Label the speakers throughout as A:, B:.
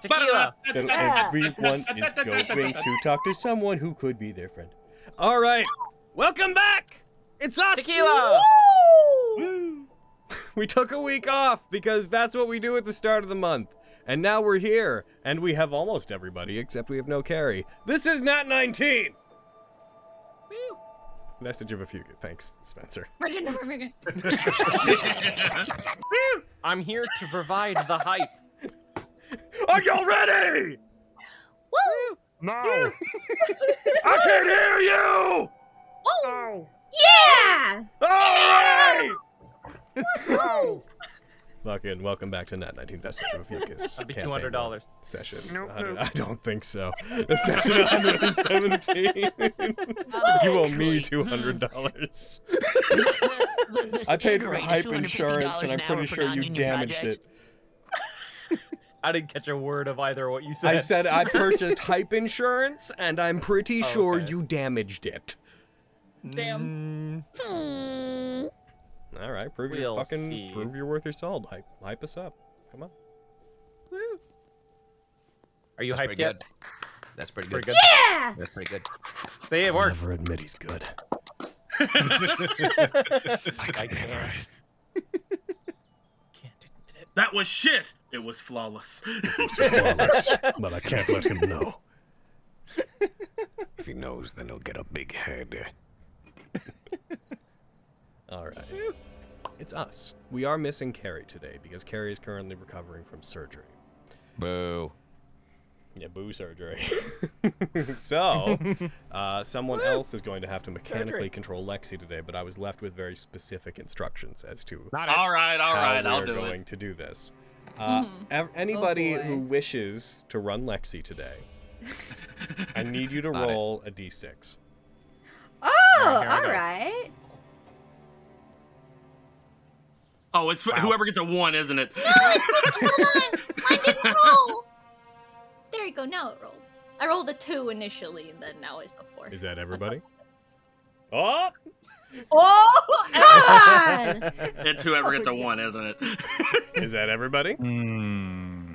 A: Tequila.
B: That Everyone is going to talk to someone who could be their friend. All right, welcome back. It's us.
A: Tequila.
B: Woo! We took a week off because that's what we do at the start of the month. And now we're here, and we have almost everybody except we have no Carrie. This is Nat 19. Vestige of a fugue. Thanks, Spencer.
A: I'm here to provide the hype.
B: Are y'all ready? Woo!
C: No.
B: I can't hear you.
D: Yeah!
B: All right.
C: No.
B: Fucking welcome back to Nat 19 Vestige of a Fucus.
A: That'd be two hundred dollars.
B: Session.
C: Nope,
B: 100
C: nope.
B: I don't think so. The session 117. you owe me $200. I paid for hype insurance, and I'm pretty sure you damaged it.
A: I didn't catch a word of either what you said.
B: I said I purchased hype insurance, and I'm pretty sure
A: Okay.
B: you damaged it.
A: Damn.
D: Hmm.
B: All right, prove your
A: We'll
B: fucking
A: see.
B: prove your worth your salt. Hype, hype us up. Come on.
A: Are you
E: That's
A: hyped
E: pretty
A: yet?
E: good. That's pretty
A: Pretty
E: good.
A: good.
D: Yeah!
E: That's pretty good.
A: Say it worked.
B: Never admit he's good.
A: I can't. Can't admit it.
F: That was shit. It was flawless.
B: Flawless, but I can't let him know.
E: If he knows, then he'll get a big head.
B: All right. It's us. We are missing Carrie today because Carrie is currently recovering from surgery.
E: Boo.
B: Yeah, boo surgery. so, uh, someone else is going to have to mechanically
A: Surgery.
B: control Lexi today, but I was left with very specific instructions as to
E: Not
F: all right, all
B: how
F: right,
B: we
F: I'll
B: are
F: do
B: going
F: it.
B: to do this. Uh,
D: Mhm.
B: ev- anybody
D: boy.
B: who wishes to run Lexi today, I need you to
E: Got it.
B: roll a d6.
D: Oh,
A: Alright, here I
D: all
A: go.
D: right.
F: Oh, it's for whoever gets a one, isn't it?
D: Hold on. Mine didn't roll. There you go. Now it rolled. I rolled a two initially, and then now it's a four.
B: Is that everybody? Oh!
D: Oh, come on!
F: It's whoever gets a one, isn't it?
B: Is that everybody?
C: Hmm.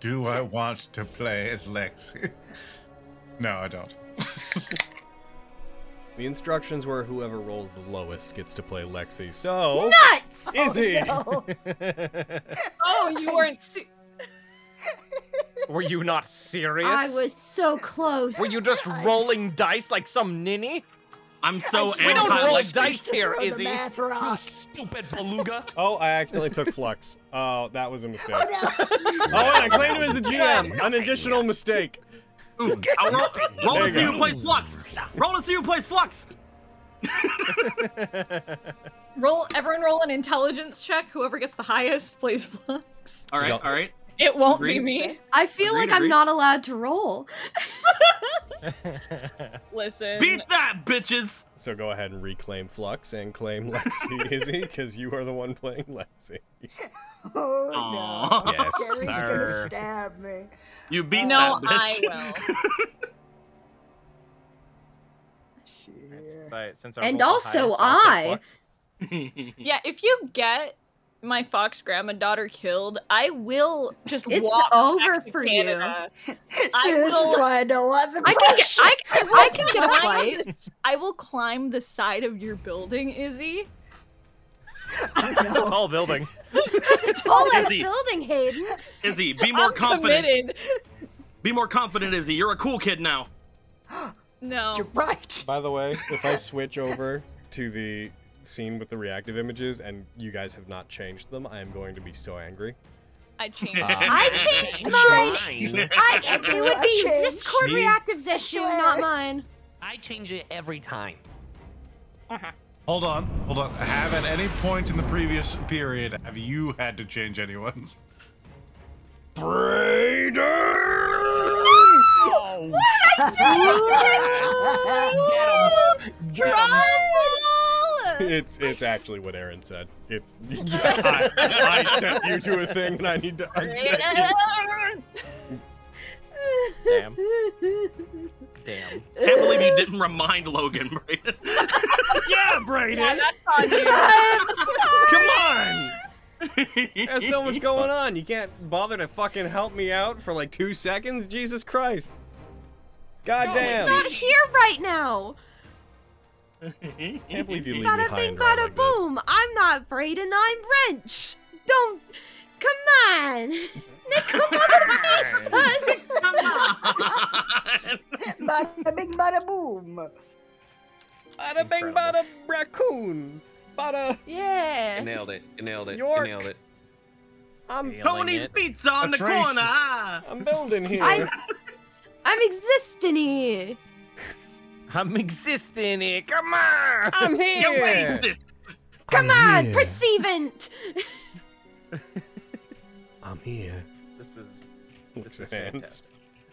C: Do I want to play as Lexi? no, I don't.
B: The instructions were whoever rolls the lowest gets to play Lexi. So,
D: Nuts!
B: Izzy!
D: Oh, oh, you weren't. Se-
A: Were you not serious?
D: I was so close.
A: Were you just rolling dice like some ninny?
F: I'm so
A: We don't
F: anti
A: roll
F: like
A: dice here, Izzy.
E: You stupid beluga.
B: Oh, I accidentally took Flux. Oh, that was a mistake. Oh, oh and I claimed him as the GM. An additional mistake.
F: Ooh, I'll roll, roll to see who plays Flux. Roll to see who plays Flux.
G: Roll everyone roll an intelligence check. Whoever gets the highest plays flux.
F: All right,
B: y'all-
F: all right.
G: It won't be
F: Agreed.
G: me.
D: I feel
F: Agreed,
D: like I'm
F: agreed.
D: not allowed to roll.
G: Listen.
F: Beat that, bitches.
B: So go ahead and reclaim Flux and claim Lexi, Izzy, because you are the one playing Lexi.
H: Oh no.
B: Yes,
H: Gary's
B: sir.
H: gonna stab me.
F: You beat
G: No,
F: that,
G: I
F: bitch.
G: will.
H: Shit.
A: Since I, since I
D: And also
A: I'll
D: I.
A: Flux.
G: Yeah, if you get my fox grandma daughter killed, I will just
D: It's
G: walk
D: over
G: back to
D: for you.
H: See,
G: I
H: this is
G: will-
H: why I don't want the
D: I can get. I, I can get a
G: Climb
D: flight.
G: the- I will climb the side of your building, Izzy.
A: It's a tall building.
D: It's a tall ass
F: Izzy.
D: building, Hayden.
F: Izzy, be more
G: I'm
F: confident.
G: committed.
F: Be more confident, Izzy. You're a cool kid now.
G: No.
H: You're right.
B: By the way, if I switch over to the scene with the reactive images and you guys have not changed them, I am going to be so angry.
G: I changed.
E: Uh.
D: I changed mine.
E: Mine.
D: I, it would be
H: changed.
D: Discord
A: Me?
D: reactives issue, not mine.
E: I change it every time.
C: Hold on, hold on. Have at any point in the previous period have you had to change anyone's?
B: Brayden!
E: Oh, get him! Get him!
B: It's it's actually what Aaron said. It's I, I sent you to a thing and I need to unset you.
A: Damn. Damn.
F: Can't believe you didn't remind Logan, Brayden.
B: Yeah, Brayden!
G: Yeah, that's on you.
D: I'm sorry.
B: Come on! There's so much going on. You can't bother to fucking help me out for like two seconds? Jesus Christ. God
D: It's
B: damn.
D: not here right now.
B: Can't believe you leave me
D: Bada
B: high
D: bing,
B: and dry
D: bada
B: like this.
D: boom. I'm not Brayden, I'm Wrench. Don't. Come on. Nick, come on, pizza.
H: Bada bing, bada boom.
B: Bada bing, bada raccoon. Bada.
D: Yeah.
E: You nailed it. You nailed it.
B: York.
E: You nailed it.
B: I'm
A: Nailing
F: Tony's
A: it.
F: Pizza on the
C: That's
F: corner.
B: I'm building here.
D: I'm, I'm existing here.
A: I'm existing here. Come on.
B: I'm
F: You
B: here.
D: Come
B: I'm
D: on,
B: here.
D: perceivant.
B: I'm here.
A: This is this is
B: hands.
A: fantastic.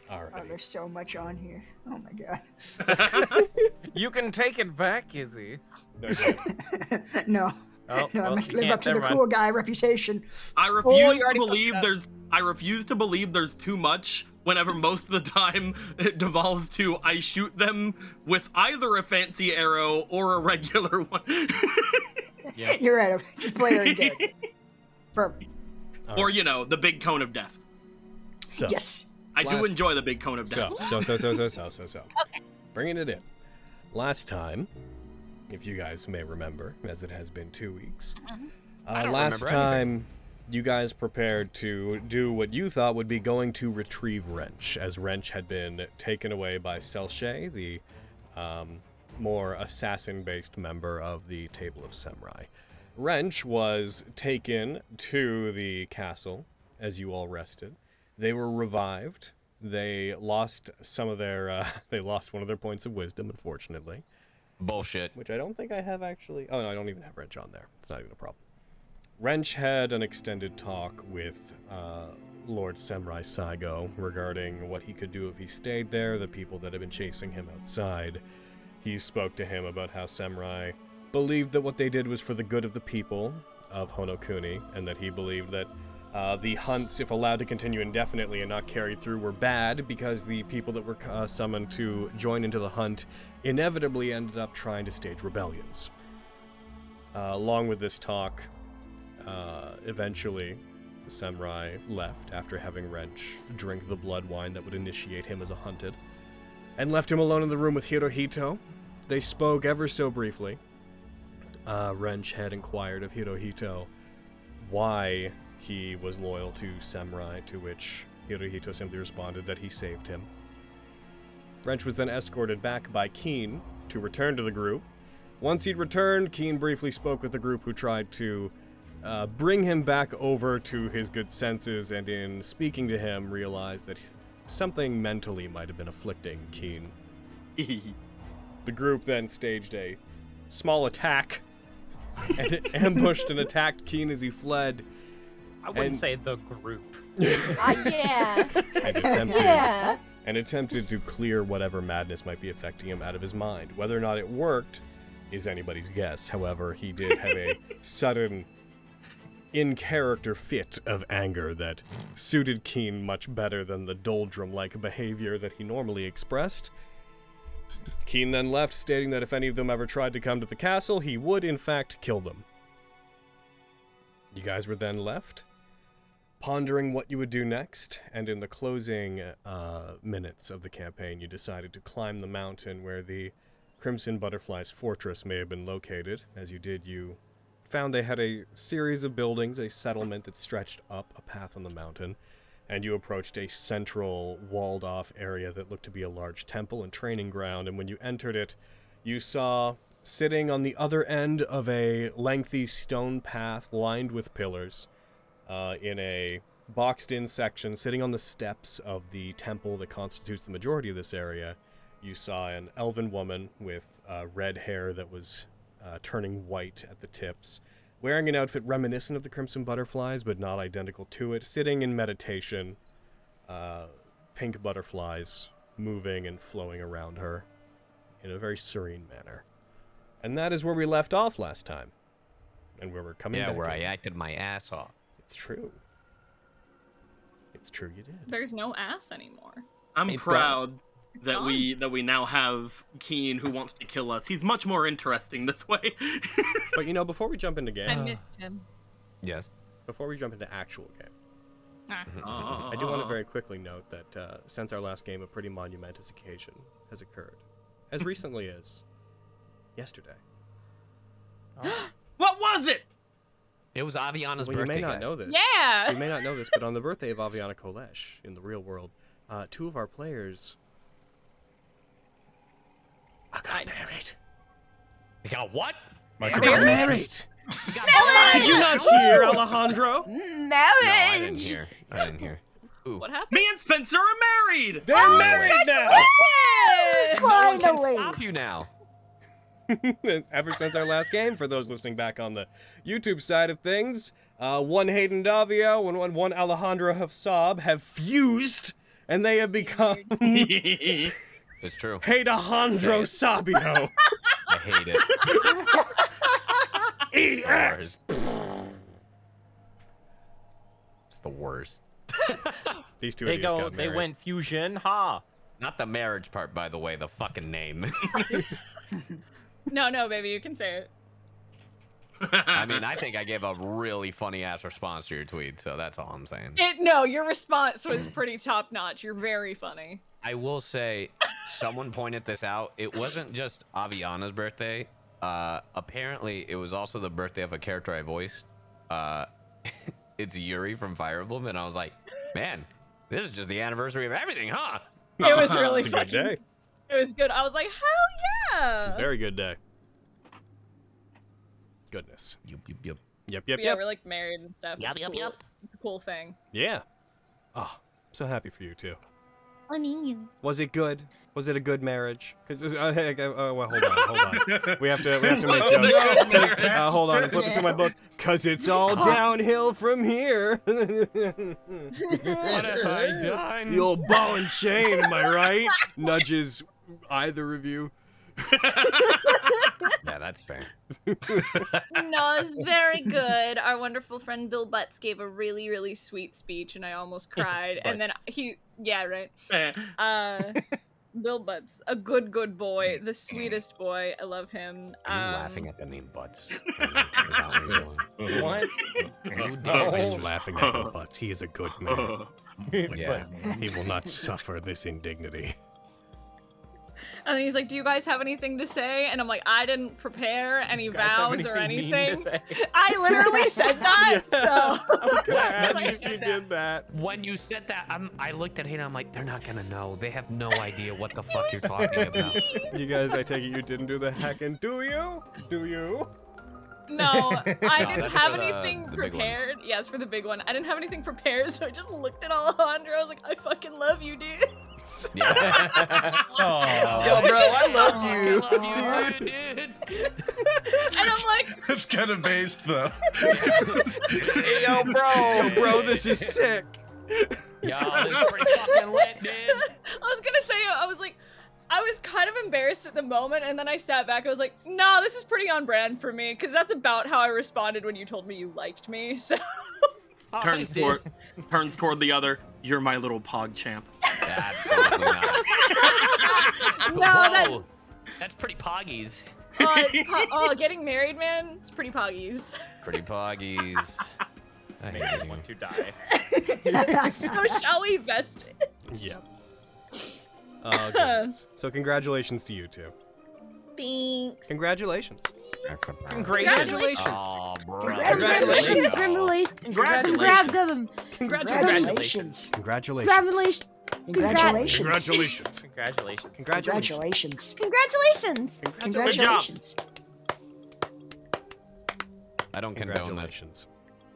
H: Oh,
B: Alright.
H: there's so much on here. Oh my god.
A: You can take it back, Izzy.
H: no.
A: Oh,
H: no, I must live up to the
A: never
H: cool guy reputation.
F: I
G: oh,
F: refuse
G: already
F: to believe there's. I refuse to believe there's too much. Whenever most of the time it devolves to I shoot them with either a fancy arrow or a regular one.
H: You're right. Just play her again. Perfect.
F: or you know the big cone of death.
B: So,
H: Yes.
F: I do enjoy the big cone of death.
B: so, so, so, so, so, so, so, so. Okay. Bringing it in. Last time, if you guys may remember, as it has been two weeks, uh,
E: don't
B: last
E: remember
B: time you guys prepared to do what you thought would be going to retrieve Wrench, as Wrench had been taken away by Selche, the um, more assassin-based member of the Table of Samurai. Wrench was taken to the castle as you all rested. They were revived. They lost some of their. Uh, they lost one of their points of wisdom, unfortunately,
E: Bullshit.
B: which I don't think I have actually. Oh no, I don't even have Wrench on there. It's not even a problem. Wrench had an extended talk with uh, Lord Samurai Saigo regarding what he could do if he stayed there, the people that had been chasing him outside. He spoke to him about how Samurai believed that what they did was for the good of the people of Honokuni, and that he believed that uh, the hunts, if allowed to continue indefinitely and not carried through, were bad because the people that were uh, summoned to join into the hunt inevitably ended up trying to stage rebellions. Uh, along with this talk, uh, eventually, samurai left after having Wrench drink the blood wine that would initiate him as a hunted, and left him alone in the room with Hirohito. They spoke ever so briefly. Uh, Wrench had inquired of Hirohito why he was loyal to Samurai, to which Hirohito simply responded that he saved him. Wrench was then escorted back by Keen to return to the group. Once he'd returned, Keen briefly spoke with the group who tried to uh, bring him back over to his good senses, and in speaking to him, realize that something mentally might have been afflicting Keen. The group then staged a small attack and ambushed and attacked Keen as he fled,
A: I wouldn't
B: And-
A: say the group.
D: Uh, yeah.
B: and attempted
D: yeah.
B: and attempted to clear whatever madness might be affecting him out of his mind. Whether or not it worked is anybody's guess. However, he did have a sudden in character fit of anger that suited Keen much better than the doldrum like behavior that he normally expressed. Keen then left, stating that if any of them ever tried to come to the castle, he would, in fact, kill them. You guys were then left, pondering what you would do next, and in the closing uh, minutes of the campaign, you decided to climb the mountain where the Crimson Butterfly's fortress may have been located. As you did, you found they had a series of buildings, a settlement that stretched up a path on the mountain, and you approached a central walled off area that looked to be a large temple and training ground. And when you entered it, you saw sitting on the other end of a lengthy stone path lined with pillars, uh, in a boxed in section, sitting on the steps of the temple that constitutes the majority of this area, you saw an elven woman with uh, red hair that was uh, turning white at the tips, wearing an outfit reminiscent of the Crimson Butterflies, but not identical to it, sitting in meditation, uh, pink butterflies moving and flowing around her in a very serene manner. And that is where we left off last time. And where we're coming
E: Yeah,
B: back
E: where I acted my ass off.
B: It's true. It's true you did.
G: There's no ass anymore.
F: I'm
B: It's
F: proud that
G: gone.
F: we that we now have Keen who wants to kill us. He's much more interesting this way.
B: But you know, before we jump into game,
G: I missed him.
E: Yes.
B: before we jump into actual game,
F: Uh,
B: I do want to very quickly note that uh, since our last game, a pretty monumentous occasion has occurred, as recently as yesterday.
F: What was it?
E: It was Aviana's
B: well, you
E: birthday.
B: may not
E: guys.
B: know this.
G: Yeah.
B: You may not know this, but on the birthday of Aviana Kolesh in the real world, uh, two of our players. I got
G: I-
B: married.
E: You got what?
B: I
G: Married?
B: got married.
E: You
B: Did you not hear, Alejandro?
D: Marriage.
E: No, I didn't hear. I didn't hear. Ooh.
G: What happened?
F: Me and Spencer are married.
B: They're married now.
E: No one can stop you now.
B: Ever since our last game, for those listening back on the YouTube side of things, uh, one Hayden Davio and one, one Alejandro Hafsab have fused, and they have become
E: It's true.
B: Hate Alejandro Sabio.
E: I hate it. It's the
B: EX.
E: worst. It's the worst.
B: These two
A: They
B: idiots
A: go.
B: got
A: They
B: married.
A: went fusion. Ha.
E: Not the marriage part, by the way. The fucking name.
G: No, no, baby, you can say it.
E: I mean, I think I gave a really funny ass response to your tweet, so that's all I'm saying.
G: It no, your response was pretty top notch. You're very funny.
E: I will say, someone pointed this out. It wasn't just Aviana's birthday. Uh, apparently, it was also the birthday of a character I voiced. Uh, it's Yuri from Fire Emblem, and I was like, man, this is just the anniversary of everything, huh?
G: It was really
B: It's a good
G: fucking.
B: day.
G: It was good. I was like, hell yeah.
B: Very good day. Goodness.
E: Yup, yup, yup.
B: Yep, yep,
G: But yeah,
B: yep.
G: we're like married and stuff.
E: Yup,
G: it's
E: yup,
G: cool.
E: yup.
G: It's a cool thing.
B: Yeah. Oh, so happy for you too.
I: Owning you.
B: Was it good? Was it a good marriage? Because uh, hey, uh, uh, well, hold on, hold on. We have to we have to make jokes. 'Cause, uh, hold on, I put this in my book. Cause it's all downhill from here.
E: What have I done?
B: the old ball and chain, am I right? Nudges either of you.
E: Yeah, that's fair.
G: no, it's very good. Our wonderful friend Bill Butts gave a really, really sweet speech, and I almost cried. and then he, yeah, right. Uh, Bill Butts, a good, good boy, the sweetest boy. I love him.
E: Are you
G: Um,
E: laughing at the name Butts? What you're doing?
A: What?
E: You did.
B: I'm
A: Oh.
B: laughing at Bill Butts. He is a good man.
E: Yeah.
B: He will not suffer this indignity.
G: And he's like, "Do you guys have anything to say?" And I'm like, "I didn't prepare any vows or
A: anything mean to
G: anything."
A: say?
G: I literally said that. So
B: As
E: When you
B: you
E: said
B: did that.
E: When you said that, I'm, I looked at Hayden. I'm like, they're not gonna know. They have no idea what the fuck you're talking about.
B: You guys, I take it you didn't do the hacking, do you? Do you?
G: No, I
E: No,
G: didn't have
E: the-
G: anything
E: the big one.
G: prepared. Yeah, it's for the big one. I didn't have anything prepared, so I just looked at Alejandro. I was like, "I fucking love you, dude."
E: Yeah.
A: Yo,
B: bro, I love you.
E: I love you, too, dude.
G: And I'm like,
C: It's kind of based though.
A: Hey, yo, bro.
B: Yo, bro, this is sick.
E: Yo, this is pretty fucking lit, dude.
G: I was gonna say, I was like, I was kind of embarrassed at the moment, and then I sat back. I was like, "No, this is pretty on brand for me," because that's about how I responded when you told me you liked me. So
E: Oh,
F: turns toward turns toward the other. You're my little pog champ.
E: Absolutely not.
G: no,
E: Whoa,
G: that's
E: that's pretty poggies.
G: oh, it's po- oh, getting married, man. It's pretty poggies.
E: Pretty poggies. I hate
A: Makes want to die.
G: so shall we vest it?
B: Yeah. Oh, goodness. So congratulations to you two.
G: Thanks.
B: Congratulations.
A: Congratulations.
E: Oh, bro.
H: Congratulations.
D: Congratulations.
F: Congratulations.
D: Grab them.
H: Congratulations.
B: Congratulations.
D: Congratulations.
H: Congratulations.
B: Congratulations.
A: Congratulations.
B: Congratulations.
H: Congratulations.
D: Congratulations.
H: Congratulations.
E: I don't condone this.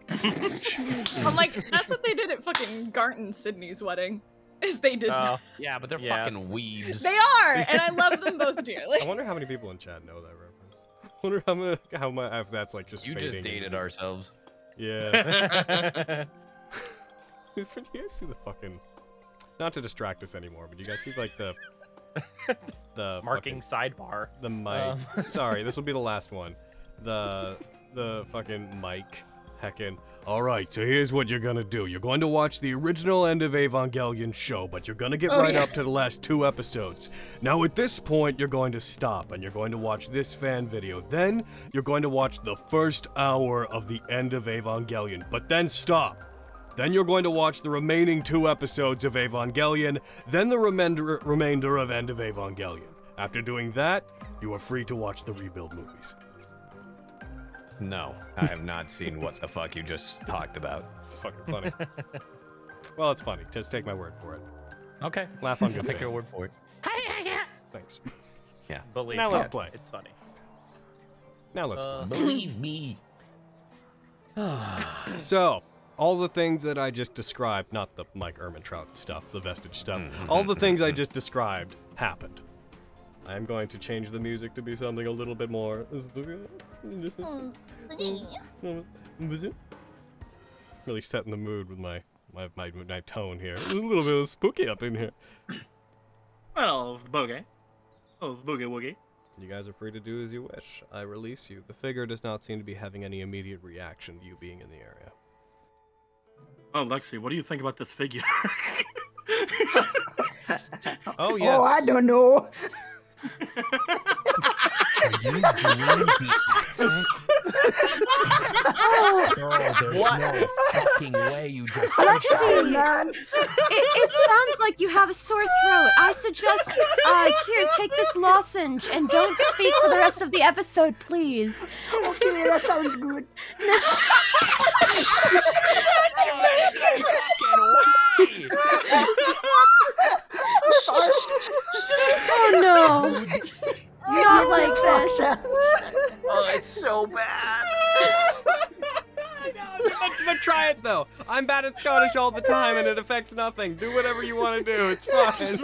B: Congratulations.
G: I'm like, that's what they did at fucking Garnt and Sydney's wedding. Is they did
A: Oh,
E: Yeah, but they're
A: Yeah.
E: fucking weebs.
G: They are, and I love them both dearly.
B: I wonder how many people in chat know that reference. I wonder how much, how much if that's like just
E: You just
B: fading
E: dated ourselves.
B: Yeah. Do you guys see the fucking? Not to distract us anymore, but do you guys see like the the
A: Marking
B: fucking-
A: sidebar.
B: the mic.
A: Um.
B: Sorry, this will be the last one. The the fucking mic Heckin'. Alright, so here's what you're gonna do. You're going to watch the original end of Evangelion show, but you're gonna get
G: Oh,
B: right
G: yeah.
B: up to the last two episodes. Now, at this point, you're going to stop and you're going to watch this fan video. Then, you're going to watch the first hour of the end of Evangelion, but then stop. Then you're going to watch the remaining two episodes of Evangelion, then the remainder, remainder of End of Evangelion. After doing that, you are free to watch the rebuild movies.
E: No, I have not seen what the fuck you just talked about.
B: It's fucking funny. well, it's funny. Just take my word for it.
A: Okay.
B: Laugh on
A: I'll
B: good
A: take
B: faith.
A: your word for it.
B: Thanks.
E: Yeah.
A: Believe
B: Now
A: me,
B: let's play.
A: It's funny.
B: Now let's
A: Uh,
E: Believe me.
B: play. So, all the things that I just described, not the Mike Ehrmantraut stuff, the vestige stuff, all the things I just described happened. I'm going to change the music to be something a little bit more. Mm. Mm. Mm. Really setting the mood with my my my, my tone here. There's a little bit of spooky up in here.
F: Well, boogie. Oh, boogie woogie.
B: You guys are free to do as you wish. I release you. The figure does not seem to be having any immediate reaction to you being in the area.
F: Oh, Lexi, what do you think about this figure?
B: Oh yes.
H: Oh, I don't know.
E: Girl, there's no fucking way you just.
D: Let's.
H: Man.
D: It, it sounds like you have a sore throat. I suggest, uh, here, take this lozenge and don't speak for the rest of the episode, please.
H: Okay, that sounds good.
D: Oh no. Not like this.
E: Oh, it's so bad.
B: but, but try it though. I'm bad at Scottish all the time, and it affects nothing. Do whatever you want to do. It's fine.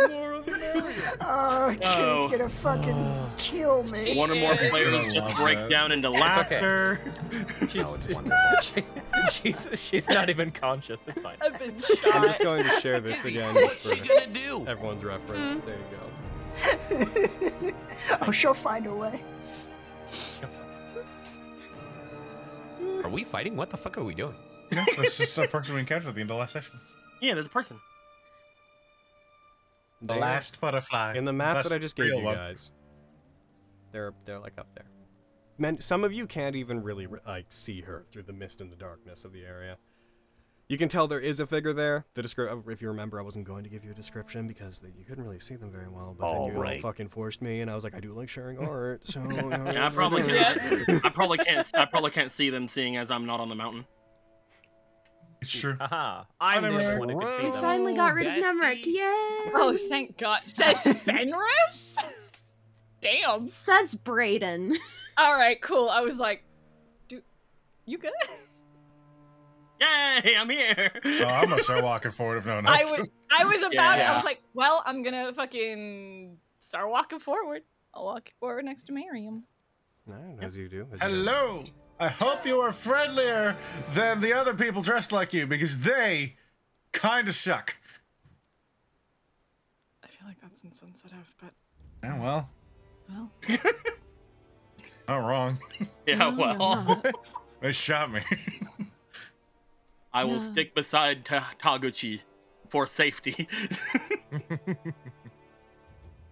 H: Oh, Kim's gonna fucking kill me.
F: One or more
C: He's
F: players just break
C: that.
F: down into laughter.
E: Oh, it's wonderful.
A: She- she's she's not even conscious. It's fine.
G: I've been
B: I'm just going to share this again
E: What's
B: just
E: she
B: for
E: gonna do?
B: everyone's reference. Hmm. There you go.
H: oh, she'll find a way.
E: Are we fighting? What the fuck are we doing?
C: No, that's just a person we encountered at the end of the last session.
F: Yeah, there's a person.
C: The
B: They-
C: last butterfly.
B: in the map
C: That's
B: that I just gave
C: real
B: you
C: one.
B: guys. They're they're like up there. Men, some of you can't even really like see her through the mist and the darkness of the area. You can tell there is a figure there. The descri- oh, if you remember, I wasn't going to give you a description because the, you couldn't really see them very well. But then you all fucking forced me, and I was like, I do like sharing art, so. you know,
F: Yeah, I probably can't. I probably can't. I probably can't see them, seeing as I'm not on the mountain.
C: It's true.
A: Haha. I'm the only one who could see
D: We
A: them.
D: finally got rid of
E: Bestie.
D: Nemric. Yay!
G: Oh, thank God. Says Fenris? Damn.
D: Says Brayden.
G: All right, cool. I was like, dude, you good?
F: Yay, I'm here.
C: Oh, I'm gonna start walking forward if no one
G: I was. I was about it. I was like, well, I'm gonna fucking start walking forward. I'll walk forward next to Miriam.
B: Alright, As you do. as you do.
C: Hello. I hope you are friendlier than the other people dressed like you because they kind of suck.
G: I feel like that's insensitive, but
C: Yeah, well,
G: well.
C: not wrong.
F: Yeah,
G: No,
F: well.
C: They shot me.
F: I will
G: Yeah.
F: stick beside Ta- Taguchi for safety.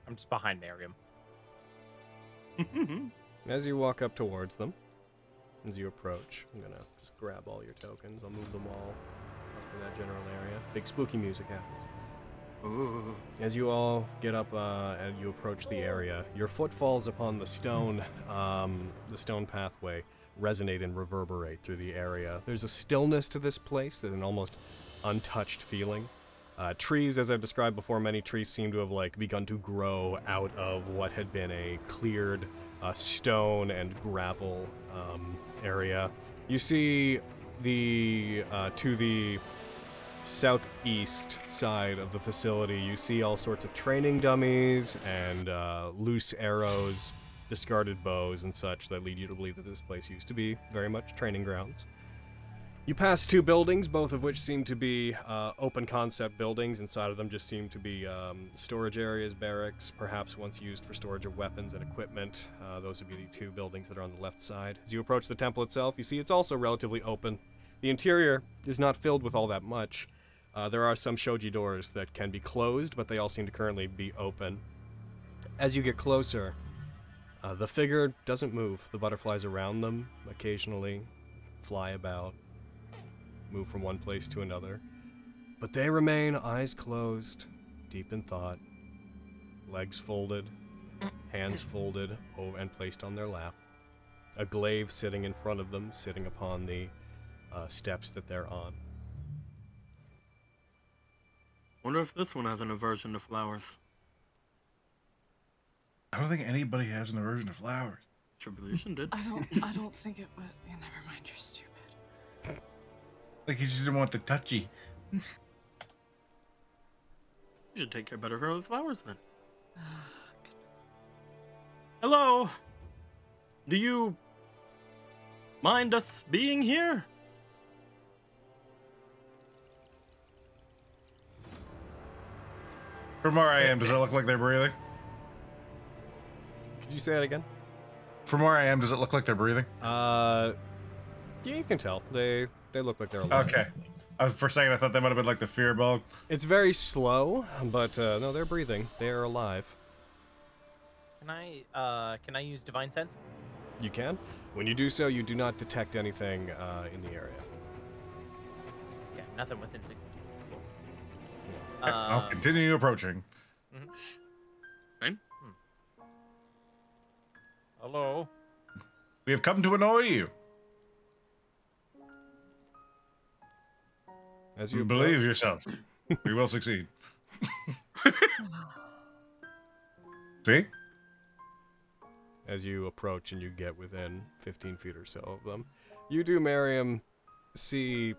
A: I'm just behind Miriam.
B: As you walk up towards them, as you approach, I'm gonna just grab all your tokens. I'll move them all up to that general area. Big spooky music happens.
F: Ooh.
B: As you all get up uh, and you approach the area, your foot falls upon the stone, um, the stone pathway, resonate and reverberate through the area. There's a stillness to this place, an almost untouched feeling. Uh, trees, as I've described before, many trees seem to have like begun to grow out of what had been a cleared uh, stone and gravel um, area. You see the uh, to the southeast side of the facility, you see all sorts of training dummies and uh, loose arrows, discarded bows, and such that lead you to believe that this place used to be very much training grounds. You pass two buildings, both of which seem to be uh, open concept buildings. Inside of them just seem to be um, storage areas, barracks, perhaps once used for storage of weapons and equipment. Uh, those would be the two buildings that are on the left side. As you approach the temple itself, you see it's also relatively open. The interior is not filled with all that much. Uh, there are some shoji doors that can be closed, but they all seem to currently be open. As you get closer, uh, the figure doesn't move. The butterflies around them occasionally fly about, move from one place to another. But they remain eyes closed, deep in thought, legs folded, hands folded and placed on their lap. A glaive sitting in front of them, sitting upon the uh, steps that they're on.
F: Wonder if this one has an aversion to flowers.
C: I don't think anybody has an aversion to flowers.
F: Tribulation did.
G: I don't. I don't think it was. Yeah, never mind. You're stupid.
C: Like he just didn't want the touchy.
F: You should take care better of the flowers then. Ah, Hello. Do you mind us being here?
C: From where I am, does it look like they're breathing?
B: Could you say that again?
C: From where I am, does it look like they're breathing?
B: Uh, yeah, you can tell. They they look like they're alive.
C: Okay. Uh, for a second, I thought they might have been like the fear bug.
B: It's very slow, but uh, no, they're breathing. They are alive.
A: Can I uh can I use divine sense?
B: You can. When you do so, you do not detect anything uh, in the area.
A: Okay, nothing within six. Cool.
C: I'll
A: Um,
C: continue approaching.
F: Fine.
A: Hello.
C: We have come to annoy you.
B: As you
C: believe
B: approach-
C: yourself. we will succeed. See?
B: as you approach and you get within 15 feet or so of them. You do, Miriam, see.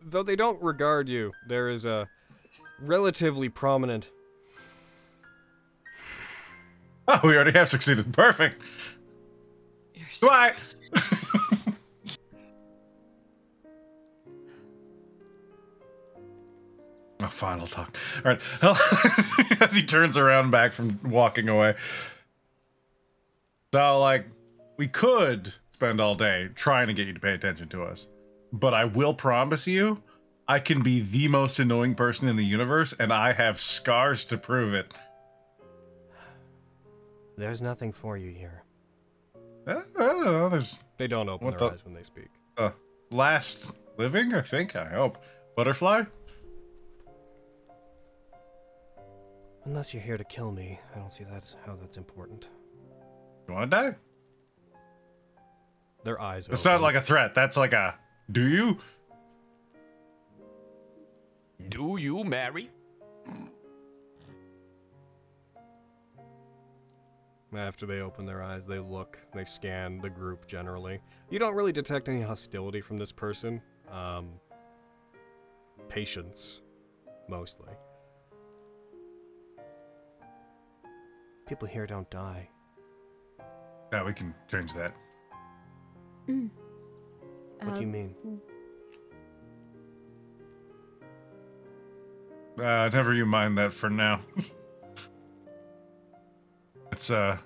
B: Though they don't regard you, there is a relatively prominent.
C: Oh, we already have succeeded. Perfect.
G: You're so?
C: Oh, fine, I'll talk. All right. As he turns around back from walking away. So, like, we could spend all day trying to get you to pay attention to us. But I will promise you, I can be the most annoying person in the universe, and I have scars to prove it.
B: There's nothing for you here.
C: Uh, I don't know. There's
B: They don't open
C: What
B: their
C: the-
B: eyes when they speak.
C: uh, last living, I think. I hope. Butterfly?
B: Unless you're here to kill me, I don't see that's how that's important.
C: You want to die?
B: Their eyes.
C: It's not like a threat. That's like a. Do you?
E: Do you marry?
B: After they open their eyes, they look, they scan the group generally. You don't really detect any hostility from this person. Um, patience, mostly. People here don't die.
C: Yeah, we can change that.
B: What do you mean?
C: Uh, never you mind that for now. it's uh,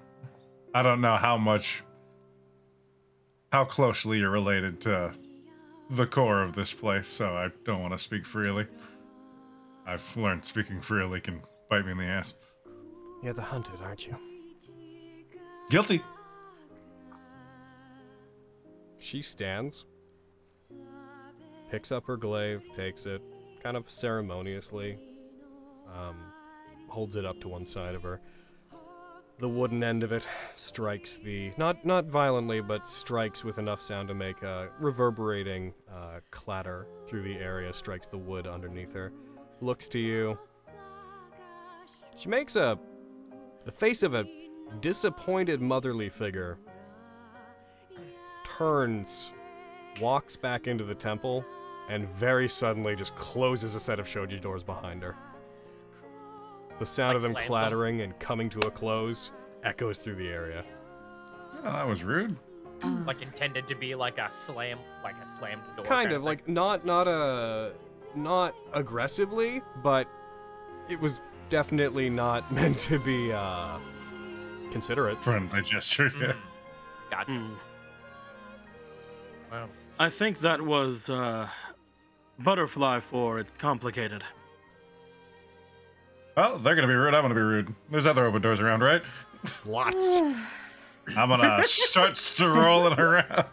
C: I don't know how much, how closely you're related to the core of this place, so I don't want to speak freely. I've learned speaking freely can bite me in the ass.
B: You're the hunted, aren't you?
C: Guilty.
B: She stands, picks up her glaive, takes it, kind of ceremoniously, um, holds it up to one side of her. The wooden end of it strikes the not not violently, but strikes with enough sound to make a reverberating uh, clatter through the area. Strikes the wood underneath her. Looks to you. She makes a the face of a disappointed motherly figure turns, walks back into the temple, and very suddenly just closes a set of shoji doors behind her. The sound
A: Like
B: of them
A: slams them?
B: clattering and coming to a close echoes through the area.
C: Oh, that was rude.
A: Like intended to be like a slam, like a slammed door.
B: kind of
A: thing.
B: like not not a not aggressively, but it was definitely not meant to be uh considerate.
C: Friendly gesture. Yeah.
A: Gotcha.
F: Hmm.
A: Well,
F: I think that was uh, butterfly for it's complicated.
C: Well, they're gonna be rude. I'm gonna be rude. There's other open doors around, right?
B: Lots.
C: I'm gonna start strolling around.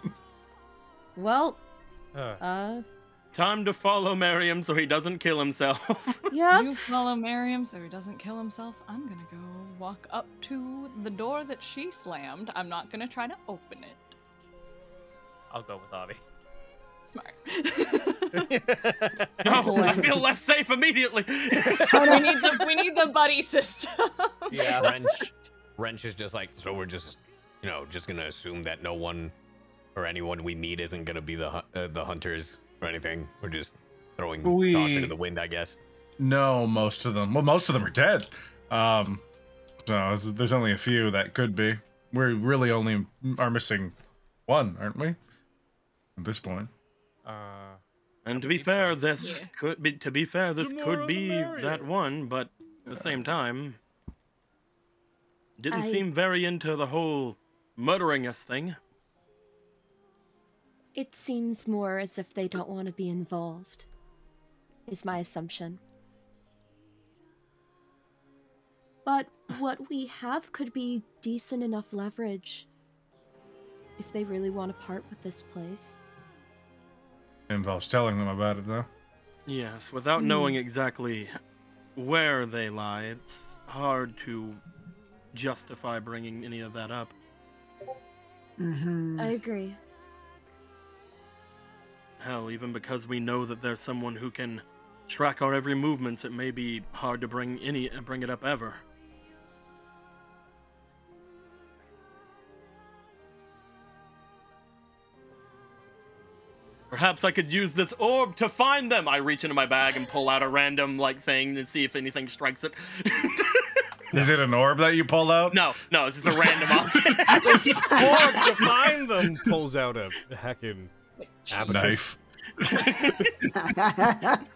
D: well,
A: Uh,
D: uh,
F: Time to follow Miriam so he doesn't kill himself.
D: yep.
G: You follow Miriam so he doesn't kill himself. I'm gonna go walk up to the door that she slammed. I'm not gonna try to open it.
A: I'll go with Avi.
G: Smart.
F: no, I feel less safe immediately.
G: we need the we need the buddy system.
E: Yeah. Wrench. Wrench is just like, so we're just, you know, just gonna assume that no one or anyone we meet isn't gonna be the uh, the hunters or anything. We're just throwing
C: We-
E: caution to the wind, I guess.
C: No, most of them. Well, most of them are dead. Um, so there's only a few that could be. We really only are missing one, aren't we? At this point.
A: Uh,
F: And to be fair, this
G: Yeah.
F: could be to be fair, this
B: The more
F: could be that one, but at the same time, didn't
D: I-
F: seem very into the whole murdering us thing.
D: It seems more as if they don't want to be involved, is my assumption. But what we have could be decent enough leverage if they really want to part with this place.
C: Involves telling them about it, though.
F: Yes, without
D: Hmm.
F: knowing exactly where they lie, it's hard to justify bringing any of that up.
H: Mm-hmm.
D: I agree.
F: Hell, even because we know that there's someone who can track our every movements, it may be hard to bring any bring it up ever. Perhaps I could use this orb to find them. I reach into my bag and pull out a random like thing and see if anything strikes it.
C: Is it an orb that you pulled out?
F: no, no, it's just a random object.
B: This orb to find them pulls out a heckin' abacus.
C: Knife.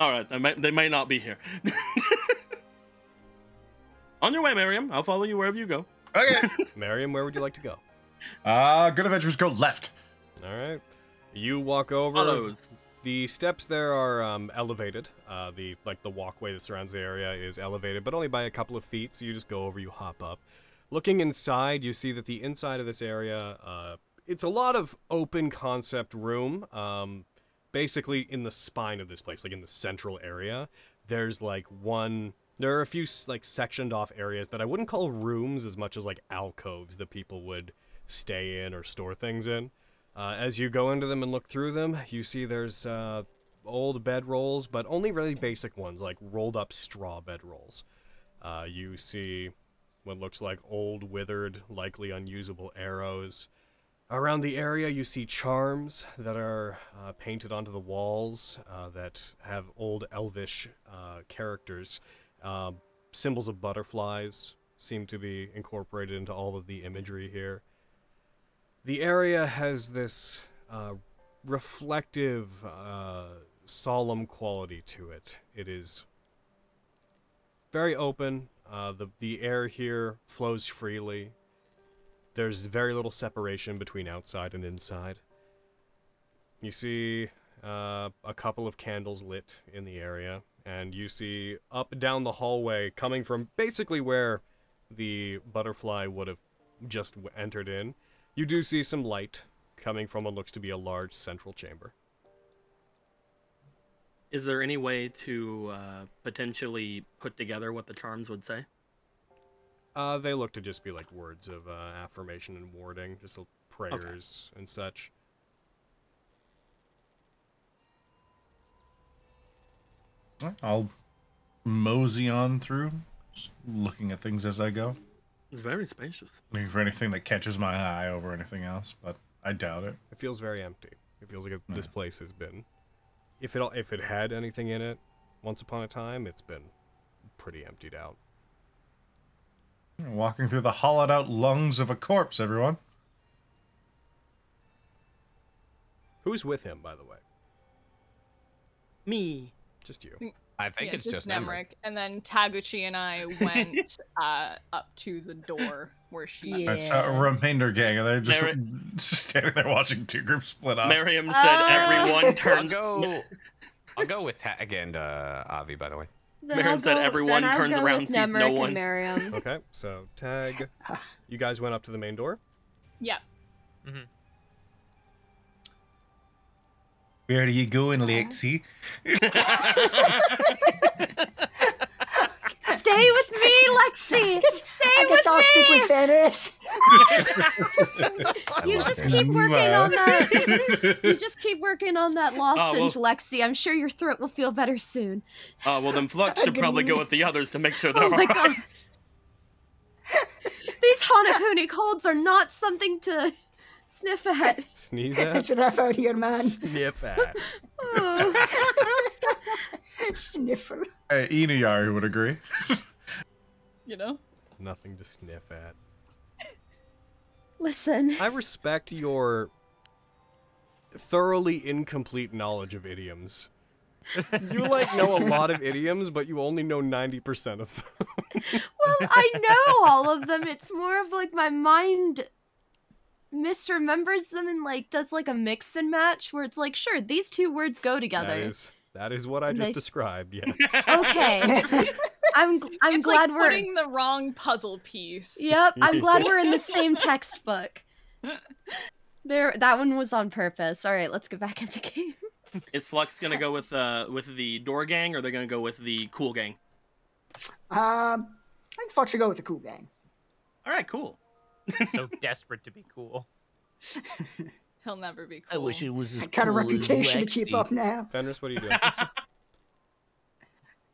F: All right, they may, they may not be here. On your way, Miriam. I'll follow you wherever you go.
C: Okay.
B: Mariam, where would you like to go?
C: Uh, good adventures go left.
B: All right. You walk over.
F: Follows.
B: The steps there are um, elevated. Uh, the like the walkway that surrounds the area is elevated, but only by a couple of feet. So you just go over, you hop up. Looking inside, you see that the inside of this area, uh, it's a lot of open concept room. Um, basically, in the spine of this place, like in the central area, there's like one. There are a few like sectioned off areas that I wouldn't call rooms as much as like alcoves that people would stay in or store things in. Uh, as you go into them and look through them, you see there's uh, old bedrolls, but only really basic ones, like rolled up straw bedrolls. Uh, you see what looks like old, withered, likely unusable arrows. Around the area, you see charms that are uh, painted onto the walls uh, that have old elvish uh, characters. Uh, symbols of butterflies seem to be incorporated into all of the imagery here. The area has this uh, reflective, uh, solemn quality to it. It is very open. Uh, the the air here flows freely. There's very little separation between outside and inside. You see uh, a couple of candles lit in the area, and you see up down the hallway, coming from basically where the butterfly would have just entered in. You do see some light coming from what looks to be a large central chamber.
F: Is there any way to uh, potentially put together what the charms would say?
B: Uh, they look to just be like words of uh, affirmation and warding, just l- prayers and such.
C: I'll mosey on through, just looking at things as I go.
F: It's very spacious.
C: Looking for anything that catches my eye over anything else, but I doubt it.
B: It feels very empty. It feels like a, this place has been, if it if it had anything in it, once upon a time, it's been pretty emptied out.
C: Walking through the hollowed out lungs of a corpse, everyone.
B: Who's with him, by the way?
F: Me.
B: Just you.
E: I think
G: yeah,
E: it's just, Nemric.
G: And then Taguchi and I went uh, up to the door where she.
H: Yeah.
C: Alright, so remainder gang, and they're just,
F: Mary-
C: just standing there watching two groups split up.
F: Miriam said
G: Uh,
F: everyone
E: I'll
F: turns.
E: go. I'll go with Tag and uh, Avi. By the way.
D: Then
F: Miriam
D: I'll
F: said
D: go-
F: everyone turns around and sees no
D: Nemric and
F: one.
D: Miriam.
B: Okay, so tag. You guys went up to the main door.
G: Yeah.
C: Where are you going, Lexi?
D: Stay with me, Lexi. Stay
H: I guess
D: with
H: I'll
D: me.
H: stick with Fenris.
E: I
D: You just keep working
C: Smile.
D: on that. You just keep working on that oh,
F: well-
D: lozenge, Lexi. I'm sure your throat will feel better soon.
F: Oh well, then Flux should probably go with the others to make sure oh, they're
D: Oh my
F: alright.
D: god. These Hanakuni colds are not something to sniff at.
B: Sneeze
H: It's
B: at.
H: enough out here, man.
B: Sniff at.
D: Oh.
H: Sniffer.
C: Uh, Inuyari would agree.
G: You know?
B: Nothing to sniff at.
D: Listen,
B: I respect your thoroughly incomplete knowledge of idioms. You like know a lot of idioms, but you only know 90% of them.
D: well, I know all of them. It's more of like my mind misremembers them and like does like a mix and match where it's like, sure, these two words go together.
B: is that is what I just
D: Nice.
B: described. Yes.
D: Okay. I'm I'm
G: it's
D: glad
G: like
D: we're
G: putting the wrong puzzle piece.
D: Yep, I'm glad we're in the same textbook. There that one was on purpose. All right, let's get back into game.
F: Is Flux gonna go with uh with the door gang, or they're gonna go with the cool gang?
H: Um, I think Flux should go with the cool gang.
F: All right, cool.
A: So desperate to be cool.
G: He'll never be cool.
J: I wish it was
H: I got a reputation to keep up now.
B: Fenris, what are you doing?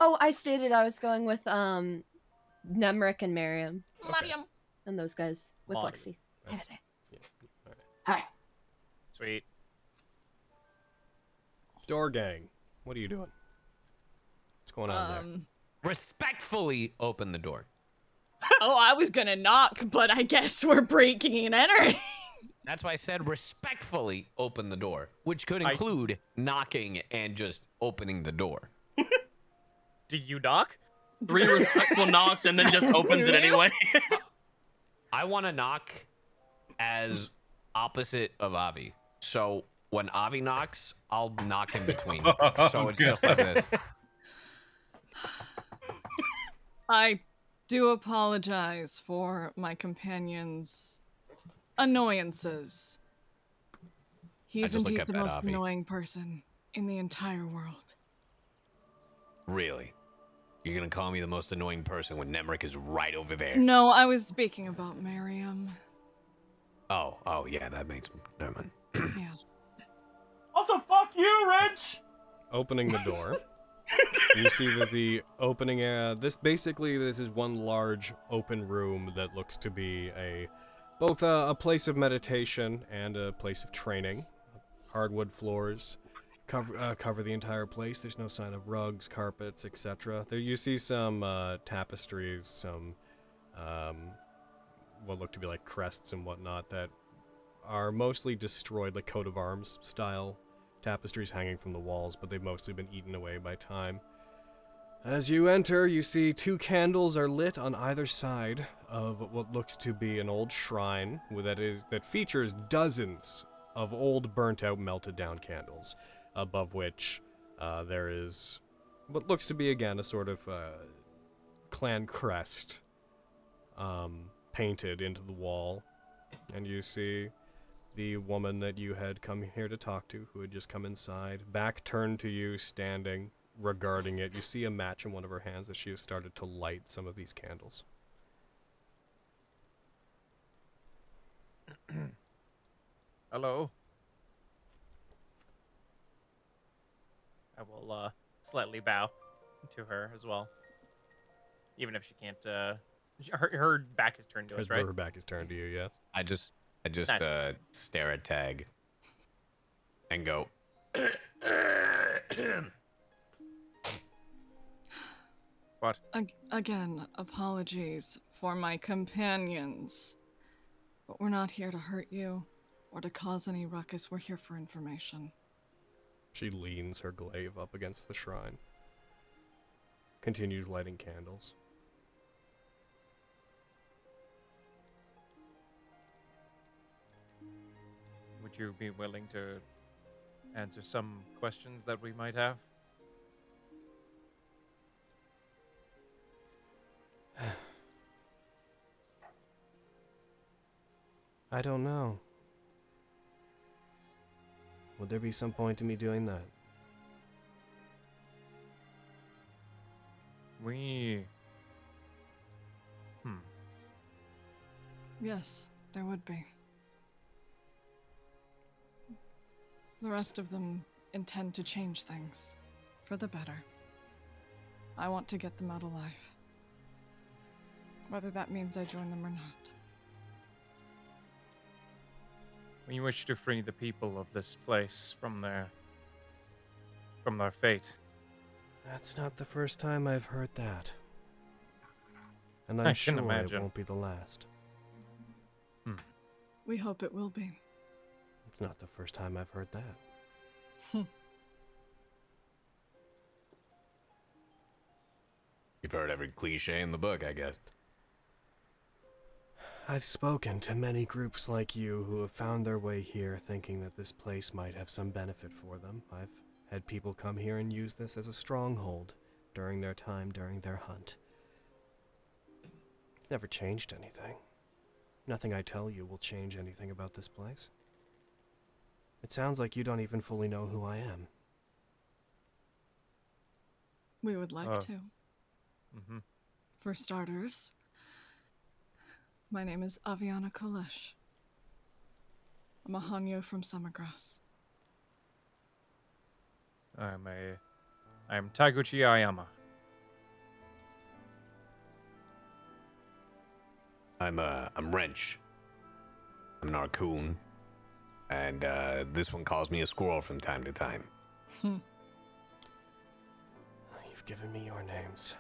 D: Oh, I stated I was going with um Nemric and Miriam
G: Mariam.
D: and those guys with
B: Mariam.
D: Lexi.
B: That's-
H: Hi.
A: Sweet.
B: Door gang, what are you doing? What's going on there?
G: Um,
E: Respectfully open the door.
G: Oh, I was gonna knock, but I guess we're breaking and entering.
E: That's why I said respectfully open the door, which could
A: I-
E: include knocking and just opening the door.
A: Do you knock?
F: Three respectful knocks and then just opens it anyway.
E: I want to knock as opposite of Avi. So when Avi knocks, I'll knock in between. so it's just like this.
G: I do apologize for my companion's annoyances. He's indeed the most
E: Avi.
G: annoying person in the entire world.
E: Really? You're gonna call me the most annoying person when Nemric is right over there?
G: No, I was speaking about Miriam.
E: Oh, oh yeah, that makes never mind.
G: Yeah.
F: also, fuck you, Rich.
B: Opening the door. you see that the opening uh, this basically this is one large open room that looks to be a both a, a place of meditation and a place of training. Hardwood floors cover uh, cover the entire place. There's no sign of rugs carpets etc there you see some uh, tapestries some um, what look to be like crests and whatnot that are mostly destroyed like coat of arms style tapestries hanging from the walls, but they've mostly been eaten away by time. As you enter, you see two candles are lit on either side of what looks to be an old shrine that is that features dozens of old, burnt-out, melted-down candles, above which uh, there is what looks to be again a sort of uh, clan crest um, painted into the wall, and you see the woman that you had come here to talk to, who had just come inside, back turned to you, standing, regarding it. You see a match in one of her hands as she has started to light some of these candles.
A: Hello. I will uh, slightly bow to her as well, even if she can't. Uh, her, her back is turned to
B: As
A: us, right?
B: her back is turned to you, yes.
E: I just, I just
A: Nice.
E: uh, stare at Tag and go.
A: What?
G: Ag- again, apologies for my companions. But we're not here to hurt you or to cause any ruckus. We're here for information.
B: She leans her glaive up against the shrine. continues lighting candles.
A: Would you be willing to answer some questions that we might have?
B: I don't know. Would there be some point to me doing that?
A: We. Hmm.
G: Yes, there would be. The rest of them intend to change things for the better. I want to get them out alive. Whether that means I join them or not.
A: We wish to free the people of this place from their. from their fate.
B: That's not the first time I've heard that. And I'm
A: I
B: sure
A: imagine.
B: it won't be the last. Hmm.
G: We hope it will be.
B: It's not the first time I've heard that.
E: You've heard every cliche in the book, I guess.
B: I've spoken to many groups like you who have found their way here thinking that this place might have some benefit for them. I've had people come here and use this as a stronghold during their time during their hunt. It's never changed anything. Nothing I tell you will change anything about this place. It sounds like you don't even fully know who I am.
G: We would like
A: Oh.
G: to.
A: Mm-hmm.
G: For starters, my name is Aviana Kolesh. I'm a Hanyo from Summergrass.
A: I'm a. I'm Taguchi Ayama.
E: I'm uh I'm Wrench. I'm an Arcoon. And uh this one calls me a squirrel from time to time.
B: You've given me your names.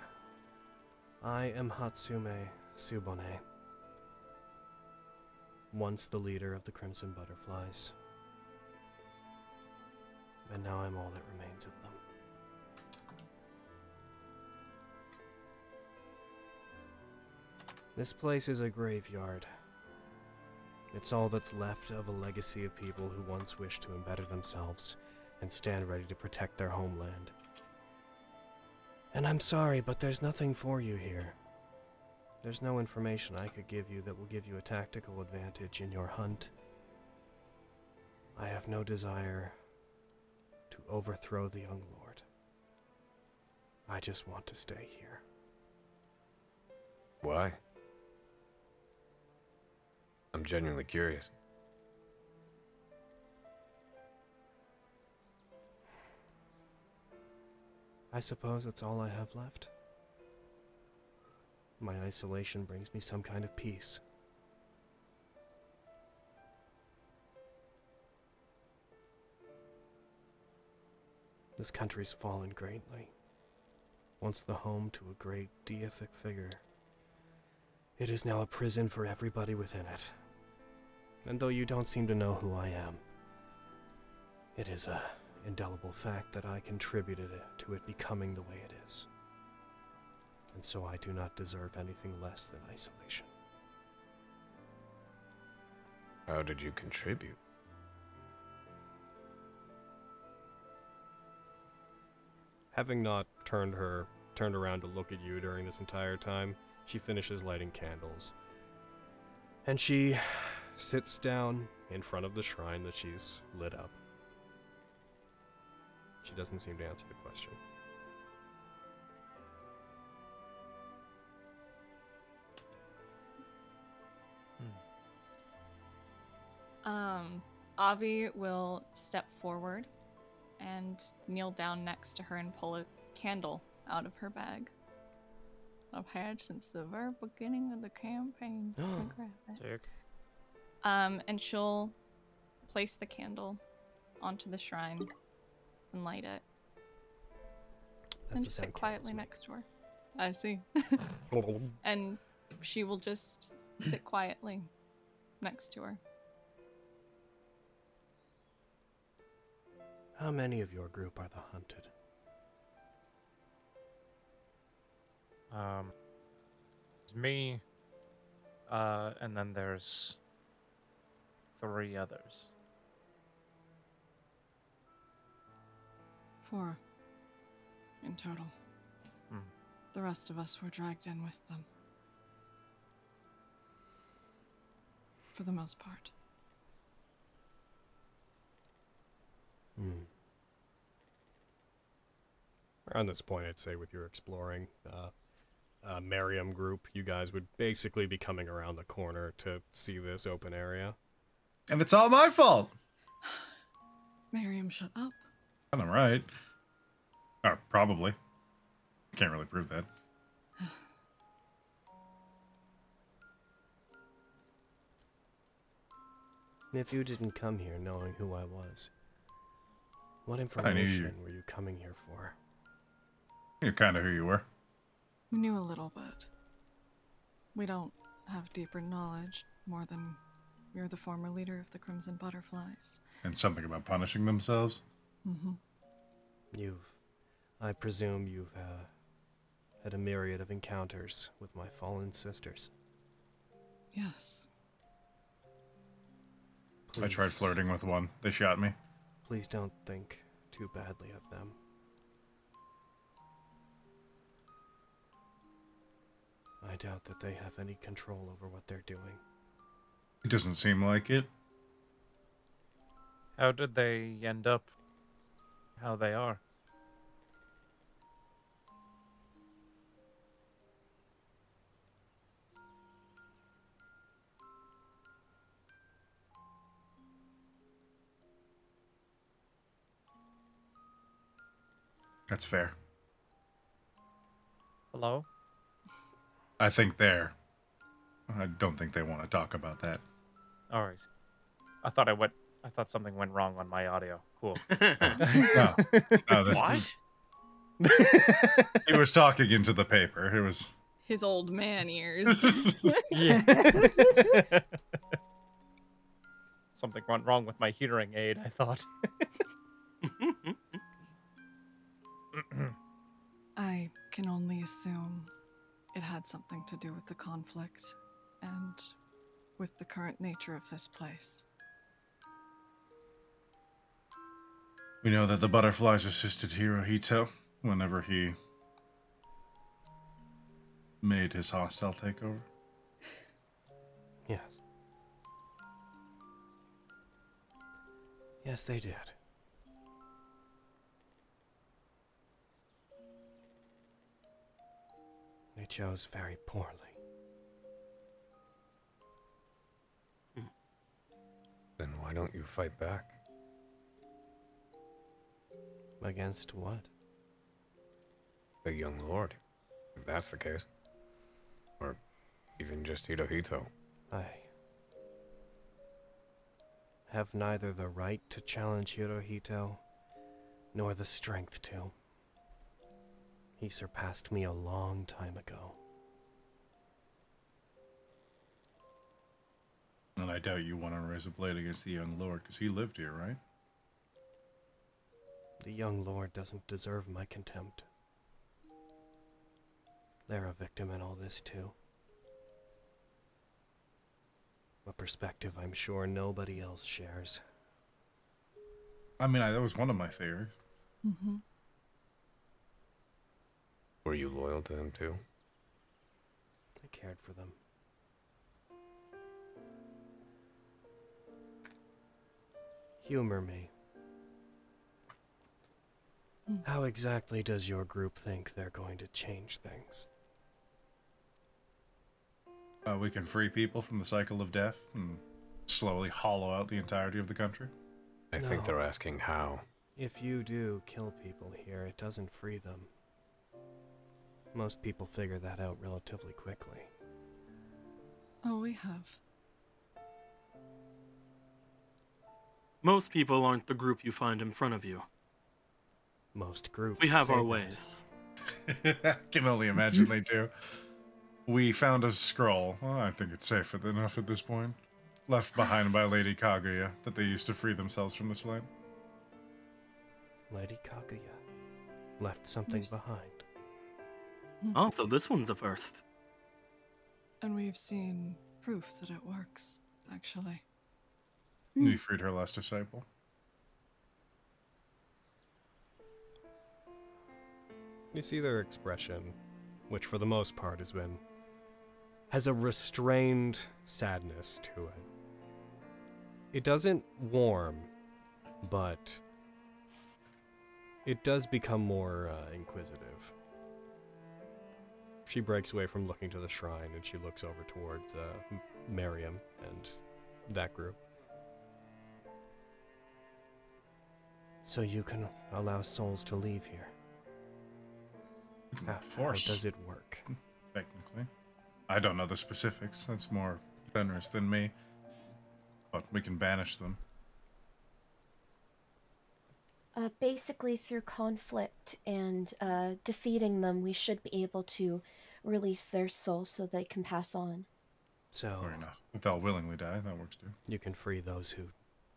B: I am Hatsume Subone. Once the leader of the Crimson Butterflies. And now I'm all that remains of them. This place is a graveyard. It's all that's left of a legacy of people who once wished to embetter themselves and stand ready to protect their homeland. And I'm sorry, but there's nothing for you here. There's no information I could give you that will give you a tactical advantage in your hunt. I have no desire to overthrow the young lord. I just want to stay here.
E: Why? I'm genuinely curious.
B: I suppose that's all I have left. My isolation brings me some kind of peace. This country's fallen greatly. Once the home to a great deific figure, it is now a prison for everybody within it. And though you don't seem to know who I am, it is a indelible fact that I contributed to it becoming the way it is. And so I do not deserve anything less than isolation.
E: How did you contribute?
B: Having not turned her turned around to look at you during this entire time, she finishes lighting candles. And she sits down in front of the shrine that she's lit up. She doesn't seem to answer the question.
G: Um, Avi will step forward and kneel down next to her and pull a candle out of her bag. I've had since the very beginning of the campaign. Grab it. Um, and she'll place the candle onto the shrine and light it.
B: That's
G: and
B: the
G: just sit quietly next to her. I see. and she will just sit quietly next to her.
B: How many of your group are the hunted?
A: Um, it's me, uh, and then there's three others.
G: Four in total.
A: Hmm.
G: The rest of us were dragged in with them. For the most part.
B: Hmm. Around this point, I'd say with your exploring uh, uh, Miriam group, you guys would basically be coming around the corner to see this open area.
C: And it's all my fault.
G: Miriam, shut up.
C: I'm right. Or probably. Can't really prove that.
B: If you didn't come here knowing who I was, what
C: knew you-
B: information were you coming here for?
C: You're kind of who you were.
G: We knew a little bit. We don't have deeper knowledge more than you're the former leader of the Crimson Butterflies.
C: And something about punishing themselves.
G: Mm-hmm.
B: You've, I presume you've uh, had a myriad of encounters with my fallen sisters.
G: Yes.
C: Please, I tried flirting with one. They shot me.
B: Please don't think too badly of them. I doubt that they have any control over what they're doing.
C: It doesn't seem like it.
A: How did they end up how they are?
C: That's fair.
A: Hello?
C: I think they're. I don't think they want to talk about that.
A: All right. I thought I went. I thought something went wrong on my audio. Cool.
C: No, oh, no, oh, this
F: What?
C: is- he was talking into the paper. It was.
G: His old man ears.
A: yeah. something went wrong with my hearing aid. I thought.
G: I can only assume it had something to do with the conflict and with the current nature of this place.
C: We know that the butterflies assisted Hirohito whenever he made his hostile takeover.
B: Yes. Yes, they did. Chose very poorly.
E: Then why don't you fight back?
B: Against what?
E: The young lord, if that's the case. Or even just Hirohito.
B: I have neither the right to challenge Hirohito, nor the strength to. He surpassed me a long time ago.
C: And I doubt you want to raise a blade against the young lord, because he lived here, right?
B: The young lord doesn't deserve my contempt. They're a victim in all this, too. A perspective I'm sure nobody else shares.
C: I mean, I, that was one of my theories.
G: Mm-hmm.
E: Were you loyal to them too?
B: I cared for them. Humor me. How exactly does your group think they're going to change things?
C: Uh, we can free people from the cycle of death and slowly hollow out the entirety of the country.
E: I think they're asking how.
B: If you do kill people here, it doesn't free them. Most people figure that out relatively quickly.
G: Oh, we have.
F: Most people aren't the group you find in front of you.
B: Most groups.
F: We have our ways.
C: I can only imagine they do. We found a scroll. Well, I think it's safe enough at this point. Left behind by Lady Kaguya that they used to free themselves from this land.
B: Lady Kaguya left something
G: There's-
B: behind.
F: Oh, so this one's a first.
G: And we've seen proof that it works, actually.
C: You freed her last disciple.
B: You see their expression, which for the most part has been. has a restrained sadness to it. It doesn't warm, but. it does become more uh, inquisitive. She breaks away from looking to the shrine and she looks over towards uh, M- Miriam and that group. So you can allow souls to leave here. How, how
C: Force.
B: does it work?
C: Technically. I don't know the specifics. That's more Fenris than me. But we can banish them.
D: Uh, basically, through conflict and uh, defeating them, we should be able to release their soul so they can pass on.
B: So
C: Fair enough. If they'll willingly die, that works too.
B: you can free those who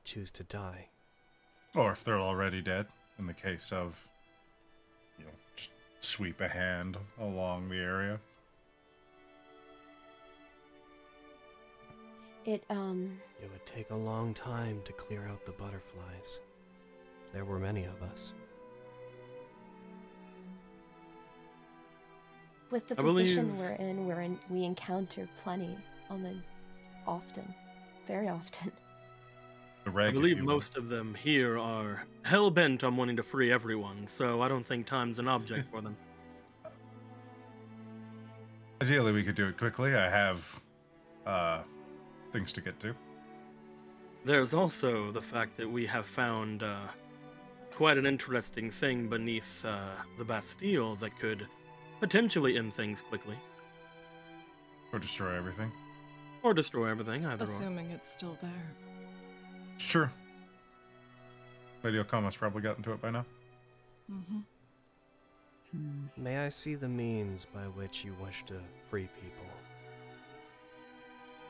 B: choose to die.
C: Or if they're already dead, in the case of, you know, just sweep a hand along the area.
D: It, um,
B: It would take a long time to clear out the butterflies. There were many of us.
D: with the
F: I
D: position
F: believe-
D: we're in, we're in, we encounter plenty on the, often, very often.
C: The
F: I believe
C: you will.
F: most of them here are hell bent on wanting to free everyone, so I don't think time's an object for them.
C: Ideally, we could do it quickly. I have uh, things to get to.
F: There's also the fact that we have found uh, quite an interesting thing beneath uh, the Bastille that could potentially end things quickly,
C: Or destroy everything.
F: or destroy everything. Either or.
G: Assuming it's still there.
C: Sure. true. Lady Okama's probably gotten to it by now.
G: Mm-hmm.
B: May I see the means by which you wish to free people?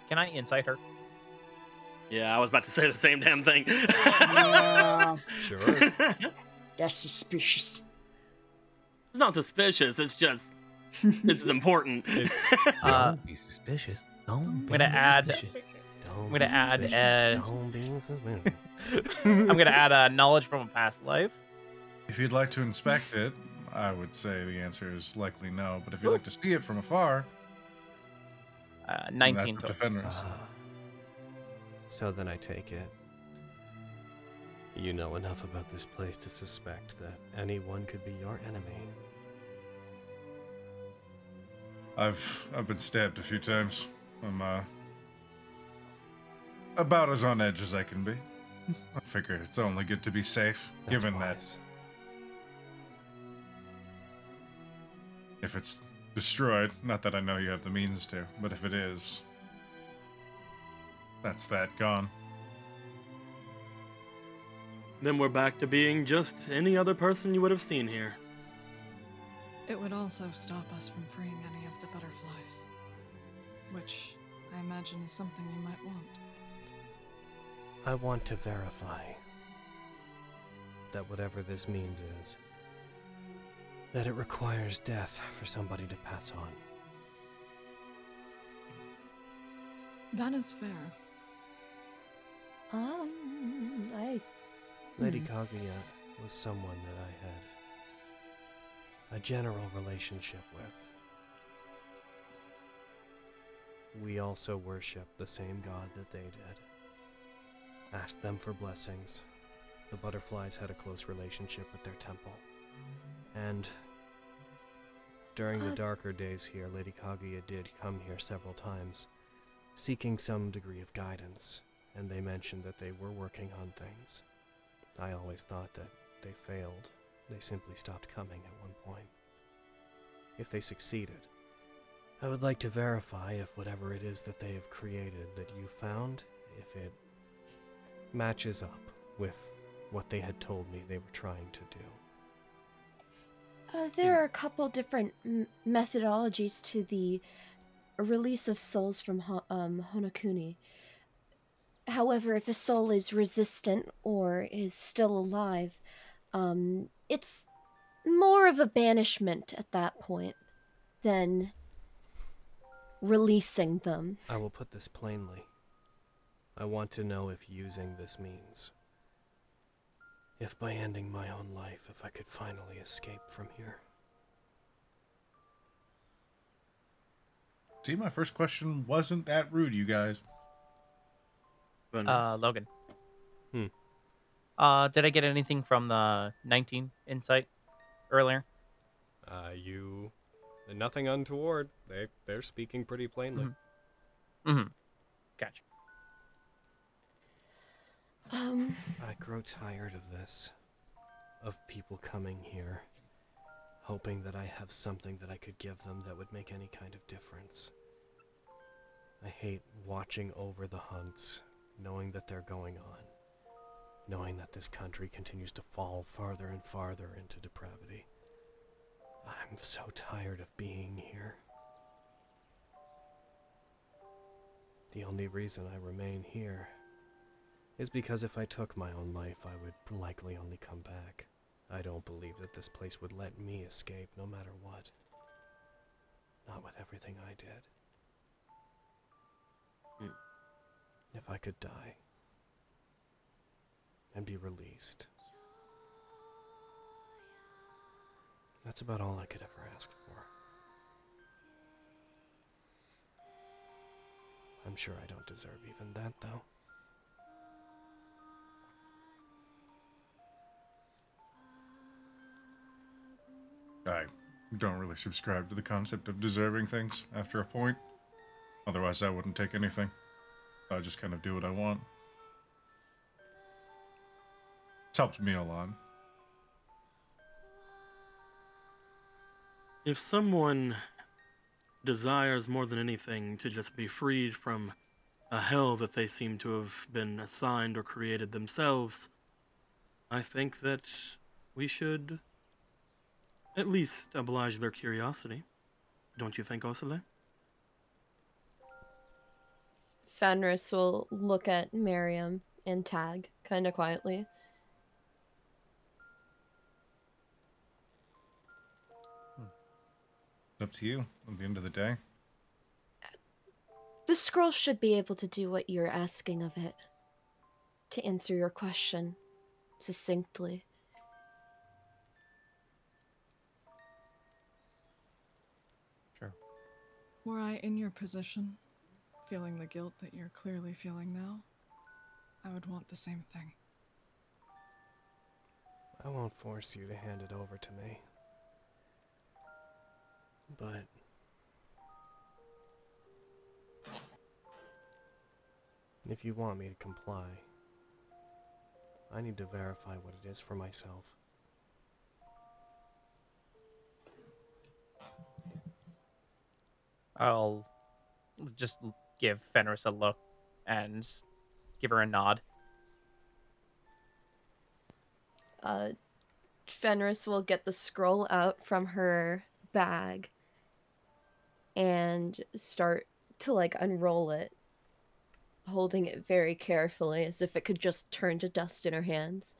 A: Can I insight her?
F: Yeah, I was about to say the same damn thing.
H: Yeah,
B: Sure.
H: that's suspicious.
F: It's not suspicious. It's just this is important.
B: It's
A: Uh,
E: Don't be suspicious. Don't
A: I'm
E: be
A: gonna add.
E: suspicious.
B: Don't
A: I'm gonna
B: be
A: add, uh,
B: Don't be suspicious.
A: I'm gonna add uh, knowledge from a past life.
C: If you'd like to inspect it, I would say the answer is likely no. But if you'd like to see it from afar,
A: Uh, 19
C: that's what defenders.
B: Ah. So then I take it. You know enough about this place to suspect that anyone could be your enemy.
C: I've I've been stabbed a few times. I'm uh about as on edge as I can be. I figure it's only good to be safe,
B: That's
C: given that if it's destroyed, not that I know you have the means to, but if it is, that's that gone.
F: Then we're back to being just any other person you would have seen here.
G: It would also stop us from freeing any of the butterflies. Which I imagine is something you might want.
B: I want to verify that whatever this means is, that it requires death for somebody to pass on.
G: That is fair.
D: Um, I,
B: Lady
D: Hmm.
B: Kaguya was someone that I had a general relationship with. We also worshiped the same god that they did. Asked them for blessings. The butterflies had a close relationship with their temple. And during the
D: Uh,
B: darker days here, Lady Kaguya did come here several times, seeking some degree of guidance, and they mentioned that they were working on things. I always thought that they failed. They simply stopped coming at one point. If they succeeded, I would like to verify if whatever it is that they have created that you found, if it matches up with what they had told me they were trying to do.
D: Uh, there are a couple different m- methodologies to the release of souls from Ho- um, Honokuni. However, if a soul is resistant or is still alive, um, it's more of a banishment at that point. than releasing them.
B: I will put this plainly. I want to know if using this means. If by ending my own life, if I could finally escape from here.
C: See, my first question wasn't that rude, you guys.
A: Uh, Logan.
B: Hmm.
A: Uh, did I get anything from the 19 insight earlier?
B: Uh, you. Nothing untoward. They they're speaking pretty plainly.
A: Mm-hmm. Gotcha.
D: Um,
B: I grow tired of this. Of people coming here, hoping that I have something that I could give them that would make any kind of difference. I hate watching over the hunts, knowing that they're going on, knowing that this country continues to fall farther and farther into depravity. I'm so tired of being here. The only reason I remain here is because if I took my own life, I would likely only come back. I don't believe that this place would let me escape no matter what. Not with everything I did. If I could die and be released, that's about all I could ever ask for. I'm sure I don't deserve even that, though.
C: I don't really subscribe to the concept of deserving things after a point. Otherwise, I wouldn't take anything. I just kind of do what I want. It's helped me a lot.
F: If someone desires more than anything to just be freed from a hell that they seem to have been assigned or created themselves, I think that we should at least oblige their curiosity. Don't you think, Osile?
D: Fenris will look at Miriam and tag kind of quietly.
C: It's up to you at the end of the day.
D: The scroll should be able to do what you're asking of it. To answer your question succinctly. Sure.
G: Were I in your position, feeling the guilt that you're clearly feeling now, I would want the same thing.
B: I won't force you to hand it over to me. But. If you want me to comply, I need to verify what it is for myself.
A: I'll just l- give Fenris a look and give her a nod.
D: Uh, Fenris will get the scroll out from her bag and start to like unroll it, holding it very carefully as if it could just turn to dust in her hands.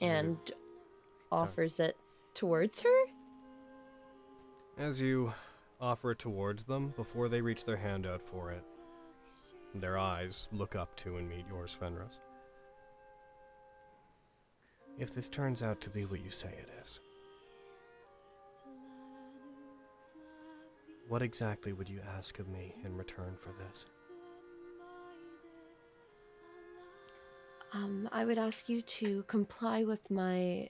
D: And offers it towards her?
B: As you offer it towards them, before they reach their hand out for it, their eyes look up to and meet yours, Fenris. If this turns out to be what you say it is, what exactly would you ask of me in return for this?
D: Um, I would ask you to comply with my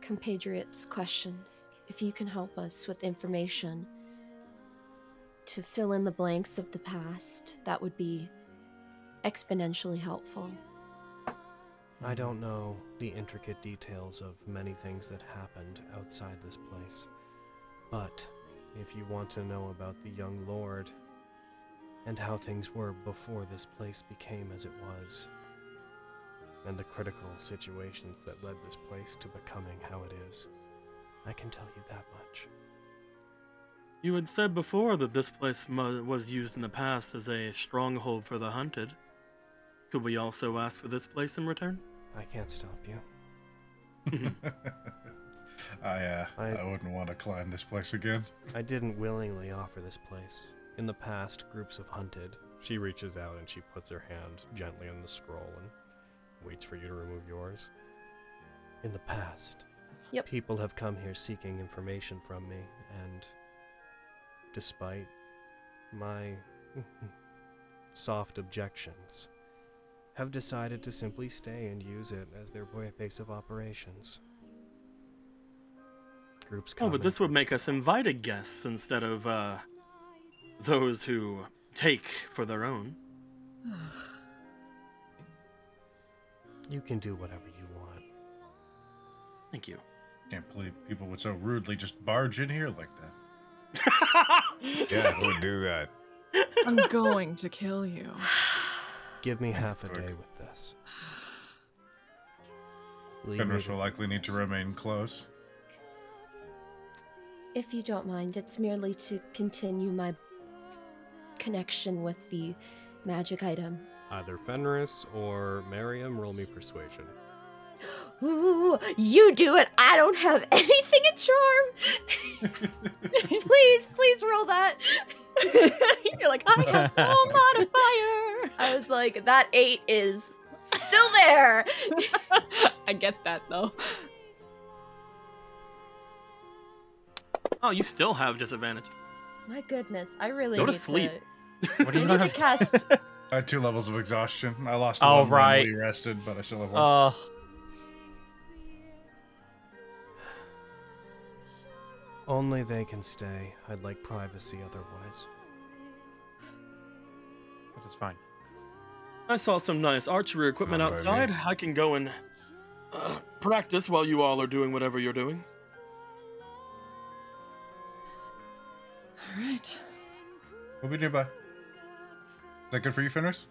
D: compatriots' questions. If you can help us with information to fill in the blanks of the past, that would be exponentially helpful.
B: I don't know the intricate details of many things that happened outside this place, but if you want to know about the young lord and how things were before this place became as it was, and the critical situations that led this place to becoming how it is, I can tell you that much.
F: You had said before that this place mu- was used in the past as a stronghold for the hunted. Could we also ask for this place in return?
B: I can't stop you.
C: I uh, I,
B: I-
C: wouldn't want to climb this place again.
B: I didn't willingly offer this place. In the past, groups have hunted. She reaches out and she puts her hand gently on the scroll and waits for you to remove yours. In the past,
D: Yep.
B: people have come here seeking information from me, and despite my soft objections, have decided to simply stay and use it as their wa- base of operations. Groups
F: Oh,
B: come
F: but
B: this
F: this would make us invited guests instead of uh, those who take for their own.
B: You can do whatever you want.
F: Thank you.
C: Can't believe people would so rudely just barge in here like that.
E: Yeah, who would do that?
G: I'm going to kill you.
B: Give me half a day with this.
C: Fenris will likely need to remain close.
D: If you don't mind, it's merely to continue my connection with the magic item.
B: Either Fenris or Miriam roll me persuasion.
D: Ooh, you do it. I don't have anything in charm. please, please roll that. You're like, I have no modifier. I was like, that eight is still there.
G: I get that though.
F: Oh, you still have disadvantage.
D: My goodness, I really
F: Go to
D: need
F: sleep.
D: to.
A: What do
D: I
A: you
D: need to
A: have?
D: cast.
C: I had two levels of exhaustion. I lost
A: Oh,
C: one
A: right.
C: when we rested, but I still have one.
A: Uh,
B: Only they can stay. I'd like privacy otherwise.
A: that is fine.
F: I saw some nice archery equipment
E: Fine by me.
F: outside. I can go and uh, practice while you all are doing whatever you're doing.
G: All right.
C: We'll be nearby. Is that good for you, Fenris?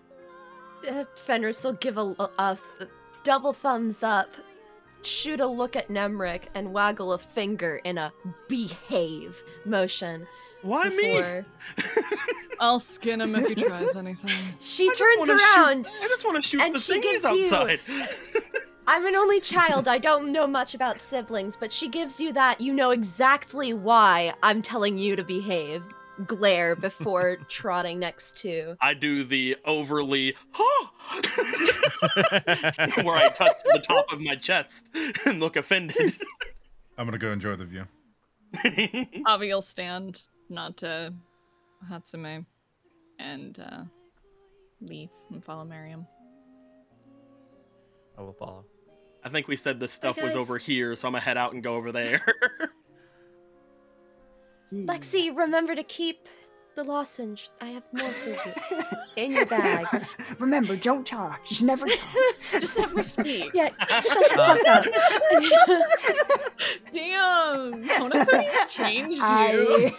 D: Uh, Fenris will give a, a th- double thumbs up, shoot a look at Nemric, and waggle a finger in a behave motion.
F: Why me?
G: I'll skin him if he tries anything.
D: She
F: I
D: turns
F: wanna shoot-
D: around.
F: I just want to shoot
D: and
F: the
D: she
F: thingies
D: gives you-
F: outside.
D: I'm an only child. I don't know much about siblings, but she gives you that. You know exactly why I'm telling you to behave. Glare before trotting next to.
F: I do the overly huh, where I touch the top of my chest and look offended.
C: I'm gonna go enjoy the view.
G: Avi will stand, nod to Hatsume, and uh, leave and follow Miriam.
A: I will follow.
F: I think we said this stuff was over here, so I'm gonna head out and go over there.
D: Lexi, remember to keep the lozenge. I have more for you. In your bag.
H: Remember, don't talk. Just never talk.
G: Just never speak.
D: Yeah, shut the fuck up.
G: Damn, Honokuni's changed you.
H: I.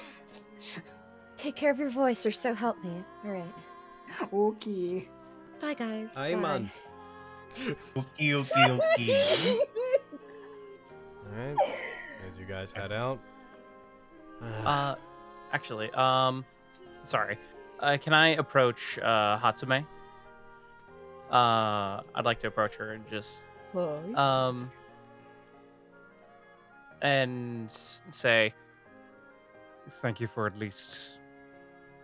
D: Take care of your voice, or so help me. All right.
H: Okay.
D: Bye, guys.
B: I'm
D: Bye.
B: on.
K: Okie okie okie.
B: Alright. As you guys head out.
A: Uh, actually, um, sorry. Uh, can I approach uh, Hatsume? Uh, I'd like to approach her and just um and say thank you for at least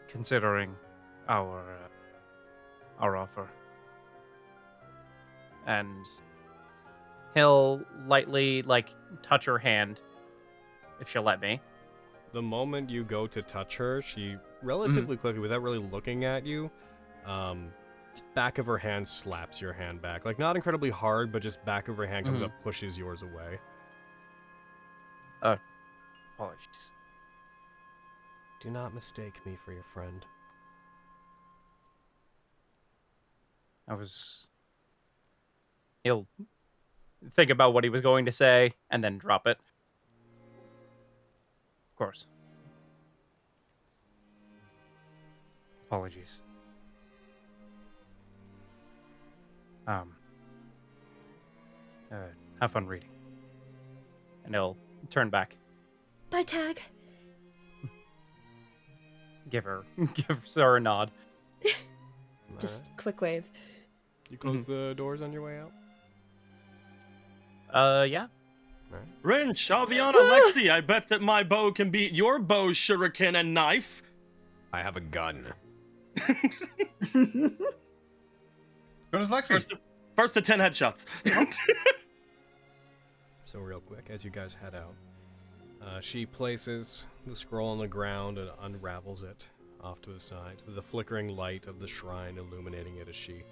A: considering our uh, our offer and he'll lightly like touch her hand if she'll let me
B: the moment you go to touch her, she relatively quickly, without really looking at you, um, back of her hand slaps your hand back. Like not incredibly hard, but just back of her hand comes
A: Mhm.
B: up, pushes yours away.
A: Oh, apologies
B: Do not mistake me for your friend.
A: I was. He'll think about what he was going to say and then drop it. Of course. Apologies. Um. Uh, have fun reading. And he'll turn back,
D: Bye, Tag.
A: give her, give her a nod.
D: Just quick wave.
B: You close the doors on your way out.
A: Uh, yeah.
F: Wrench, Aviana, Lexi, I bet that my bow can beat your bow, shuriken, and knife.
E: I have a gun.
C: Go Lexi.
F: First, first to ten headshots.
B: So real quick, as you guys head out, uh, she places the scroll on the ground and unravels it off to the side, the flickering light of the shrine illuminating it as she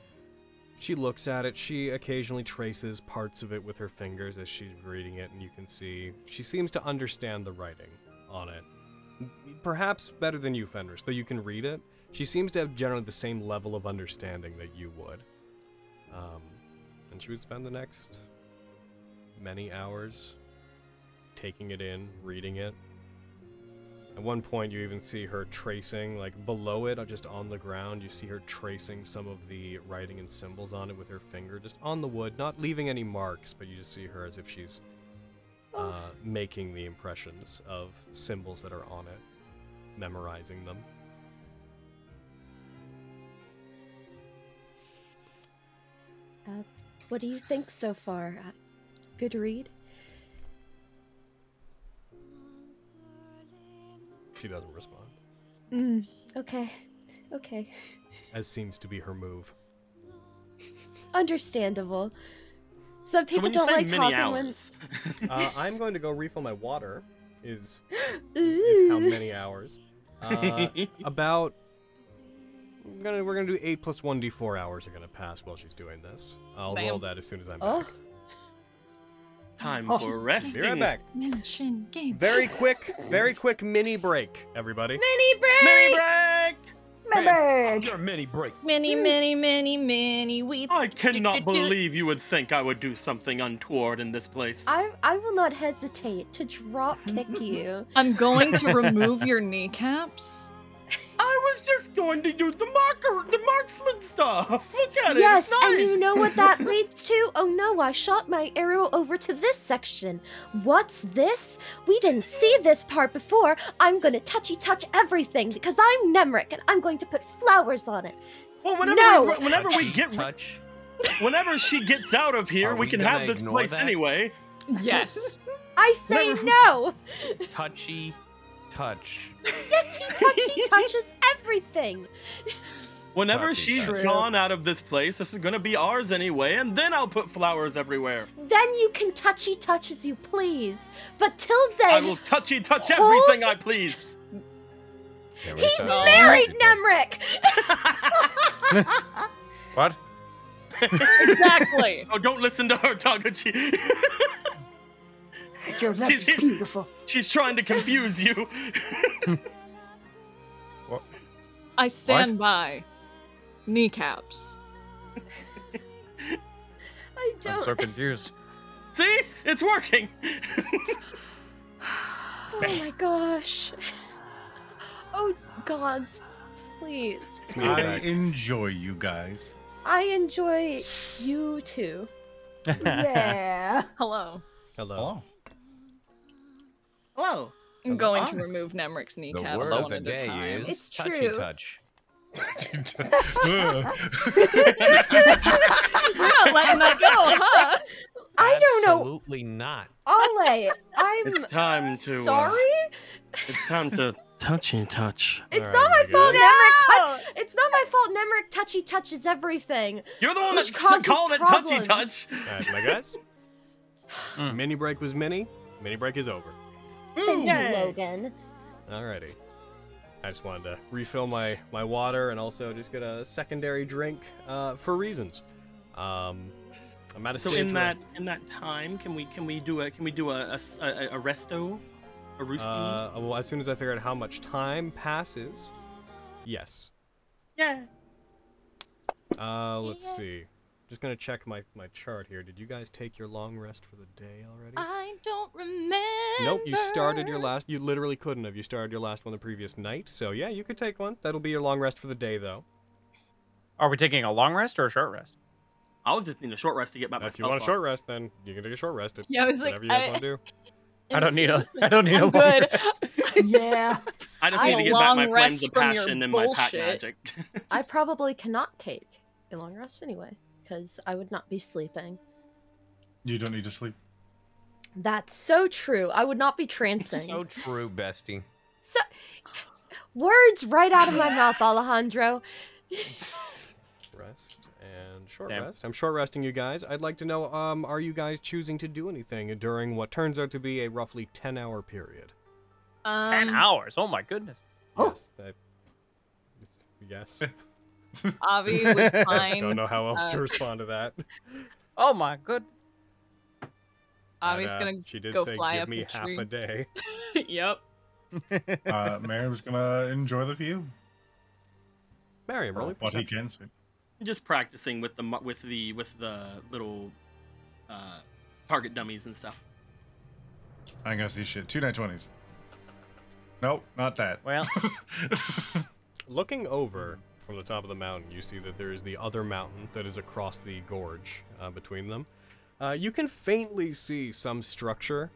B: she looks at it. She occasionally traces parts of it with her fingers as she's reading it, and you can see she seems to understand the writing on it. Perhaps better than you, Fenris, though you can read it. She seems to have generally the same level of understanding that you would. Um, and she would spend the next many hours taking it in, reading it. At one point, you even see her tracing, like below it, uh, just on the ground, you see her tracing some of the writing and symbols on it with her finger, just on the wood, not leaving any marks, but you just see her as if she's uh, making the impressions of symbols that are on it, memorizing them.
D: Uh, what do you think so far? Uh, good read?
B: She doesn't respond,
D: Mm, okay. Okay.
B: as seems to be her move.
D: Understandable. Some people
F: when you
D: don't like
F: many
D: talking when.
F: hours,
B: Uh, I'm going to go refill my water. Is is, is how many hours? Uh, about. I'm gonna, we're gonna do eight plus one d4 hours are gonna pass while she's doing this. I'll roll that as soon as I'm
D: Oh,
B: back.
F: Time
H: Oh.
F: for resting.
B: Be right back.
G: Mission game.
B: Very quick, very quick mini break, everybody.
D: mini break.
F: Mini break.
H: My bag.
E: Your mini break.
L: Many, many, many, many wheats.
F: I cannot believe you would think I would do something untoward in this place.
D: I I will not hesitate to drop kick you.
G: I'm going to remove your kneecaps.
F: I was just going to do the marker, the marksman stuff. Look at it.
D: yes,
F: nice.
D: and you know what that leads to? Oh no, I shot my arrow over to this section. What's this? We didn't see this part before. I'm gonna touchy touch everything because I'm Nemric and I'm going to put flowers on it.
F: Well, whenever
D: No!
F: we, whenever we get,
E: touch.
F: whenever she gets out of here, we
E: we
F: can have this place
E: that?
F: anyway.
G: Yes.
D: I say
F: Never-
D: no.
E: Touchy touch.
D: Yes, he touchy touches everything.
F: Whenever
E: Touch is
F: she's
E: touch.
F: gone out of this place, this is gonna be ours anyway, and then I'll put flowers everywhere.
D: Then you can touchy touch as you please. But till then,
F: I will touchy touch
D: hold-
F: everything I please.
D: He's
E: touch.
D: married, Nemric.
A: What?
G: exactly.
F: Oh, don't listen to her, Tagachi.
H: Your left is
F: She's-
H: beautiful.
F: she's trying to confuse you. what?
G: I stand by. Kneecaps.
D: I don't.
A: I'm
D: don't.
A: so confused.
F: See, it's working.
D: Oh my gosh. Oh gods, please.
B: It's
C: I enjoy you guys.
D: I enjoy you too.
H: Yeah.
G: Hello.
B: Hello.
C: Hello.
F: Hello.
G: I'm going to remove Nemric's
E: The
G: kneecaps
E: word of
G: one
E: the
G: at a
E: day
G: time.
E: is
D: It's
E: touchy
D: true.
E: touch.
G: You're not letting that go, huh?
D: I don't know.
E: Absolutely not.
D: Ale, I'm
F: It's time to. uh,
D: sorry.
F: it's time to touchy touch.
D: It's
B: All
D: not
B: right,
D: my fault.
B: good.
D: Nemric touch. It's not my fault. Nemric touchy touches everything.
F: You're the one
D: Which
F: that's
D: causes
F: called it touchy
D: problems.
F: touch.
B: All right, my guys.
A: Mm.
B: Mini break was mini. Mini break is over.
D: Thank
F: Yay.
D: you, Logan.
B: Alrighty. I just wanted to refill my my water and also just get a secondary drink uh, for reasons. Um, I'm at a
F: So
B: stage
F: in
B: where-
F: that in that time, can we can we do a can we do a a, s- a- a resto, a roosty?
B: Uh, well, as soon as I figure out how much time passes, yes.
F: yeah.
B: Uh, let's see. Just gonna check my my chart here. Did you guys take your long rest for the day already?
G: I don't remember.
B: Nope, you started your last. You literally couldn't have. You started your last one the previous night. So yeah, you could take one. That'll be your long rest for the day, though.
A: Are we taking a long rest or a short rest?
F: I was just need a short rest to get back my
B: if you
F: spell
B: want a short rest, then you can take a short rest. It-
G: Yeah, I was like,
B: whatever you guys
G: I-
B: want to do.
A: I don't need a. I don't need
G: I'm
A: a long
G: good.
A: rest.
H: Yeah.
F: I just
G: I
F: need
G: a
F: to get back my
G: long
F: flames
G: rest
F: of
G: from your
F: passion and my pack
G: bullshit.
F: magic.
D: I probably cannot take a long rest anyway, because I would not be sleeping.
C: You don't need to sleep.
D: That's so true. I would not be trancing.
E: So true, bestie.
D: So, words right out of my mouth, Alejandro.
B: Rest and short
A: Damn.
B: rest. I'm short resting you guys. I'd like to know, um, are you guys choosing to do anything during what turns out to be a roughly 10 hour period?
A: Ten
G: Um,
A: hours. Oh my goodness.
B: Yes. That, yes.
G: Avi would find.
B: Don't know how else to
G: uh,
B: respond to that.
A: Oh my good.
G: Avi's
B: uh,
G: gonna
B: she did
G: go
B: say,
G: fly
B: give
G: up
B: me
G: a
B: half
G: tree.
B: a day.
G: yep.
C: Uh, Miriam's gonna enjoy the view.
B: Miriam, roll
C: What he can see.
F: Just practicing with the with the with the little uh, target dummies and stuff.
C: I ain't gonna see shit. Two nine twenties. Nope, not that.
A: Well,
B: Looking over from the top of the mountain, you see that there is the other mountain that is across the gorge uh, between them. Uh, you can faintly see some structure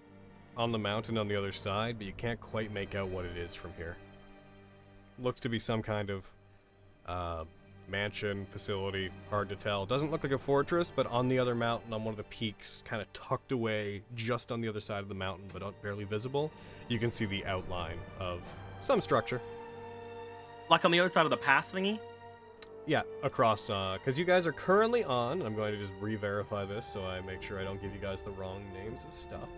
B: on the mountain on the other side, but you can't quite make out what it is from here. Looks to be some kind of uh, mansion, facility, hard to tell. Doesn't look like a fortress, but on the other mountain, on one of the peaks, kind of tucked away just on the other side of the mountain, but barely visible, you can see the outline of some structure.
F: Like on the other side of the pass thingy.
B: Yeah, across, because you guys are currently on, I'm going to just re-verify this so I make sure I don't give you guys the wrong names of stuff.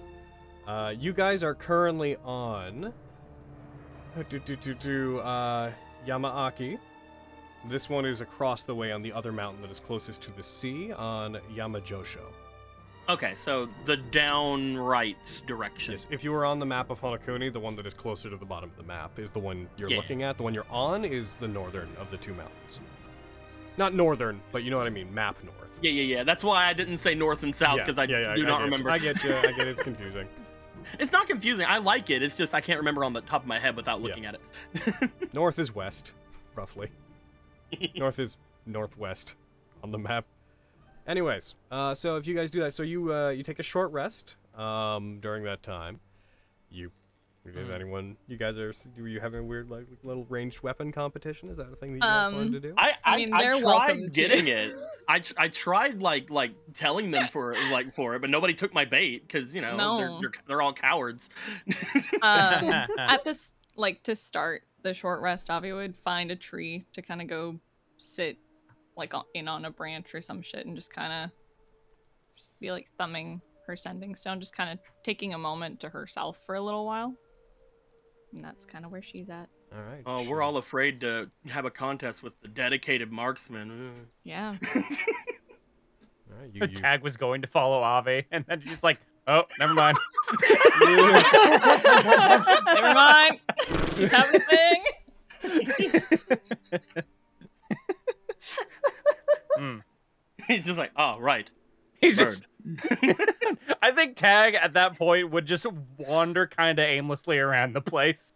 B: Uh, you guys are currently on, uh, do, do, do, do, uh, Yamaaki. This one is across the way on the other mountain that is closest to the sea on Yamajosho.
F: Okay, so the down right direction.
B: Yes, if you were on the map of Honokuni, the one that is closer to the bottom of the map is the one you're
F: Yeah.
B: looking at. The one you're on is the northern of the two mountains. Not northern, but you know what I mean, map north.
F: Yeah, yeah, yeah. That's why I didn't say north and south
B: Yeah,
F: because I
B: yeah, yeah,
F: do
B: I
F: not
B: get you.
F: remember.
B: I get you. I get it. It's confusing.
F: It's not confusing. I like it. It's just I can't remember on the top of my head without looking at it.
B: North is west, roughly. North is northwest on the map. Anyways, uh, so if you guys do that, so you uh, you take a short rest um, during that time. You, is anyone? You guys are? Were you having a weird like little ranged weapon competition? Is that a thing that you guys wanted
G: Um,
B: to do?
F: I, I,
G: I mean,
F: I
G: they're
F: tried
G: welcome to.
F: getting it. I, tr- I tried like like telling them for like for it, but nobody took my bait because you know they're, they're they're all cowards.
G: Um, at this, like to start the short rest, Avi would find a tree to kind of go sit, like in on a branch or some shit, and just kind of just be like thumbing her sending stone, just kind of taking a moment to herself for a little while. And that's kind of where she's at.
B: all right.
F: Oh,
B: sure.
F: we're all afraid to have a contest with the dedicated marksman.
G: Yeah.
B: All right, you,
A: the
B: you-
A: tag was going to follow Ave, and then she's like, "Oh, never mind."
G: Never mind. She's having a thing.
A: Hmm.
F: He's just like, oh right.
A: He's
F: Bird.
A: just. I think Tag at that point would just wander kind of aimlessly around the place,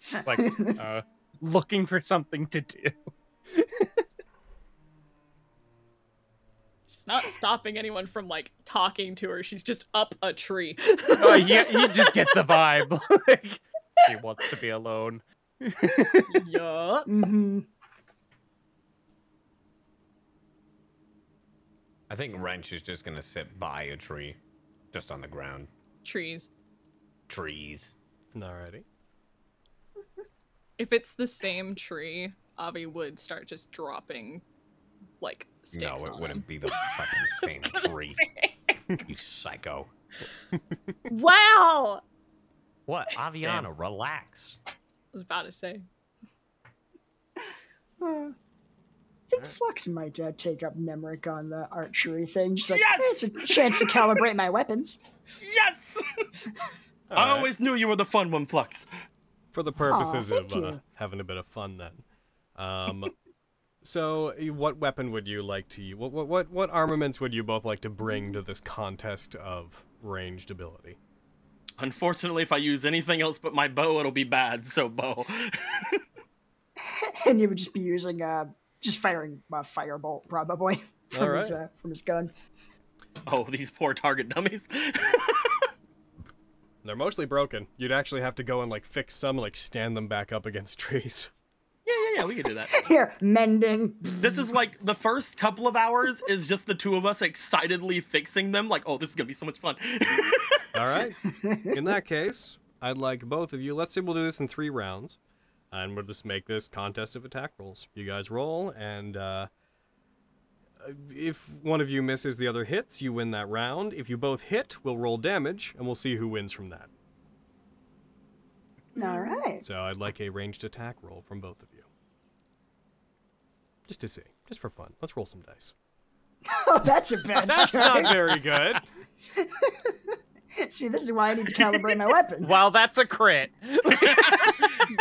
A: just like uh, looking for something to do.
G: She's not stopping anyone from like talking to her. She's just up a tree.
A: Oh, he, he just gets the vibe. like, he wants to be alone.
G: yeah.
H: hmm
E: I think Wrench is just gonna sit by a tree, just on the ground.
G: Trees.
E: Trees.
B: Alrighty.
G: If it's the same tree, Avi would start just dropping like sticks
E: no, it
G: on
E: wouldn't
G: him.
E: be the fucking same tree. you psycho.
G: Wow!
E: What? Aviana, relax.
G: I was about to say.
H: I think Flux might uh, take up Nemric on the archery thing. Just like,
F: Yes!
H: "Eh, it's a chance to calibrate my weapons.
F: Yes.
B: All
F: I
B: right.
F: always knew you were the fun one, Flux.
B: for the purposes of uh, having a bit of fun then. Um, so what weapon would you like to use? What, what what what armaments would you both like to bring to this contest of ranged ability?
F: Unfortunately, if I use anything else but my bow, it'll be bad. So bow.
H: and you would just be using, uh, just firing a firebolt probably from his uh, from his gun.
F: oh, these poor target dummies.
B: They're mostly broken. You'd actually have to go and like fix some, like stand them back up against trees.
F: Yeah, yeah, yeah, we can do that.
H: Here, mending.
F: This is like the first couple of hours is just the two of us excitedly fixing them. Like, oh, this is gonna be so much fun.
B: All right. In that case, I'd like both of you. Let's say we'll do this in three rounds, and we'll just make this contest of attack rolls. You guys roll, and uh, if one of you misses, the other hits. You win that round. If you both hit, we'll roll damage, and we'll see who wins from that.
H: All right.
B: So I'd like a ranged attack roll from both of you, just to see, just for fun. Let's roll some dice.
H: Oh, that's a bad
B: That's
H: start.
B: not very good.
H: See, this is why I need to calibrate my weapon.
A: Well, that's a crit.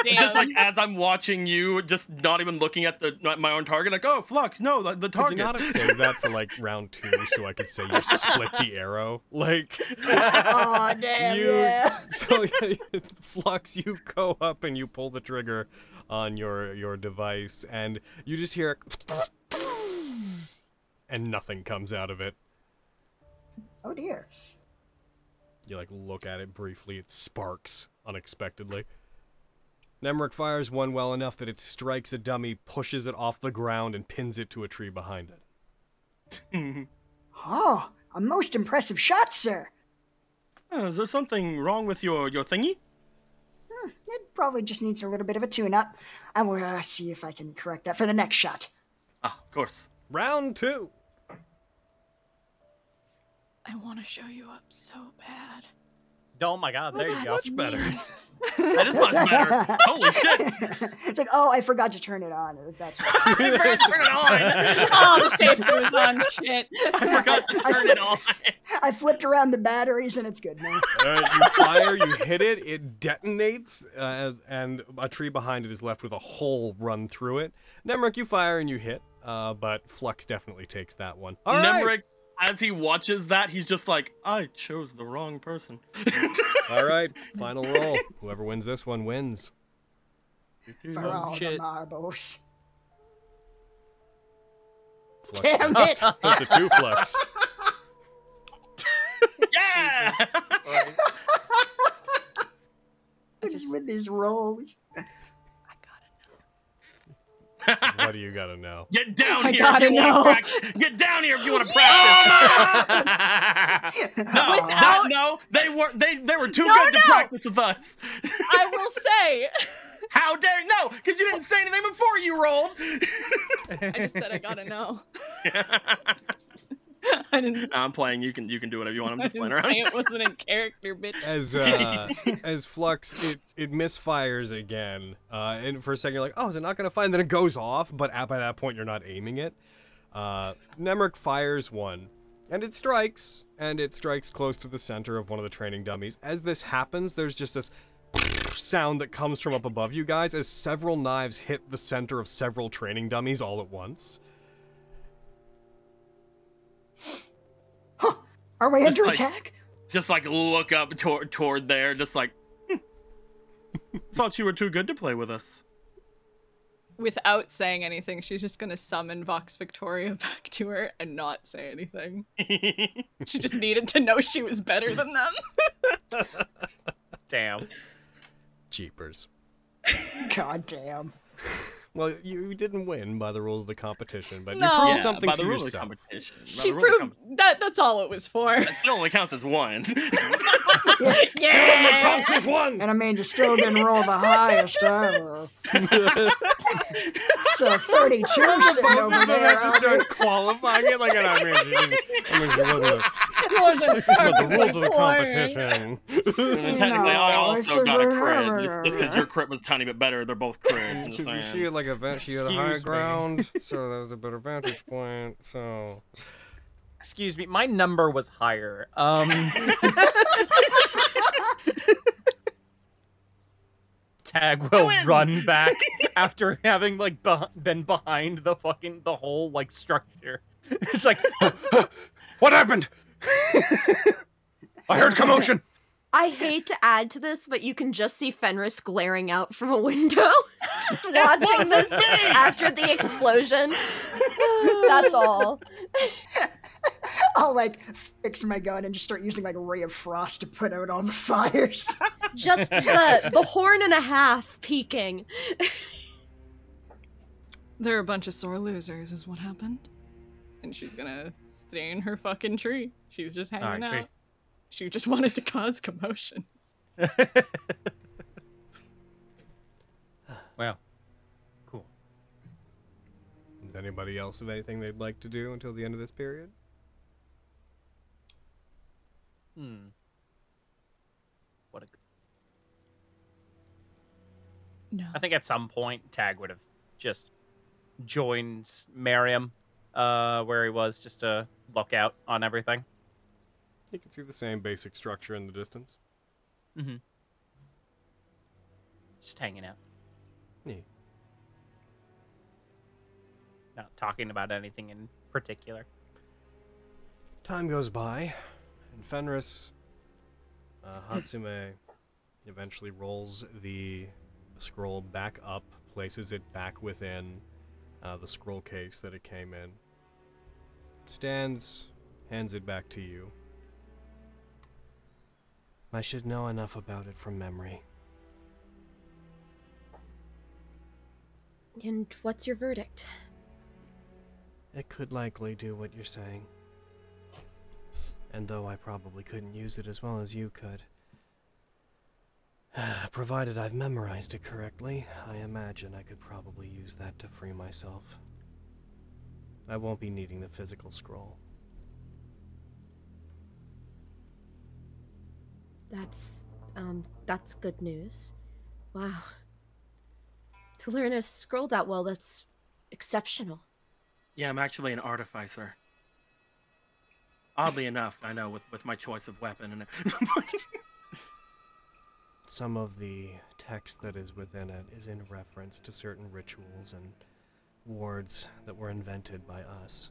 F: just like as I'm watching you, just not even looking at the my own target, like, oh, Flux, no, the, the
B: Could
F: target.
B: you not have saved that for like round two so I could say you split the arrow? Like,
H: oh damn,
B: you,
H: yeah.
B: so Flux, you go up and you pull the trigger on your your device, and you just hear, and nothing comes out of it.
H: Oh dear.
B: You like look at it briefly. It sparks unexpectedly. Nemric fires one well enough that it strikes a dummy, pushes it off the ground, and pins it to a tree behind it.
H: Oh, a most impressive shot, sir.
F: Oh, is there something wrong with your your thingy?
H: Hmm, it probably just needs a little bit of a tune-up. I will uh, see if I can correct that for the next shot.
F: Ah, of course.
B: Round two.
G: I want to show you up so bad.
A: Oh my god, there you go.
B: Much better.
F: That is much better. Holy shit!
H: it's like, oh, I forgot to turn it on. That's right.
F: I forgot to turn it on.
G: oh, the safety was on. Shit.
F: I forgot to
H: I
F: turn it on.
H: I flipped around the batteries and it's good now.
B: All right, you fire, you hit it, it detonates, uh, and a tree behind it is left with a hole run through it. Nemric, you fire and you hit, uh, but Flux definitely takes that one. All right.
F: Nemric, as he watches that, he's just like, I chose the wrong person.
B: All right, final roll. Whoever wins this one wins.
H: For all the
A: shit.
H: marbles.
B: Flux
H: Damn it!
B: With the two Flux.
F: yeah!
H: What is with these rolls?
B: What do you gotta know?
F: Get down
G: I
F: here
G: gotta
F: if you
G: know.
F: want to practice. Get down here if you want to practice. Oh, no,
G: Without-
F: that, no, they were they they were too
G: No,
F: good to
G: no.
F: practice with us.
G: I will say,
F: How dare no? Because you didn't say anything before you rolled.
G: I just said I gotta know. I didn't.
F: I'm playing. You can you can do whatever you want. I'm just playing
G: didn't
F: around.
G: say it wasn't in character, bitch.
B: As uh, as Flux, it, it misfires again, uh, and for a second you're like, oh, is it not gonna fire? And then it goes off, but at, by that point you're not aiming it. Uh, Nemric fires one, and it strikes, and it strikes close to the center of one of the training dummies. As this happens, there's just this sound that comes from up above you guys as several knives hit the center of several training dummies all at once.
H: Are we
F: Just
H: under
F: like-
H: attack?
F: Just like look up toward toward there. Just like. hmm. Thought you were too good to play with us.
G: Without saying anything, she's just gonna summon Vox Victoria back to her and not say anything. She just needed to know she was better than them.
A: Damn.
B: Jeepers.
H: God damn.
B: Well, you didn't win by the rules of the competition, but
G: No.
B: you proved
F: Yeah,
B: something
F: by
B: to
F: the rules of
B: yourself.
F: competition. By
G: She
F: the rules of
G: proved that that's all it was for.
F: That still only counts as one.
G: yeah.
B: Still only counts as one.
H: And I mean, you still didn't roll the highest ever. so 32 sitting over there.
B: I just start qualifying it like I mean, she didn't- I mean, she wasn't.
G: She wasn't
B: But the rules of the competition.
F: And then technically, I
H: No,
F: also
H: a
F: got a
H: good
F: crit. Just- Just because your crit was a tiny bit better, they're both crits. just
B: She,
F: saying.
B: had like a vent. She had a high
A: me.
B: ground, so that was a better vantage point. So
A: Excuse me, my number was higher. Um. Tag will
F: win.
A: run back after having like beh been behind the fucking the whole like structure. It's like, what happened? I heard commotion.
D: I hate to add to this, but you can just see Fenris glaring out from a window, just watching this after the explosion. That's all.
H: I'll like fix my gun and just start using like a ray of frost to put out all the fires.
D: Just the the horn and a half peeking.
G: They're a bunch of sore losers, is what happened. And she's gonna stay in her fucking tree. She's just hanging
A: see.
G: out. She just wanted to cause commotion.
A: Well, cool.
B: Does anybody else have anything they'd like to do until the end of this period?
A: Hmm. What a.
G: No.
A: I think at some point Tag would have just joined Miriam, uh, where he was, just to look out on everything.
B: You can see the same basic structure in the distance.
A: Mm-hmm. Just hanging out,
B: Neat.
A: not talking about anything in particular.
B: Time goes by, and Fenris uh, Hatsume eventually rolls the scroll back up, places it back within uh, the scroll case that it came in, stands, hands it back to you. I should know enough about it from memory.
D: And what's your verdict?
B: It could likely do what you're saying. And though I probably couldn't use it as well as you could, provided I've memorized it correctly, I imagine I could probably use that to free myself. I won't be needing the physical scroll.
D: That's um that's good news. Wow. To learn a scroll that well, that's exceptional.
F: Yeah, I'm actually an artificer. Oddly enough, I know with, with my choice of weapon and
B: Some of the text that is within it is in reference to certain rituals and wards that were invented by us.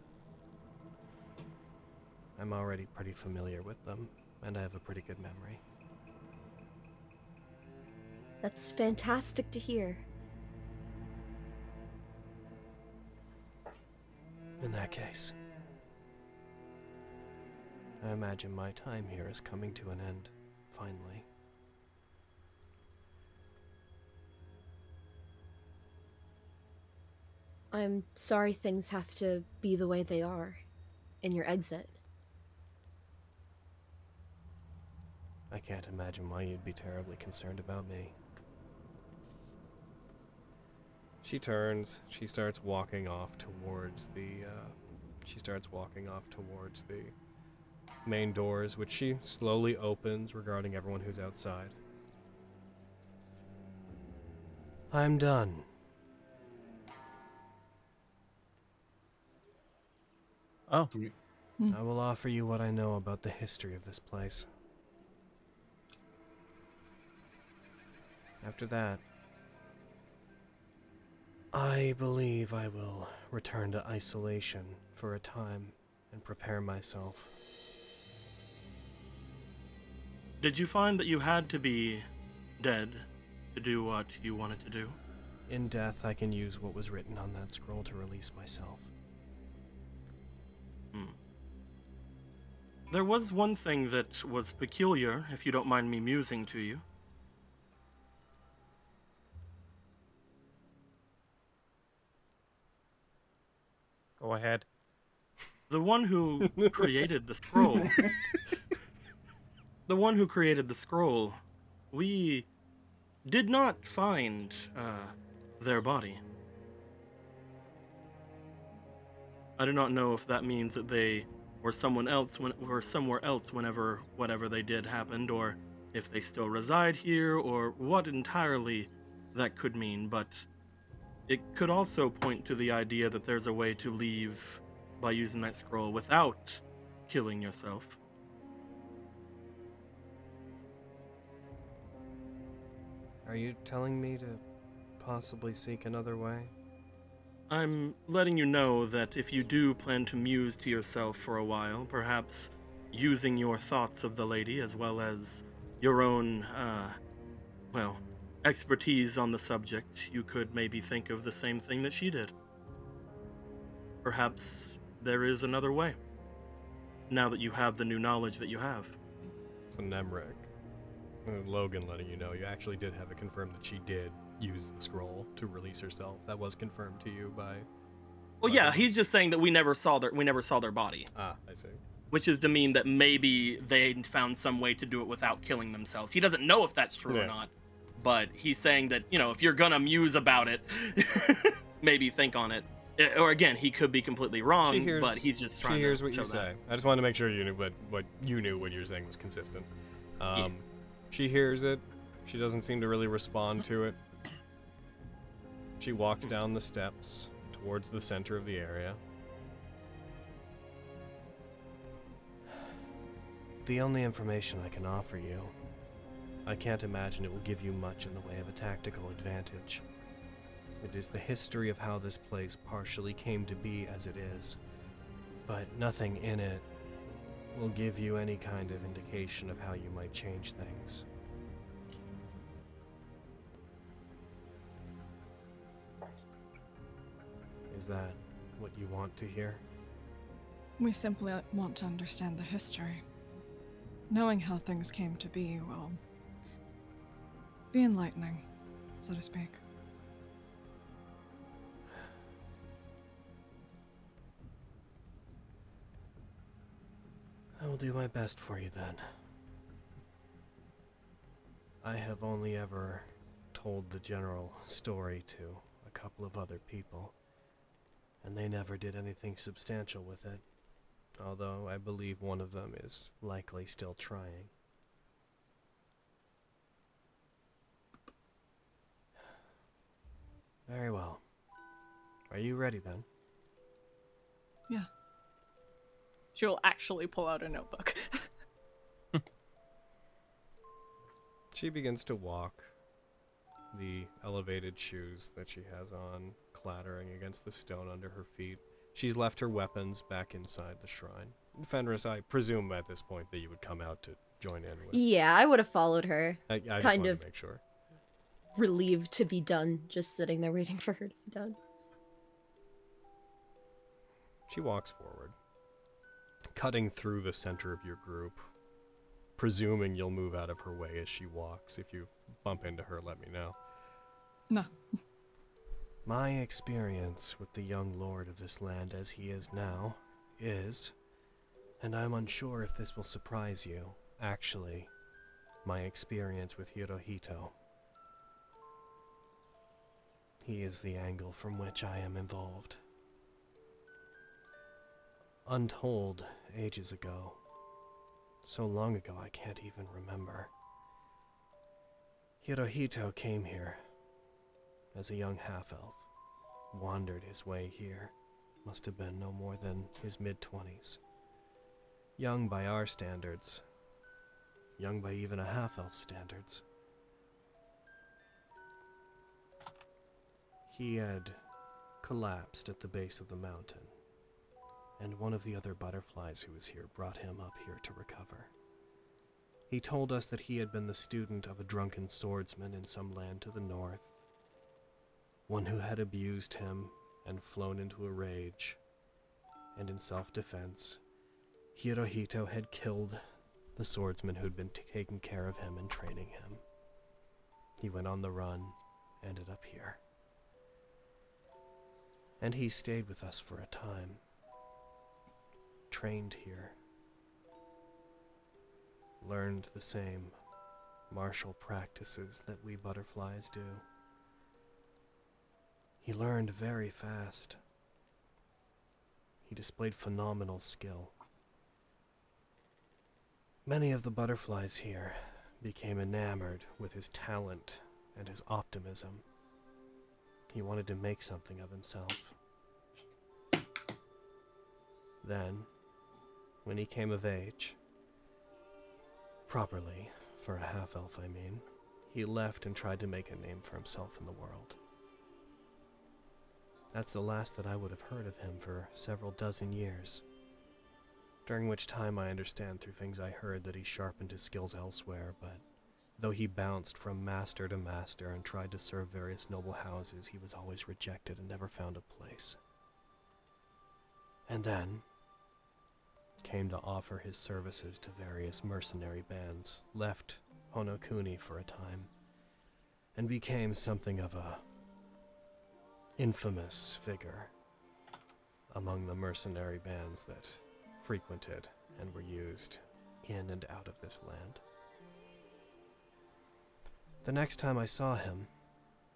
B: I'm already pretty familiar with them, and I have a pretty good memory.
D: That's fantastic to hear.
B: In that case, I imagine my time here is coming to an end, finally.
D: I'm sorry things have to be the way they are in your exit.
B: I can't imagine why you'd be terribly concerned about me. She turns. She starts walking off towards the. Uh, she starts walking off towards the main doors, which she slowly opens, regarding everyone who's outside. I'm done.
A: Oh. Hmm.
B: I will offer you what I know about the history of this place. After that, I believe I will return to isolation for a time and prepare myself.
F: Did you find that you had to be dead to do what you wanted to do?
B: In death, I can use what was written on that scroll to release myself.
F: There was one thing that was peculiar, if you don't mind me musing to you.
A: Go ahead.
F: The one who created the scroll. the one who created the scroll. We did not find uh, their body. I do not know if that means that they were someone else when were somewhere else whenever whatever they did happened, or if they still reside here, or what entirely that could mean. But it could also point to the idea that there's a way to leave by using that scroll without killing yourself.
B: Are you telling me to possibly seek another way?
F: I'm letting you know that if you do plan to muse to yourself for a while, perhaps using your thoughts of the lady as well as your own, uh, well, expertise on the subject, you could maybe think of the same thing that she did. Perhaps there is another way. Now that you have the new knowledge that you have.
B: So Nemric, uh, Logan letting you know, you actually did have it confirmed that she did use the scroll to release herself. That was confirmed to you by.
F: Well, yeah, he's just saying that we never saw their we never saw their body,
B: Ah, I see.
F: which is to mean that maybe they found some way to do it without killing themselves. He doesn't know if that's true
B: Yeah.
F: or not, but he's saying that you know if you're gonna muse about it, maybe think on it. Eh, Or again, he could be completely wrong,
B: hears,
F: but he's just trying
B: She hears
F: to
B: what you
F: that.
B: say. I just wanted to make sure you knew what what you knew what you were saying was consistent. Um, She hears it. She doesn't seem to really respond to it. She walks down the steps towards the center of the area. The only information I can offer you, I can't imagine it will give you much in the way of a tactical advantage. It is the history of how this place partially came to be as it is, but nothing in it will give you any kind of indication of how you might change things. Is that what you want to hear?
G: We simply want to understand the history. Knowing how things came to be will be enlightening, so to speak.
B: I will do my best for you then. I have only ever told the general story to a couple of other people, and they never did anything substantial with it, although I believe one of them is likely still trying. Very well. Are you ready then?
G: Yeah. She will actually pull out a notebook.
B: She begins to walk, the elevated shoes that she has on clattering against the stone under her feet. She's left her weapons back inside the shrine. Fenris, I presume at this point that you would come out to join in with.
D: Yeah, I would have followed her.
B: I, I just
D: kind
B: wanted
D: of
B: to make sure.
D: relieved to be done, just sitting there waiting for her to be done.
B: She walks forward, cutting through the center of your group, presuming you'll move out of her way as she walks. If you bump into her, let me know.
G: No.
B: My experience with the young lord of this land as he is now is, and I'm unsure if this will surprise you, actually, my experience with Hirohito. He is the angle from which I am involved. Untold ages ago. So long ago I can't even remember. Hirohito came here as a young half elf, wandered his way here, must have been no more than his mid 20s. Young by our standards, young by even a half elf standards. He had collapsed at the base of the mountain, and one of the other butterflies who was here brought him up here to recover. He told us that he had been the student of a drunken swordsman in some land to the north, one who had abused him and flown into a rage, and in self defense, Hirohito had killed the swordsman who'd been taking care of him and training him. He went on the run, ended up here. And he stayed with us for a time, trained here, learned the same martial practices that we butterflies do. He learned very fast. He displayed phenomenal skill. Many of the butterflies here became enamored with his talent and his optimism. He wanted to make something of himself. Then, when he came of age, properly, for a half elf, I mean, he left and tried to make a name for himself in the world. That's the last that I would have heard of him for several dozen years. During which time I understand through things I heard that he sharpened his skills elsewhere, but though he bounced from master to master and tried to serve various noble houses, he was always rejected and never found a place. And then came to offer his services to various mercenary bands, left Honokuni for a time, and became something of a infamous figure among the mercenary bands that frequented and were used in and out of this land. The next time I saw him,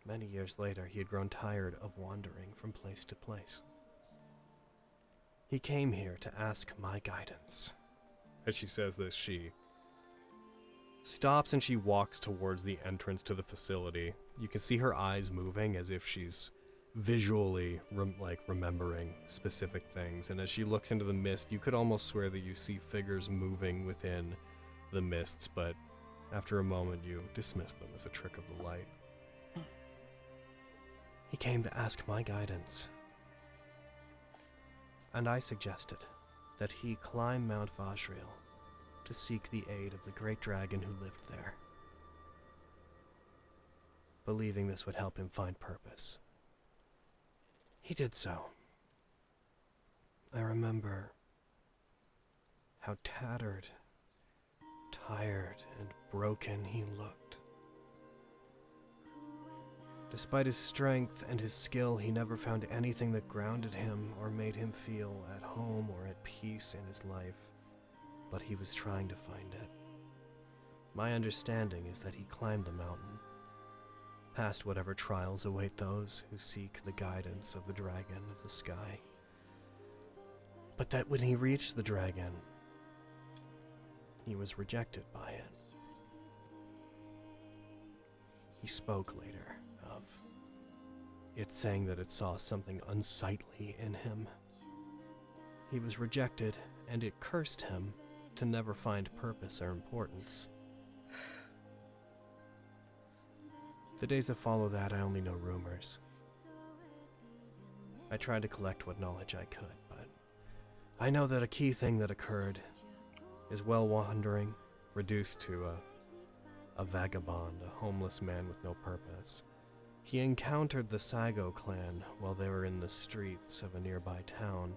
B: many years later, he had grown tired of wandering from place to place. He came here to ask my guidance. As she says this, she stops and she walks towards the entrance to the facility. You can see her eyes moving as if she's visually rem- like remembering specific things and as she looks into the mist you could almost swear that you see figures moving within the mists but after a moment you dismiss them as a trick of the light. He came to ask my guidance. And i suggested that he climb mount vajriel to seek the aid of the great dragon who lived there. Believing this would help him find purpose he did so. I remember how tattered, tired, and broken he looked. Despite his strength and his skill, he never found anything that grounded him or made him feel at home or at peace in his life, but he was trying to find it. My understanding is that he climbed the mountain past whatever trials await those who seek the guidance of the dragon of the sky. But that when he reached the dragon, he was rejected by it. He spoke later of it saying that it saw something unsightly in him. He was rejected, and it cursed him to never find purpose or importance. The days that follow that, I only know rumors. I tried to collect what knowledge I could, but I know that a key thing that occurred is well wandering, reduced to a, a vagabond, a homeless man with no purpose. He encountered the Saigo clan while they were in the streets of a nearby town,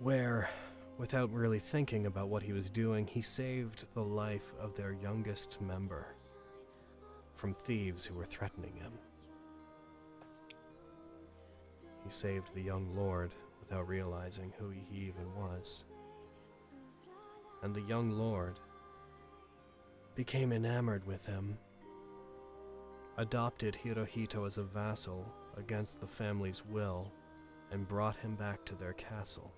B: where, without really thinking about what he was doing, he saved the life of their youngest member from thieves who were threatening him. He saved the young lord without realizing who he even was. And the young lord became enamored with him, adopted Hirohito as a vassal against the family's will, and brought him back to their castle,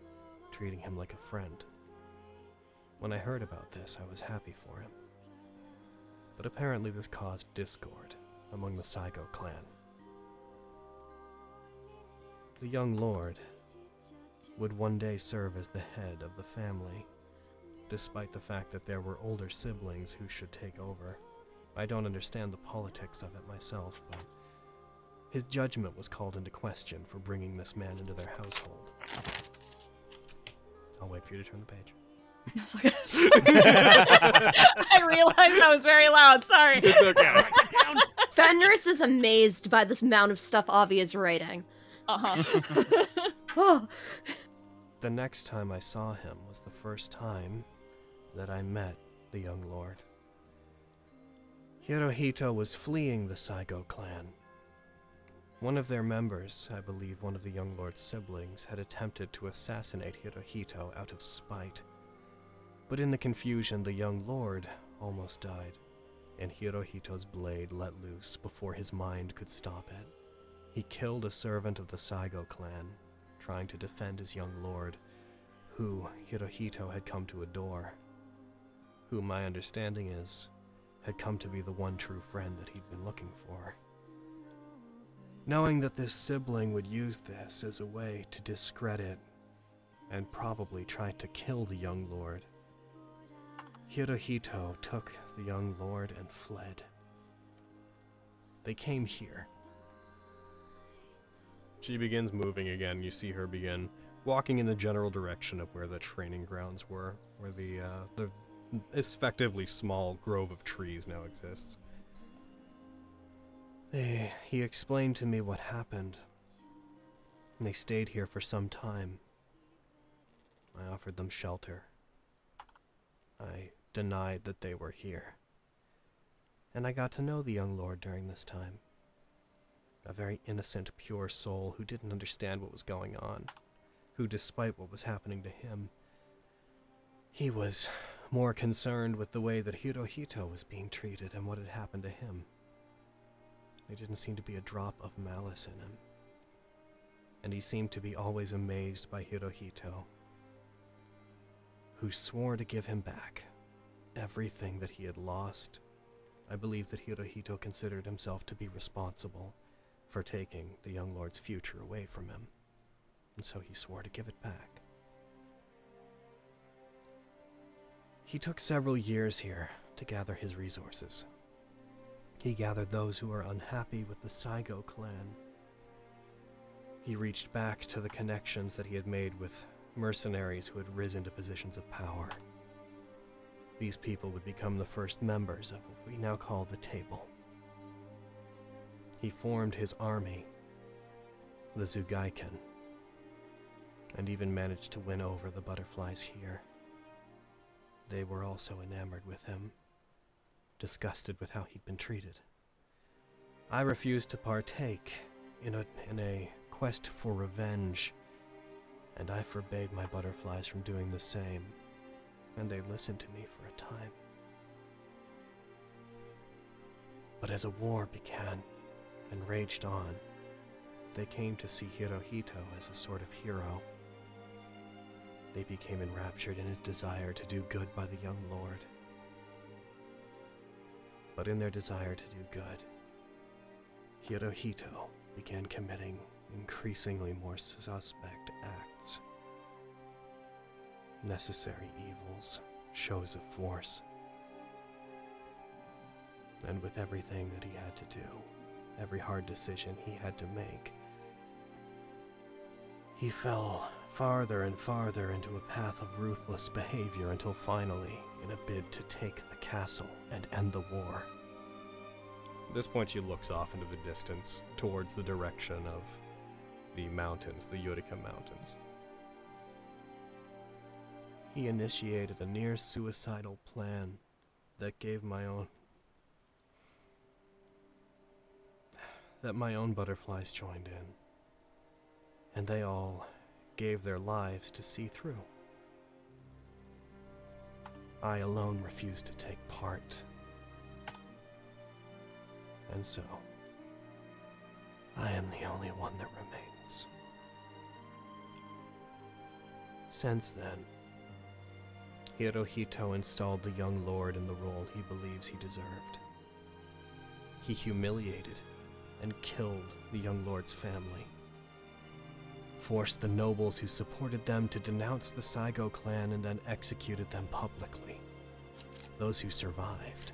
B: treating him like a friend. When I heard about this, I was happy for him but apparently this caused discord among the Saigo clan. The young lord would one day serve as the head of the family, despite the fact that there were older siblings who should take over. I don't understand the politics of it myself, but his judgment was called into question for bringing this man into their household. I'll wait for you to turn the page.
G: Yes, I guess. I realized I was very loud. Sorry.
B: It's okay.
D: Fenris is amazed by this amount of stuff Avi is writing.
G: Uh-huh.
D: Oh,
B: The next time I saw him was the first time that I met the young lord. Hirohito was fleeing the Saigo clan. One of their members, I believe one of the young lord's siblings, had attempted to assassinate Hirohito out of spite. But in the confusion, the young lord almost died, and Hirohito's blade let loose before his mind could stop it. He killed a servant of the Saigo clan, trying to defend his young lord, who Hirohito had come to adore, who my understanding is had come to be the one true friend that he'd been looking for. Knowing that this sibling would use this as a way to discredit and probably try to kill the young lord, Hirohito took the young lord and fled. They came here. She begins moving again. You see her begin walking in the general direction of where the training grounds were, where the uh, the effectively small grove of trees now exists. They, he explained to me what happened. And they stayed here for some time. I offered them shelter. I denied that they were here. And I got to know the young lord during this time. A very innocent, pure soul who didn't understand what was going on, who, despite what was happening to him, he was more concerned with the way that Hirohito was being treated and what had happened to him. There didn't seem to be a drop of malice in him. And he seemed to be always amazed by Hirohito, who swore to give him back everything that he had lost. I believe that Hirohito considered himself to be responsible for taking the young lord's future away from him, and so he swore to give it back. He took several years here to gather his resources. He gathered those who were unhappy with the Saigo clan. He reached back to the connections that he had made with mercenaries who had risen to positions of power. These people would become the first members of what we now call the Table. He formed his army, the Zugaiken, and even managed to win over the butterflies here. They were also enamored with him, disgusted with how he'd been treated. I refused to partake in a, in a quest for revenge, and I forbade my butterflies from doing the same, and they listened to me for a time. But as a war began and raged on, they came to see Hirohito as a sort of hero. They became enraptured in his desire to do good by the young lord. But in their desire to do good, Hirohito began committing increasingly more suspect acts. Necessary evils, shows of force. And with everything that he had to do, every hard decision he had to make, he fell farther and farther into a path of ruthless behavior until finally, in a bid to take the castle and end the war. At this point, she looks off into the distance towards the direction of the mountains, the Yurika Mountains. He initiated a near suicidal plan that gave my own. that my own butterflies joined in. And they all gave their lives to see through. I alone refused to take part. And so, I am the only one that remains. Since then, Hirohito installed the young lord in the role he believes he deserved. He humiliated and killed the young lord's family, forced the nobles who supported them to denounce the Saigo clan and then executed them publicly. Those who survived,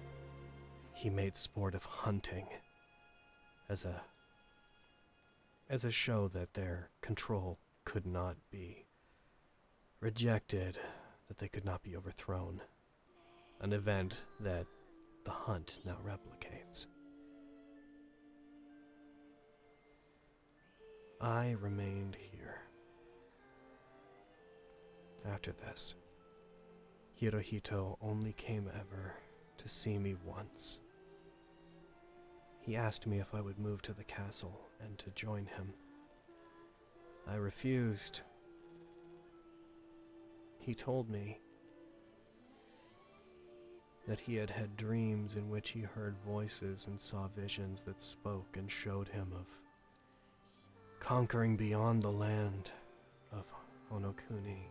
B: he made sport of hunting as a as a show that their control could not be rejected, that they could not be overthrown. An event that the hunt now replicates. I remained here. After this, Hirohito only came ever to see me once. He asked me if I would move to the castle and to join him. I refused. He told me that he had had dreams in which he heard voices and saw visions that spoke and showed him of conquering beyond the land of Honokuni.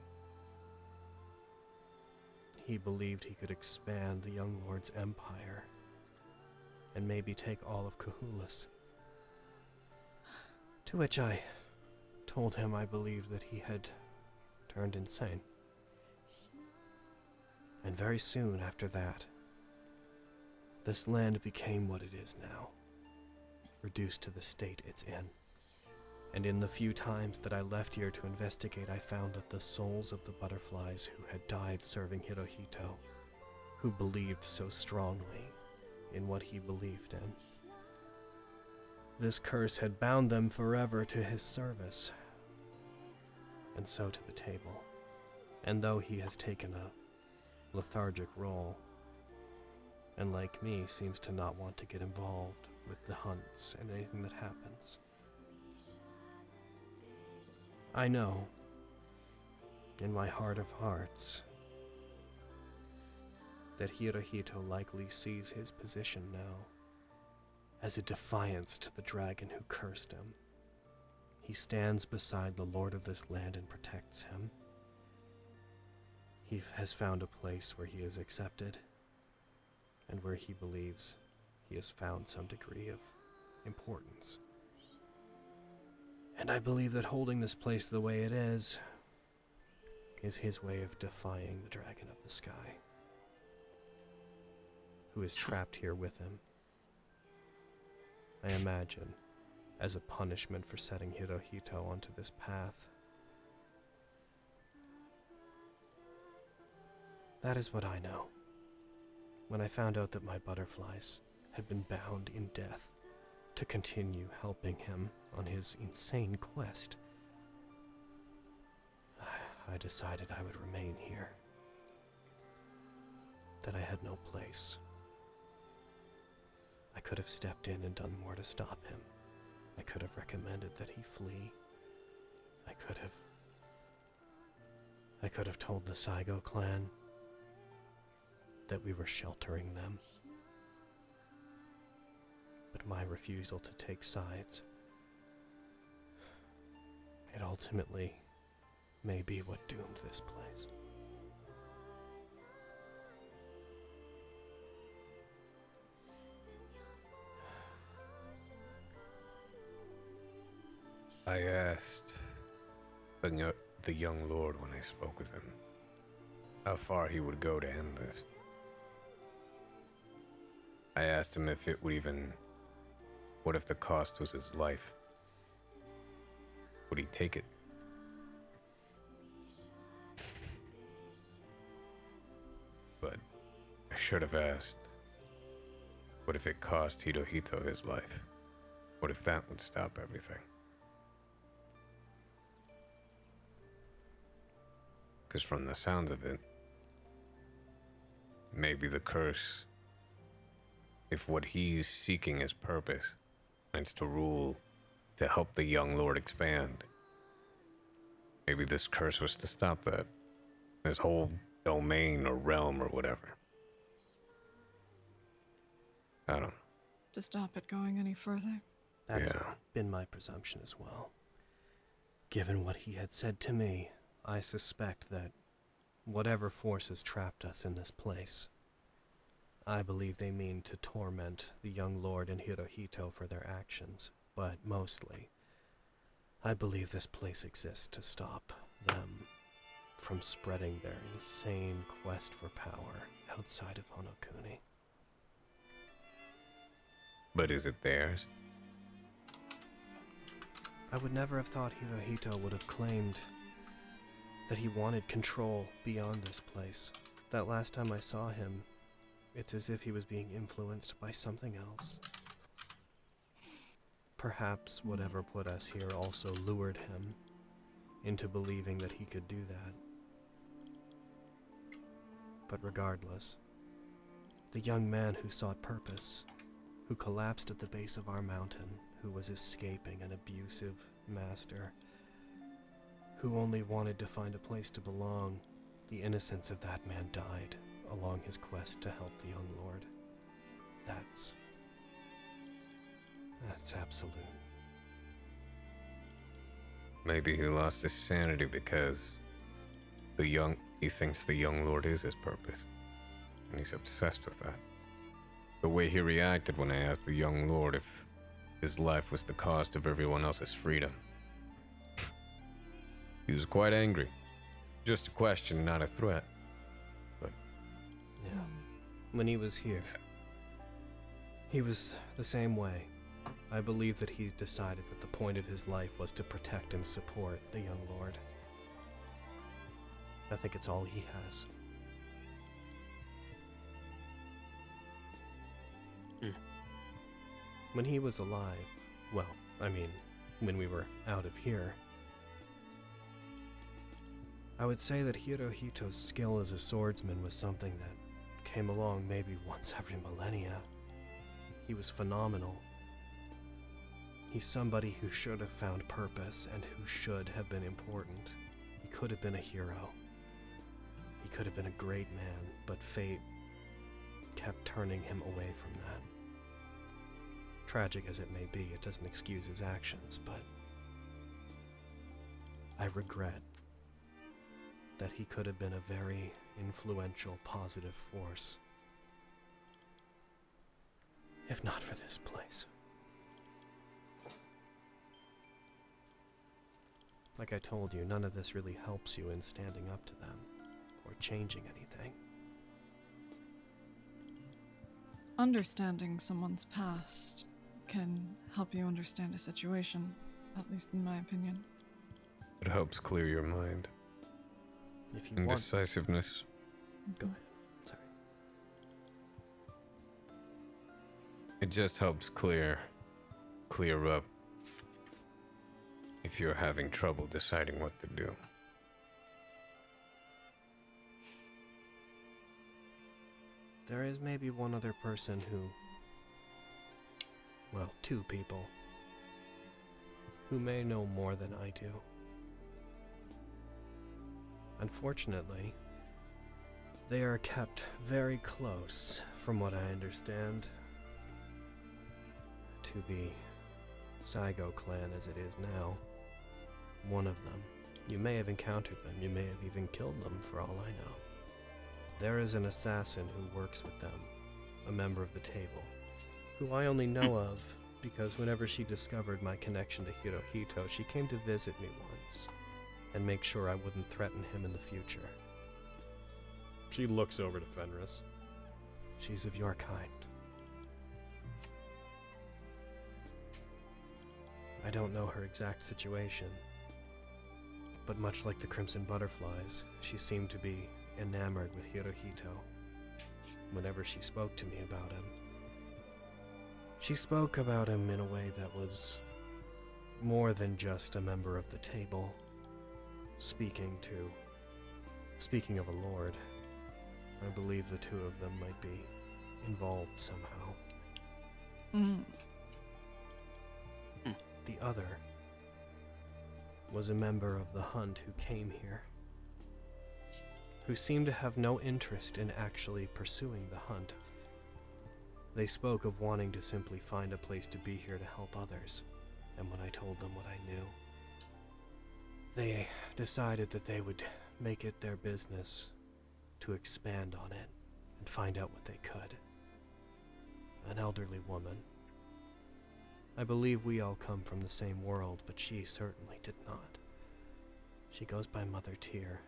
B: He believed he could expand the young lord's empire and maybe take all of Kahulas. To which I told him I believed that he had turned insane. And very soon after that, this land became what it is now, reduced to the state it's in. And in the few times that I left here to investigate, I found that the souls of the butterflies who had died serving Hirohito, who believed so strongly in what he believed in, this curse had bound them forever to his service, and so to the table. And though he has taken a lethargic role, and like me, seems to not want to get involved with the hunts and anything that happens. I know, in my heart of hearts, that Hirohito likely sees his position now as a defiance to the dragon who cursed him. He stands beside the lord of this land and protects him. He has found a place where he is accepted and where he believes he has found some degree of importance. And I believe that holding this place the way it is is his way of defying the dragon of the sky, who is trapped here with him. I imagine, as a punishment for setting Hirohito onto this path. That is what I know. When I found out that my butterflies had been bound in death to continue helping him on his insane quest, I decided I would remain here. That I had no place. I could have stepped in and done more to stop him. I could have recommended that he flee. I could have. I could have told the Saigo clan that we were sheltering them. But my refusal to take sides. It ultimately may be what doomed this place.
E: I asked the, young lord when I spoke with him how far he would go to end this. I asked him if it would even. What if the cost was his life? Would he take it? But I should have asked. What if it cost Hirohito his life? What if that would stop everything? Because from the sounds of it, maybe the curse, if what he's seeking is purpose, and it's to rule, to help the young lord expand, maybe this curse was to stop that. This whole domain or realm or whatever. I don't know.
G: To stop it going any further?
B: That has
E: Yeah.
B: been my presumption as well. Given what he had said to me, I suspect that whatever force has trapped us in this place, I believe they mean to torment the young lord and Hirohito for their actions, but mostly, I believe this place exists to stop them from spreading their insane quest for power outside of Honokuni.
E: But is it theirs?
B: I would never have thought Hirohito would have claimed that he wanted control beyond this place. That last time I saw him, it's as if he was being influenced by something else. Perhaps whatever put us here also lured him into believing that he could do that. But regardless, the young man who sought purpose, who collapsed at the base of our mountain, who was escaping an abusive master, who only wanted to find a place to belong, the innocence of that man died along his quest to help the young lord. That's. That's absolute.
E: Maybe he lost his sanity because the young he thinks the young lord is his purpose. And he's obsessed with that. The way he reacted when I asked the young lord if his life was the cost of everyone else's freedom. he was quite angry. Just a question, not a threat.
B: Yeah. When he was here, he was the same way. I believe that he decided that the point of his life was to protect and support the young lord. I think it's all he has. Hmm. When he was alive, well, I mean, when we were out of here, I would say that Hirohito's skill as a swordsman was something that came along maybe once every millennia. He was phenomenal. He's somebody who should have found purpose and who should have been important. He could have been a hero. He could have been a great man, but fate kept turning him away from that. Tragic as it may be, it doesn't excuse his actions, but I regret that he could have been a very influential, positive force. If not for this place. Like I told you, none of this really helps you in standing up to them or changing anything.
G: Understanding someone's past can help you understand a situation, at least in my opinion.
J: It helps clear your mind.
B: If you want,
J: Indecisiveness.
B: go ahead. Sorry.
J: It just helps clear clear up if you're having trouble deciding what to do.
B: There is maybe one other person who. Well, two people. Who may know more than I do. Unfortunately, they are kept very close, from what I understand, to the Saigo clan as it is now. One of them. You may have encountered them, you may have even killed them for all I know. There is an assassin who works with them, a member of the table, who I only know hmm. of because whenever she discovered my connection to Hirohito, she came to visit me once and make sure I wouldn't threaten him in the future. She looks over to Fenris. She's of your kind. I don't know her exact situation, but much like the Crimson Butterflies, she seemed to be enamored with Hirohito whenever she spoke to me about him. She spoke about him in a way that was more than just a member of the table, speaking to. Speaking of a lord, I believe the two of them might be involved somehow.
G: Mm.
B: The other was a member of the hunt who came here, who seemed to have no interest in actually pursuing the hunt. They spoke of wanting to simply find a place to be here to help others, and when I told them what I knew, they decided that they would make it their business to expand on it and find out what they could. An elderly woman. I believe we all come from the same world, but she certainly did not. She goes by Mother Tear,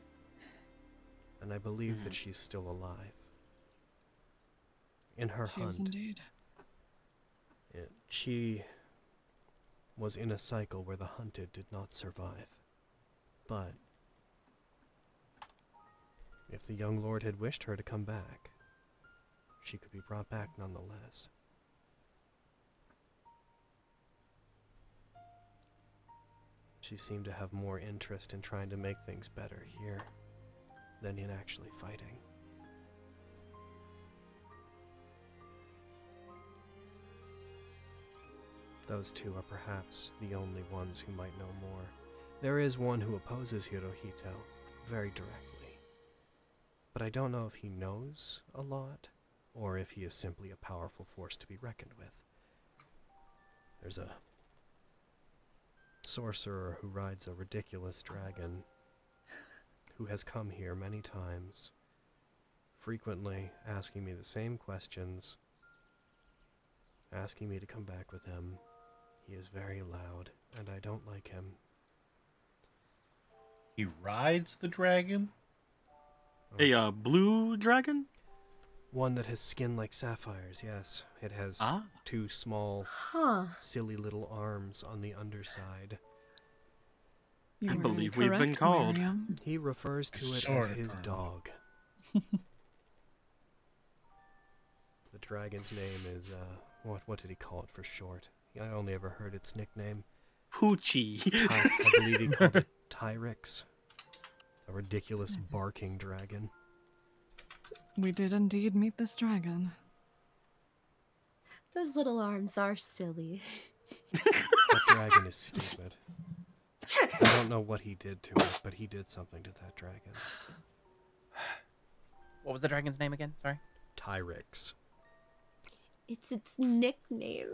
B: and I believe that hmm. she's still alive. In her
G: She
B: hunt,
G: indeed.
B: it- she was in a cycle where the hunted did not survive. But if the young lord had wished her to come back, she could be brought back nonetheless. She seemed to have more interest in trying to make things better here than in actually fighting. Those two are perhaps the only ones who might know more. There is one who opposes Hirohito very directly. But I don't know if he knows a lot or if he is simply a powerful force to be reckoned with. There's a sorcerer who rides a ridiculous dragon who has come here many times, frequently asking me the same questions, asking me to come back with him. He is very loud, and I don't like him.
M: He rides the dragon?
F: A uh, blue dragon?
B: One that has skin like sapphires, yes. It has
F: Ah.
B: two small,
D: Huh.
B: silly little arms on the underside.
G: You
F: I
G: were
F: believe we've been called.
G: Miriam.
B: He refers to it as his
M: Colonel.
B: dog. the dragon's name is, uh, what, what did he call it for short? I only ever heard its nickname.
F: Poochie.
B: I, I believe he called it Tyrix. A ridiculous barking dragon.
G: We did indeed meet this dragon.
D: Those little arms are silly.
B: That dragon is stupid. I don't know what he did to it, but he did something to that dragon.
A: What was the dragon's name again? Sorry.
B: Tyrix.
D: It's its nickname.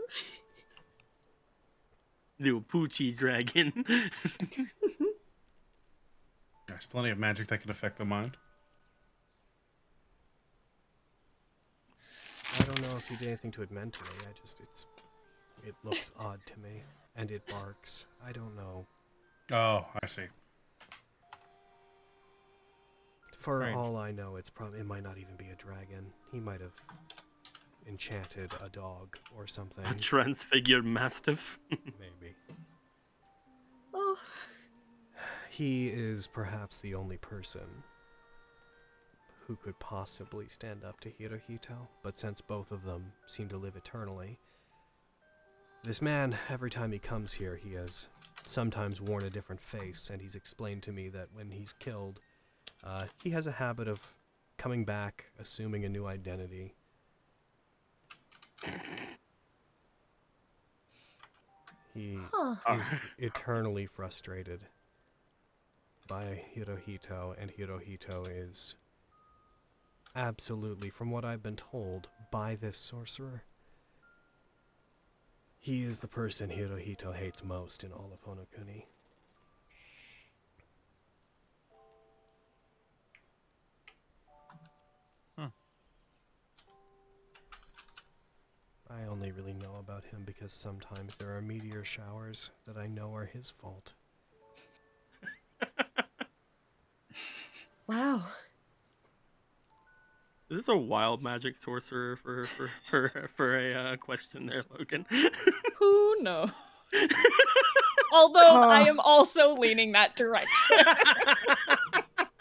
F: The Poochie dragon.
C: There's plenty of magic that can affect the mind.
B: I don't know if he did anything to it mentally. I just it's it looks odd to me, and it barks. I don't know.
C: Oh, I see.
B: For
C: Strange.
B: all I know, it's probably it might not even be a dragon. He might have enchanted a dog or something.
F: A transfigured mastiff.
B: Maybe.
D: Oh.
B: He is perhaps the only person who could possibly stand up to Hirohito, but since both of them seem to live eternally, this man, every time he comes here, he has sometimes worn a different face, and he's explained to me that when he's killed, uh, he has a habit of coming back, assuming a new identity. He
D: Huh.
B: is eternally frustrated by Hirohito, and Hirohito is absolutely, from what I've been told, by this sorcerer. He is the person Hirohito hates most in all of Honokuni.
A: Hmm.
B: I only really know about him because sometimes there are meteor showers that I know are his fault.
D: Wow.
F: This Is a wild magic sorcerer for for for, for a uh, question there, Logan?
G: Who knows? Although I am also leaning that direction.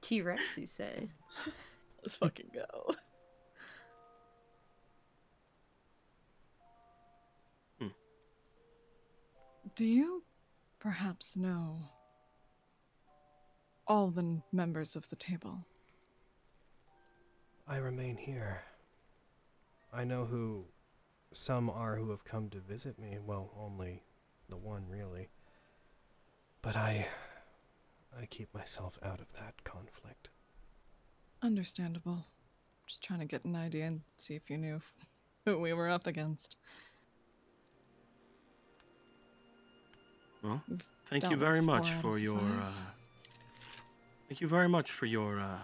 D: T Rex, you say?
G: Let's fucking go.
F: Hmm.
G: Do you perhaps know all the members of the table?
B: I remain here. I know who some are who have come to visit me. Well, only the one, really. But I. I keep myself out of that conflict.
G: Understandable. Just trying to get an idea and see if you knew who we were up against.
F: Well,
G: We've
F: thank you very much for your. Uh, thank you very much for your uh,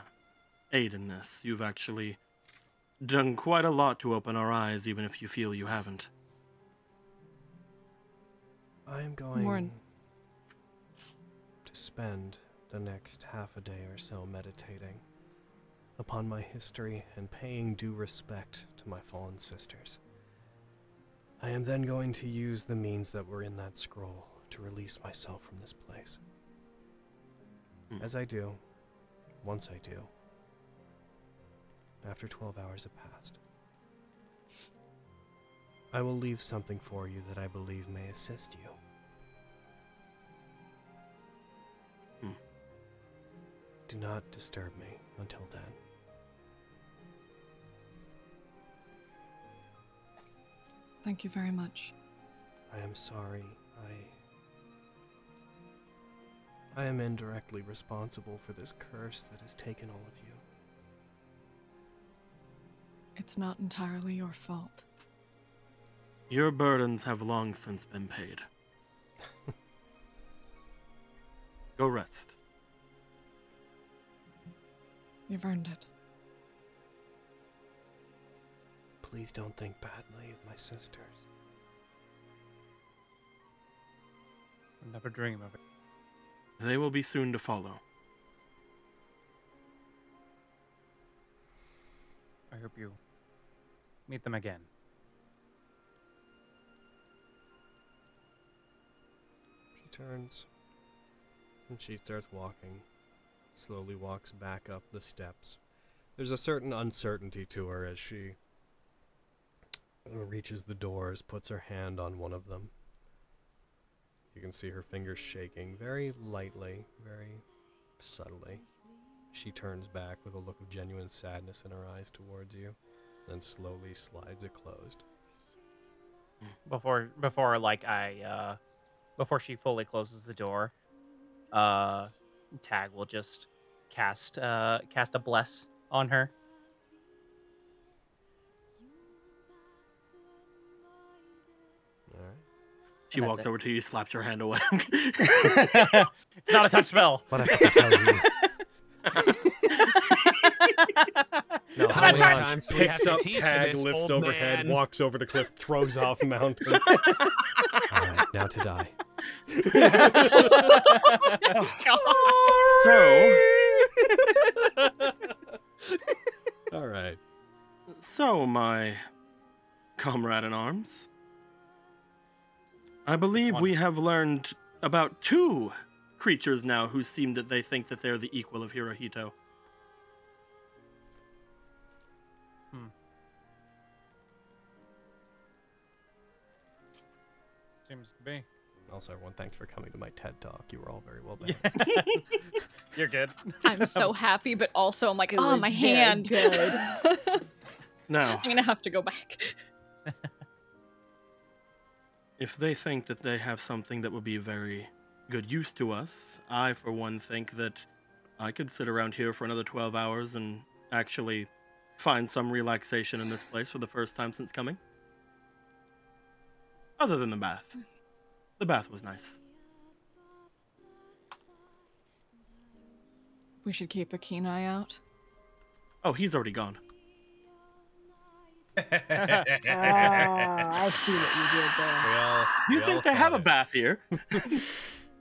F: aid in this. You've actually done quite a lot to open our eyes, even if you feel you haven't.
B: I am going
G: More-
B: to spend the next half a day or so meditating upon my history and paying due respect to my fallen sisters. I am then going to use the means that were in that scroll to release myself from this place. As I do, once I do, after 12 hours have passed, I will leave something for you that I believe may assist you.
F: Hmm.
B: Do not disturb me until then.
G: Thank you very much.
B: I am sorry. I. I am indirectly responsible for this curse that has taken all of you.
G: It's not entirely your fault.
F: Your burdens have long since been paid. Go rest.
G: You've earned it.
B: Please don't think badly of my sisters.
A: Never dream of it.
F: They will be soon to follow.
A: I hope you meet them again.
B: She turns and she starts walking. Slowly walks back up the steps. There's a certain uncertainty to her as she reaches the doors, puts her hand on one of them. You can see her fingers shaking very lightly, very subtly. She turns back with a look of genuine sadness in her eyes towards you, then slowly slides it closed.
A: before before like I uh before she fully closes the door, uh Tag will just cast uh cast a bless on her.
F: She
A: that's
F: walks
A: it.
F: over to you, slaps your hand away.
A: it's not a touch spell.
B: But I have to tell you. No,
A: It's not touch-
E: times we have
B: picks
E: to
B: up
E: teach
B: tag,
E: this,
B: lifts
E: old
B: overhead,
E: man?
B: walks over the cliff, throws off mountain. Alright, now to die.
F: so,
B: Alright.
F: so my comrade in arms, I believe
A: One.
F: we have learned about two creatures now who seem that they think that they're the equal of Hirohito. Hmm.
A: Seems to be.
B: Also, everyone, thanks for coming to my TED Talk. You were all very well behaved.
A: You're good.
G: I'm so happy, but also I'm like,
D: It
G: oh, my hand.
D: good.
F: Now,
G: I'm gonna have to go back.
F: If they think that they have something that would be very good use to us, I, for one, think that I could sit around here for another 12 hours and actually find some relaxation in this place for the first time since coming. Other than the bath. The bath was nice.
G: We should keep a keen eye out.
F: Oh, he's already gone.
H: Oh, I see what you did there.
B: We all,
F: Do you
B: we all
F: think they have
B: thought
F: a bath here?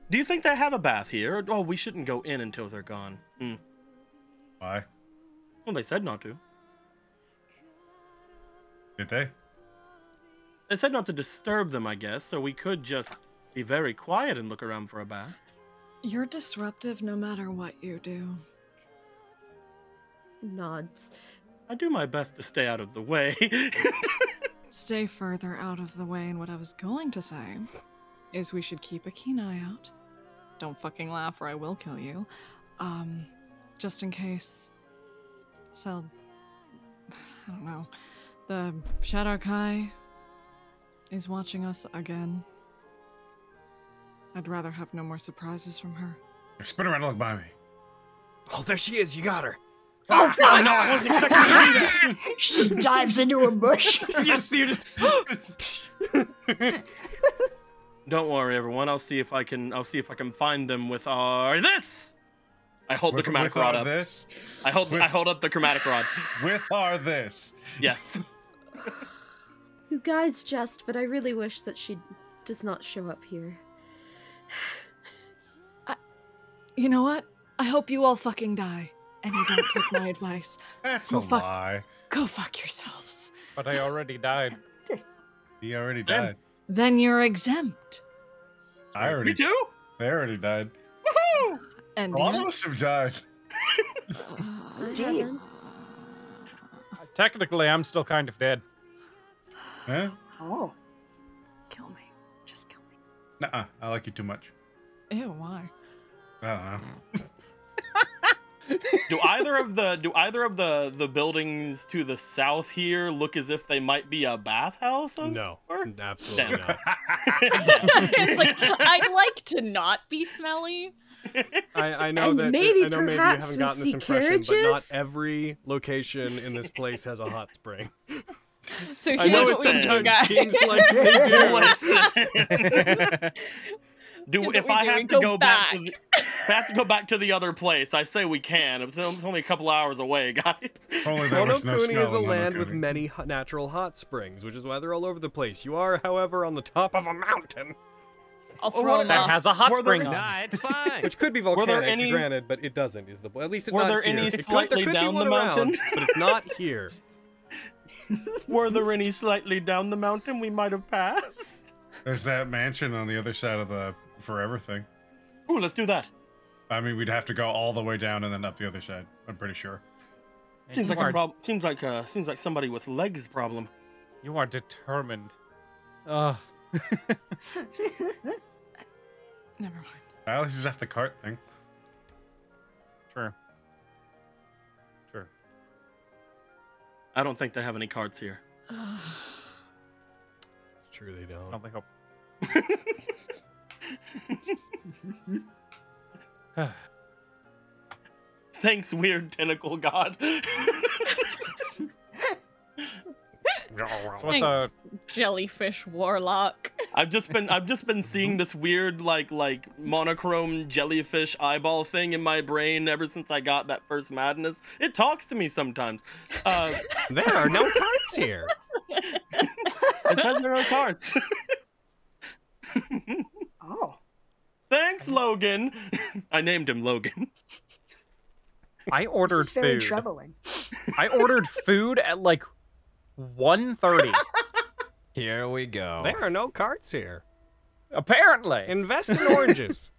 F: Do you think they have a bath here? Oh, we shouldn't go in until they're gone. Hmm.
C: Why?
F: Well, they said not to.
C: Did they?
F: They said not to disturb them, I guess, so we could just be very quiet and look around for a bath.
G: You're disruptive no matter what you do.
D: Nods.
F: I do my best to stay out of the way.
G: Stay further out of the way, and what I was going to say is we should keep a keen eye out. Don't fucking laugh or I will kill you. Um, just in case. So, I don't know. The Shadow Kai is watching us again. I'd rather have no more surprises from her.
C: Spin around and look by me.
B: Oh, there she is. You got her.
H: Oh, ah, no, I wasn't expecting to do that. She just dives into a bush.
B: yes, you just.
F: Don't worry, everyone. I'll see if I can. I'll see if I can find them with our this. I hold
C: With-
F: the chromatic
C: with
F: rod
C: our
F: up.
C: this?
F: I hold. I hold up the chromatic rod.
C: With our this.
F: Yes.
D: You guys jest, but I really wish that she does not show up here.
G: I, You know what? I hope you all fucking die. And you don't take my advice.
C: That's
G: Go
C: a
G: fuck-
C: lie.
G: Go fuck yourselves.
A: But I already died.
C: He already died.
G: Then you're exempt.
C: I already.
F: Me too.
C: They already died.
G: And
C: A lot of us have died.
D: I
H: Damn.
D: haven't.
A: Technically, I'm still kind of dead.
C: Huh?
H: Oh.
G: kill me. Just kill me.
C: Nuh-uh. I like you too much.
G: Ew, why?
C: I don't know.
F: Do either of the do either of the the buildings to the south here look as if they might be a bathhouse? of
B: No,
F: sorts?
B: absolutely
F: Damn.
B: not.
L: it's like I'd like to not be smelly.
B: I, I know
D: And
B: that
D: maybe
B: I know maybe you
D: perhaps
B: haven't
D: we
B: gotten this
D: see
B: carriages? but not every location in this place has a hot spring.
G: So
B: I
G: here's
B: know
G: what
B: it
G: we do, guys.
B: seems like they do.
F: Listen. Do if I have to
G: go
F: go back, to
G: back.
F: the, if I have to go back to the other place, I say we can. It's it's only a couple hours away, guys.
C: Only there no
B: is a
C: in
B: land with many natural hot springs, which is why they're all over the place. You are, however, on the top of a mountain,
G: I'll
F: Oh,
G: throw
F: what-
G: him
A: That has a hot
F: Were there-
A: spring on.
E: Nah, it's fine.
B: which could be
F: Were
B: volcanic,
F: there any-
B: granted, but it doesn't. Is the at least it
F: Were
B: not
F: there
B: here.
F: any
B: It could- there
F: slightly
B: could be
F: down
B: one
F: the
B: around,
F: mountain?
B: but it's not here.
F: Were there any slightly down the mountain we might have passed?
C: There's that mansion on the other side of the for everything.
F: Ooh, let's do that.
C: I mean, we'd have to go all the way down and then up the other side. I'm pretty sure.
A: And
F: seems like
A: are,
F: a problem. Seems like uh, seems like somebody with legs problem.
A: You are determined. Ugh.
G: Never mind.
C: At least he's off the cart thing.
A: Sure. Sure.
F: I don't think they have any carts here.
B: it's true, they don't.
A: I don't think.
F: Thanks, weird tentacle god.
A: So what's a
G: Thanks, jellyfish warlock?
F: I've just been I've just been seeing this weird like like monochrome jellyfish eyeball thing in my brain ever since I got that first madness. It talks to me sometimes. Uh,
B: There are no cards here.
F: it says there are no
H: cards.
F: Thanks, Logan. I named him Logan.
A: I ordered
H: This is very
A: food.
H: troubling.
A: I ordered food at like 1.30.
E: Here we go.
B: There are no carts here.
A: Apparently.
B: Invest in oranges.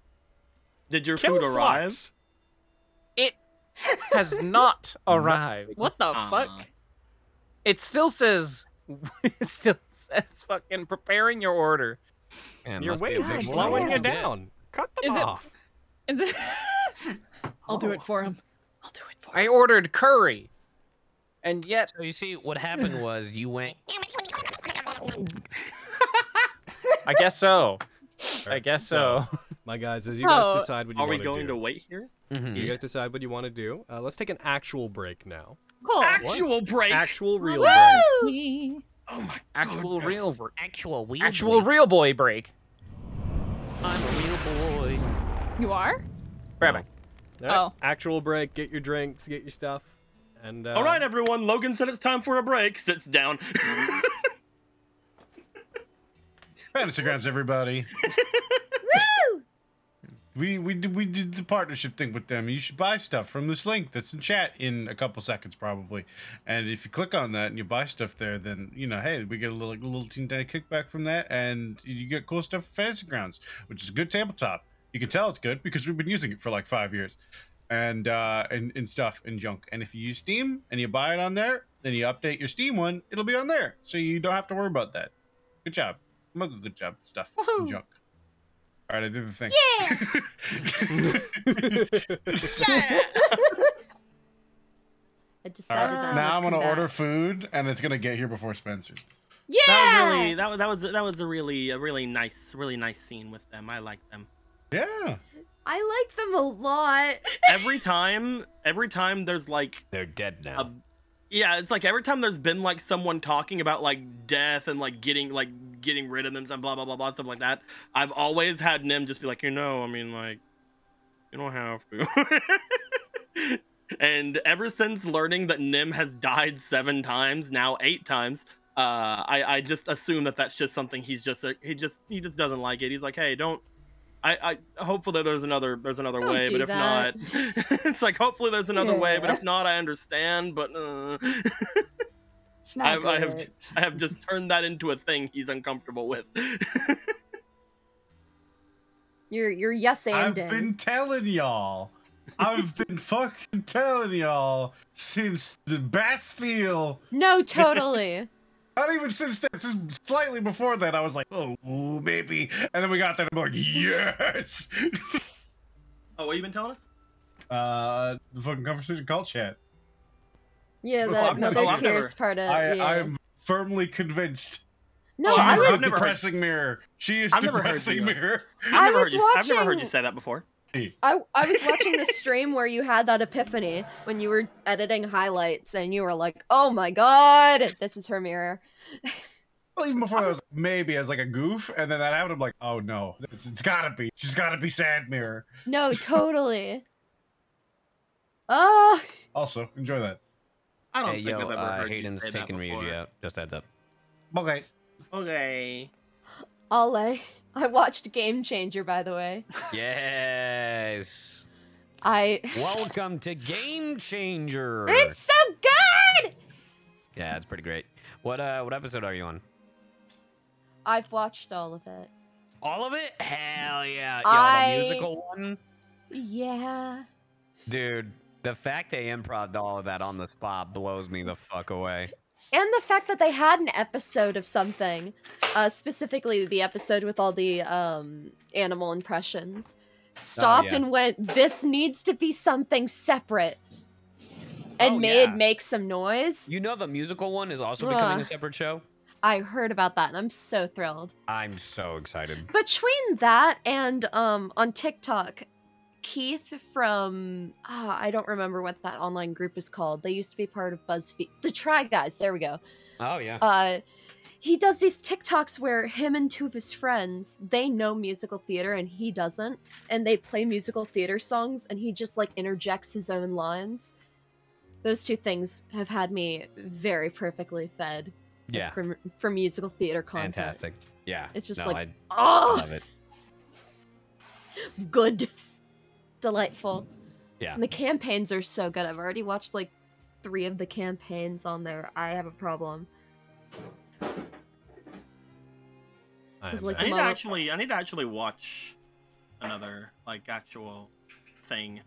F: Did your
B: Kill
F: food arrive?
B: flux.
A: It has not arrived.
G: What the
F: Aw.
G: fuck?
A: It still says it still says fucking preparing your order.
E: Man,
B: Your
E: must be
B: waves are
E: big
B: slowing you down. Cut them
G: Is it-
B: off.
G: Is it? I'll do
H: Oh.
G: it for him. I'll do it for him.
A: I ordered curry. And yet
E: So you see, what happened was you went.
A: I guess so. I guess so.
B: My guys, as you guys
G: Oh,
B: decide what you
F: Are we
B: want
F: going
B: to do,
F: to wait here?
E: Mhm.
B: you guys decide what you want to do. Uh, let's take an actual break now.
G: Cool.
F: Actual break.
B: Actual real break.
G: Me.
F: oh my
A: Actual
F: goodness.
A: real br-
E: Actual wheel.
A: actual real boy break.
E: I'm a real boy.
G: You are?
A: Grab it.
B: All right,
G: Oh.
B: Actual break. Get your drinks. Get your stuff. And uh,
F: All right, everyone. Logan said it's time for a break. Sits down.
C: Fantasy grounds, everybody.
D: Woo!
C: We we did, we did the partnership thing with them. You should buy stuff from this link that's in chat in a couple seconds probably. And if you click on that and you buy stuff there, then you know, hey, we get a little a little teeny tiny kickback from that, and you get cool stuff for Fantasy Grounds, which is a good tabletop. You can tell it's good because we've been using it for like five years, and uh, and and stuff and junk. And if you use Steam and you buy it on there, then you update your Steam one, it'll be on there, so you don't have to worry about that. Good job, Muggle. Good job, stuff and junk. All right, I did the thing.
D: Yeah. I decided that
C: now I'm gonna
D: come
C: order food, and it's gonna get here before Spencer.
D: Yeah.
F: That was really that was that was that was a really a really nice really nice scene with them. I like them.
C: Yeah.
D: I like them a lot.
F: Every time every time there's like
E: They're dead now.
F: a yeah, it's like every time there's been like someone talking about like death and like getting like getting rid of them and blah blah blah blah stuff like that. I've always had Nim just be like, you know, I mean like you don't have to. and ever since learning that Nim has died seven times, now eight times, uh, I I just assume that that's just something he's just uh, he just he just doesn't like it. He's like, hey, don't. I, I hopefully there's another there's another
D: Don't
F: way, but if
D: that.
F: not, it's like hopefully there's another way, but if not, I understand. But uh, I, I have. I have just turned that into a thing he's uncomfortable with.
D: You're you're yes and.
C: I've been telling y'all. I've been fucking telling y'all since the Bastille.
D: No, totally.
C: Not even since that, since slightly before that, I was like, oh, ooh, maybe. And then we got that, I'm like, yes.
F: oh, what you been telling us?
C: Uh, the fucking conversation call chat.
D: Yeah,
C: the
D: that
C: I've never-
D: Mother
C: oh,
D: Tears
F: never-
D: part of
C: I,
D: yeah.
C: I'm firmly convinced.
D: No,
C: she
D: I
C: is
D: was
C: the
F: I've heard-
C: depressing mirror. She is
F: I've never heard
C: depressing
F: you.
C: mirror.
F: I've
D: I
F: never
D: was
F: heard you. I've never heard you say that before.
D: I, I was watching the stream where you had that epiphany when you were editing highlights and you were like, "Oh my god, this is her mirror."
C: Well, even before that, I was like, maybe as like a goof, and then that happened. I'm like, oh no, it's, it's gotta be. She's gotta be sad mirror.
D: No, totally. Oh,
C: Also, enjoy that.
F: I don't
E: Hey,
F: think
E: yo,
F: I've ever
E: uh,
F: heard
E: Hayden's
F: you say
E: taking
F: that
E: Ryuji out. Just heads up.
C: Okay.
F: Okay.
D: Ale. I watched Game Changer, by the way.
E: Yes.
D: I.
E: Welcome to Game Changer.
D: It's so good.
E: Yeah, it's pretty great. What uh, what episode are you on?
D: I've watched all of it.
E: All of it? Hell yeah! Yo,
D: I-
E: the musical one,
D: Yeah.
E: dude. The fact they improv all of that on the spot blows me the fuck away.
D: And the fact that they had an episode of something, uh, specifically the episode with all the um, animal impressions, stopped
E: yeah.
D: and went, "This needs to be something separate." and
E: Oh,
D: made
E: yeah.
D: make some noise.
E: You know the musical one is also becoming a separate show.
D: I heard about that and I'm so thrilled.
E: I'm so excited.
D: Between that and um on TikTok, Keith from ah, I don't remember what that online group is called. They used to be part of BuzzFeed. The Try Guys, there we go.
E: Oh yeah.
D: Uh he does these TikToks where him and two of his friends, they know musical theater and he doesn't, and they play musical theater songs and he just like interjects his own lines. Those two things have had me very perfectly fed
E: Yeah.
D: for, for musical theater content.
E: Fantastic. Yeah.
D: It's just
E: no,
D: like,
E: I,
D: oh,
E: I love it.
D: good, delightful.
E: Yeah.
D: And the campaigns are so good. I've already watched like three of the campaigns on there. I have a problem.
B: I
D: like
F: I need to actually, I need to actually watch another like actual thing.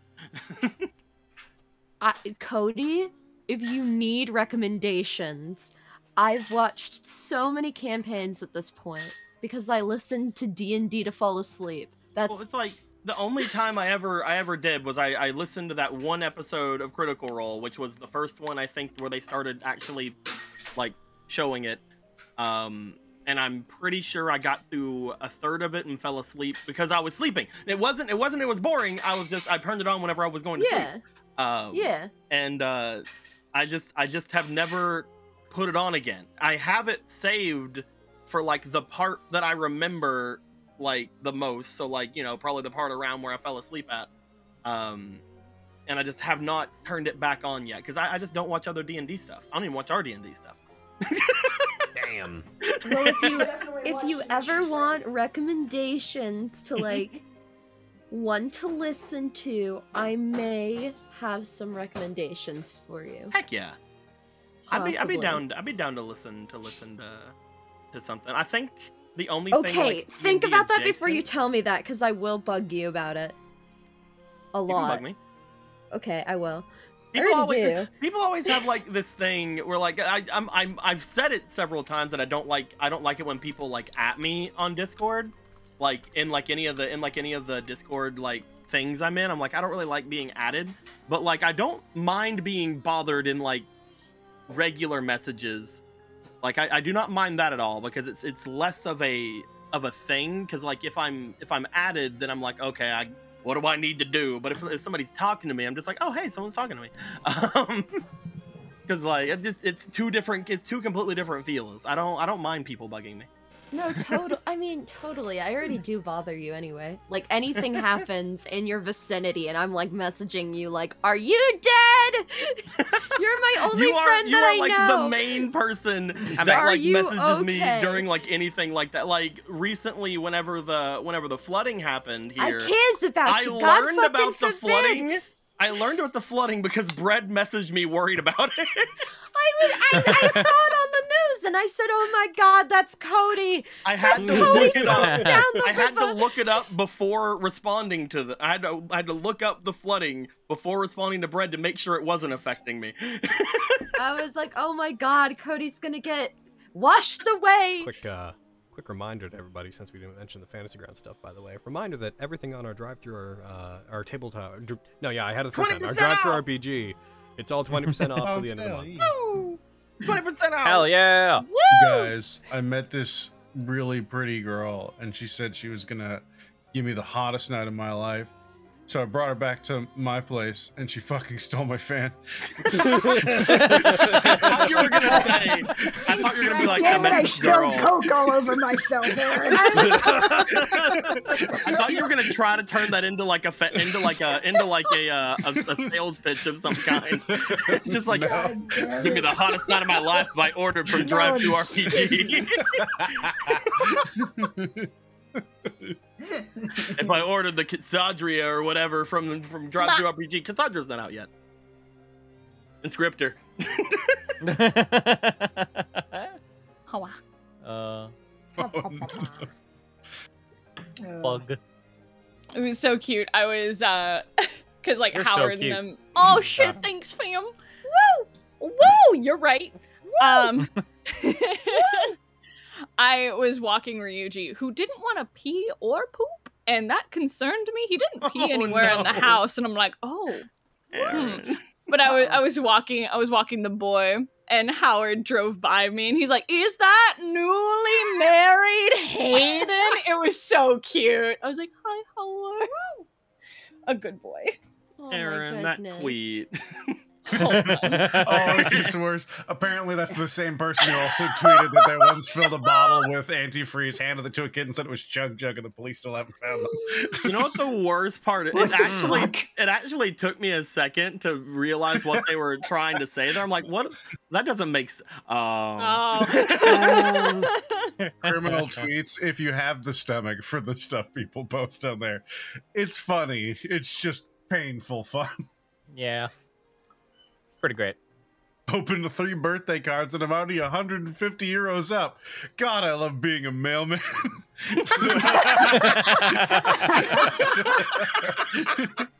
D: I, Cody, if you need recommendations, I've watched so many campaigns at this point because I listened to D and D to fall asleep. That's
F: Well, it's like the only time I ever I ever did was I, I listened to that one episode of Critical Role, which was the first one I think where they started actually like showing it. Um, and I'm pretty sure I got through a third of it and fell asleep because I was sleeping. It wasn't it wasn't it was boring. I was just I turned it on whenever I was going to
D: yeah,
F: sleep. Um,
D: yeah.
F: and uh, I just I just have never put it on again. I have it saved for like the part that I remember like the most. So like you know probably the part around where I fell asleep at. Um, and I just have not turned it back on yet because I, I just don't watch other D and D stuff. I don't even watch our D and D stuff.
E: Damn.
D: Well, if you if you ever
H: Missions,
D: want recommendations to like one to listen to, I may have some recommendations for you.
F: Heck yeah, I'd be I'd be down I'd be down to listen to listen to to something. I think the only thing
D: Okay,
F: like,
D: think about that before you tell me that, because I will bug you about it. A lot.
F: bug me.
D: Okay, I will.
F: People always,
D: do.
F: people always have like this thing where like I, I'm, I'm I've said it several times that I don't like I don't like it when people like at me on Discord, like in like any of the in like any of the Discord like things I'm in. I'm like I don't really like being added, but like I don't mind being bothered in like regular messages. Like I, I do not mind that at all because it's it's less of a of a thing because like if I'm if I'm added then I'm like okay I what do I need to do? But if, if somebody's talking to me, I'm just like, oh hey, someone's talking to me. Um, because like it just it's two different, it's two completely different feels. I don't I don't mind people bugging me.
D: No, total. I mean, totally. I already do bother you anyway. Like anything happens in your vicinity, and I'm like messaging you, like, "Are you dead? You're my only
F: you are
D: friend
F: you
D: that
F: are
D: I
F: like
D: know."
F: the main person that
D: Are
F: like
D: you
F: messages me during like anything like that. Like recently, whenever the whenever the flooding happened here,
D: I
F: here,
D: cares about
F: I
D: you. God
F: learned
D: fucking
F: about the
D: forbid.
F: flooding. I learned about the flooding because Bread messaged me worried about it.
D: I was. I, I saw it on and I said, "Oh my God, that's Cody."
F: I had
D: that's
F: to
D: Cody
F: look it up.
D: Down the
F: I river. had to look it up before responding to the. I had to, I had to look up the flooding before responding to Bread to make sure it wasn't affecting me.
D: I was like, "Oh my God, Cody's gonna get washed away."
B: Quick, uh, quick reminder to everybody, since we didn't mention the fantasy ground stuff, by the way. Reminder that everything on our drive-through, our uh, our tabletop, no, yeah, I had it the. Our drive-through RPG, it's all twenty percent off till the end of the month.
M: Ooh.
F: 20 percent off.
A: Hell yeah! Woo!
C: Guys, I met this really pretty girl, and she said she was gonna give me the hottest night of my life. So I brought her back to my place, and she fucking stole my fan.
F: I thought you were gonna say. I thought you were gonna be like, I
H: Damn it,
F: met
H: I spilled
F: girl.
H: coke all over myself, Aaron.
F: I thought you were gonna try to turn that into like a fe- into like a into like a uh, a, a sales pitch of some kind. It's just like
H: God damn
F: give me the hottest night of my life by order from DriveThruRPG. If I ordered the Cassandria or whatever from from DriveThruRPG, Cassandra's not out yet. Inscriptor.
G: Hawa.
A: uh,
H: Oh.
A: bug.
G: It was so cute. I was uh cuz like
A: You're
G: Howard
A: cute.
G: and them Oh shit, thanks fam. Woo! Woo! You're right. Um I was walking Ryuji who didn't want to pee or poop and that concerned me. He didn't pee
F: Oh,
G: anywhere in the house and I'm like, "Oh, hmm.
F: Aaron.
G: but I was I was walking I was walking the boy and Howard drove by me and he's like, "Is that newly married Hayden?" It was so cute. I was like, "Hi, Howard." A good boy.
D: Oh
F: Aaron, that tweet.
C: oh, it gets worse. Apparently, that's the same person who also tweeted that they once filled a bottle with antifreeze, handed it to a kid, and said it was Chug Jug, and the police still haven't found them.
F: You know what the worst part is? It actually
C: fuck?
F: it actually took me a second to realize what they were trying to say there. I'm like, what? That doesn't make sense. Um,
C: Criminal tweets, if you have the stomach for the stuff people post on there. It's funny. It's just painful fun.
A: Yeah. Pretty great.
C: Open the three birthday cards and I'm already 150 euros up. God, I love being a mailman.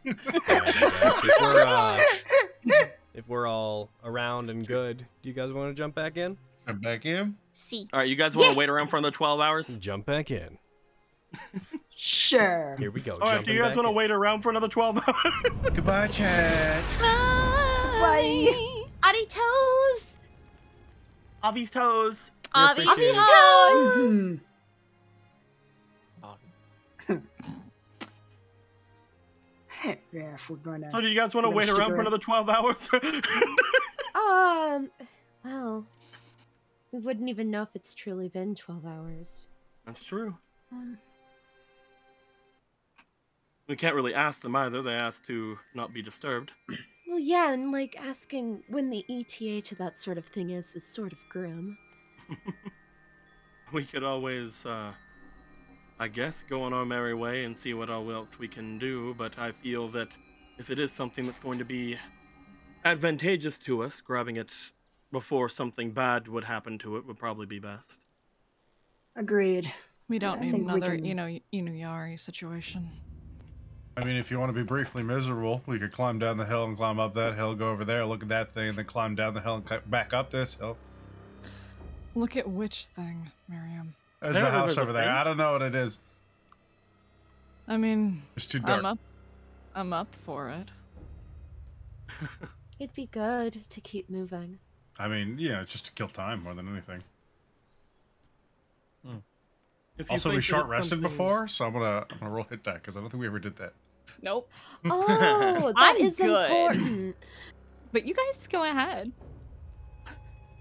B: if, we're, uh, if we're all around and good, do you guys want to jump back in?
C: Jump back in?
D: See.
F: All right, you guys want to
D: Yeah.
F: wait around for another 12 hours?
B: Jump back in.
H: Sure.
B: Here we go.
F: All right, do
B: jumping
F: you guys
B: back
F: want to
B: in.
F: wait around for another 12 hours?
C: Goodbye, chat.
H: Bye.
D: Audie toes.
F: Avi's toes.
G: Avi's
D: Avi's
G: toes.
H: Mhm. yeah, if we're gonna.
F: So do you guys want to wait around for another 12 hours?
D: Um. Well, we wouldn't even know if it's truly been twelve hours.
F: That's true.
D: Um,
F: We can't really ask them either. They asked to not be disturbed.
D: well, yeah, and like asking when the ETA to that sort of thing is is sort of grim.
F: We could always, uh, I guess, go on our merry way and see what all else we can do, but I feel that if it is something that's going to be advantageous to us, grabbing it before something bad would happen to it would probably be best.
H: Agreed.
G: We don't
H: I
G: need another,
H: can-
G: you know, Inuyari situation.
C: I mean, if you want to be briefly miserable, we could climb down the hill and climb up that hill, go over there, look at that thing, and then climb down the hill and climb back up this hill.
G: Look at which thing, Miriam.
C: There's a
F: Apparently
C: house
F: there's a
C: over there.
F: thing.
C: I don't know what it is.
G: I mean,
C: It's too dark.
G: I'm up. I'm up for it.
D: It'd be good to keep moving.
C: I mean, yeah, it's just to kill time more than anything. Hmm.
F: If you
C: Also, we
F: think that
C: short
F: it's
C: rested
F: something-
C: before, so I'm gonna I'm gonna roll hit that because I don't think we ever did that.
G: Nope.
D: Oh, that
G: I'm
D: is
G: good.
D: important.
G: But you guys go ahead.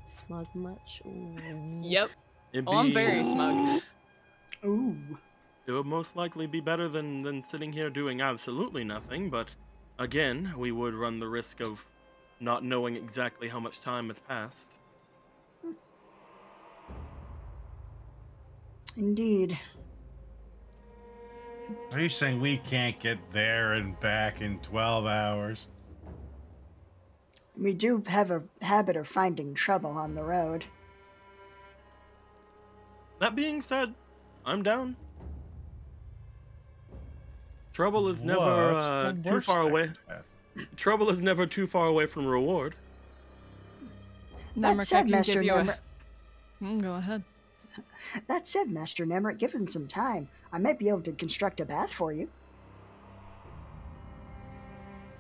D: Smug much? Ooh.
G: Yep.
F: It'd
G: Oh, I'm very smug.
H: Ooh.
F: It would most likely be better than, than sitting here doing absolutely nothing, but again, we would run the risk of not knowing exactly how much time has passed.
H: Indeed.
C: Are you saying we can't get there and back in 12 hours?
H: We do have a habit of finding trouble on the road.
F: That being said, I'm down. Trouble is never uh, too far away. Trouble is never too far away from reward.
H: That
G: Nemric, I
H: said,
G: can
H: Master
G: give a- Mm, go ahead.
H: That said, Master Nemric, given some time, I might be able to construct a bath for you.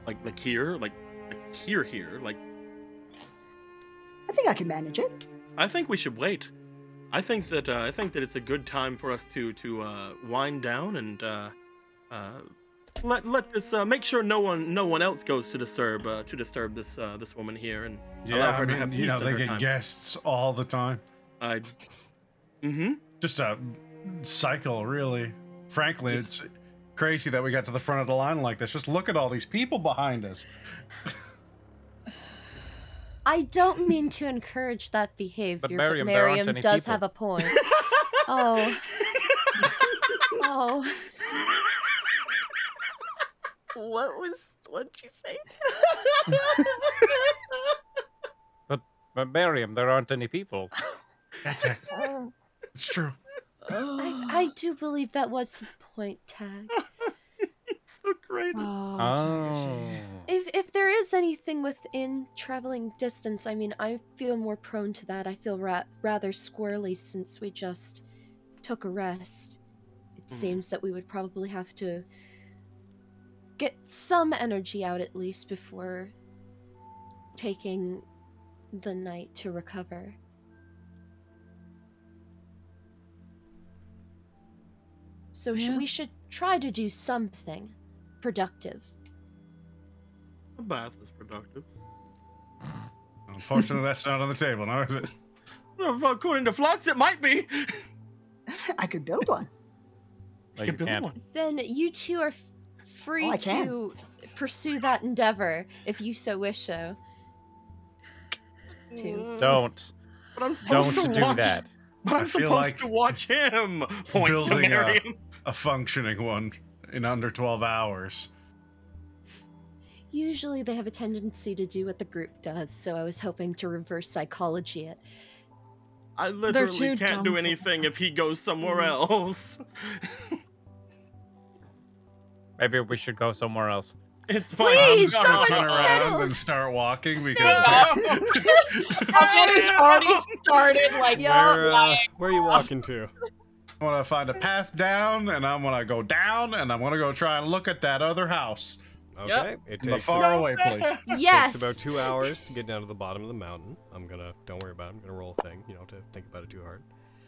F: Like like here, like, like here, here. Like
H: I think I can manage it.
F: I think we should wait. I think that uh, I think that it's a good time for us to to uh, wind down and uh, uh, let let this uh, make sure no one no one else goes to disturb uh, to disturb this uh, this woman here and allow her
C: I
F: to have
C: mean, you know, they get
F: time.
C: guests all the time.
F: I. Mm-hmm.
C: Just a cycle, really. Frankly, it's crazy that we got to the front of the line like this. Just look at all these people behind us.
D: I don't mean to encourage that behavior, but
A: Miriam,
D: Miriam,
A: there aren't any
D: does
A: people.
D: have a point. oh. oh.
G: What was what did you say?
A: But, but Miriam, there aren't any people.
C: That's it.
D: Oh.
C: It's true.
D: I, I do believe that was his point, Tag.
F: it's so great.
A: Oh.
D: If if there is anything within traveling distance, I mean, I feel more prone to that. I feel ra- rather squirrely since we just took a rest. It
F: Hmm.
D: seems that we would probably have to get some energy out at least before taking the night to recover. So sh- we should try to do something productive.
F: A bath is productive.
C: Unfortunately, that's not on the table now, is it?
F: Well, according to Flux, it might be.
H: I could build one.
F: You could build one.
D: Then you two are f- free
H: Oh,
D: to pursue that endeavor if you so wish so. To. Mm.
A: Don't.
F: But I'm supposed
A: Don't
F: to
A: do
F: watch,
A: that.
F: But I'm
C: I
F: supposed
C: like
F: to watch him. Points to
C: Building a,
F: Miriam.
C: A functioning one in under 12 hours.
D: Usually they have a tendency to do what the group does, so I was hoping to reverse psychology it.
F: I
D: too
F: literally can't do anything if he goes somewhere
D: Mm.
F: else.
A: Maybe we should go somewhere else.
F: It's fine.
D: Please,
C: I'm
D: someone
C: gonna turn
D: settle.
C: around and start walking because
L: Alvin has already started like
B: Where, uh, where are you walking to?
C: I want to find a path down, and I'm gonna go down, and I'm gonna go try and look at that other house.
B: Okay, it
C: the
B: takes
C: far away place.
D: Yes.
B: Takes about two hours to get down to the bottom of the mountain. I'm gonna don't worry about it. I'm gonna roll a thing. You don't have to think about it too hard.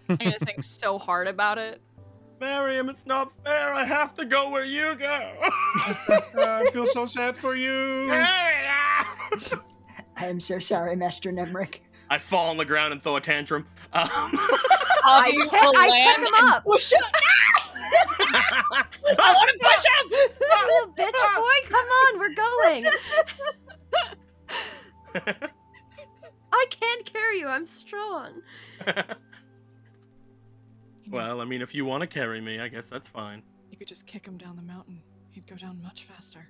G: I'm gonna think so hard about it.
F: Miriam, it's not fair. I have to go where you go.
C: I feel so sad for you.
H: I am so sorry, Master Nemric.
F: I fall on the ground and throw a tantrum. Um,
D: I,
L: Avi
D: pick- I
L: land
D: pick him
L: and
D: up.
L: Push him. I want to push him.
D: Little bitch boy, come on, we're going. I can't carry you. I'm strong.
F: well, I mean, if you want to carry me, I guess that's fine.
G: You could just kick him down the mountain. He'd go down much faster.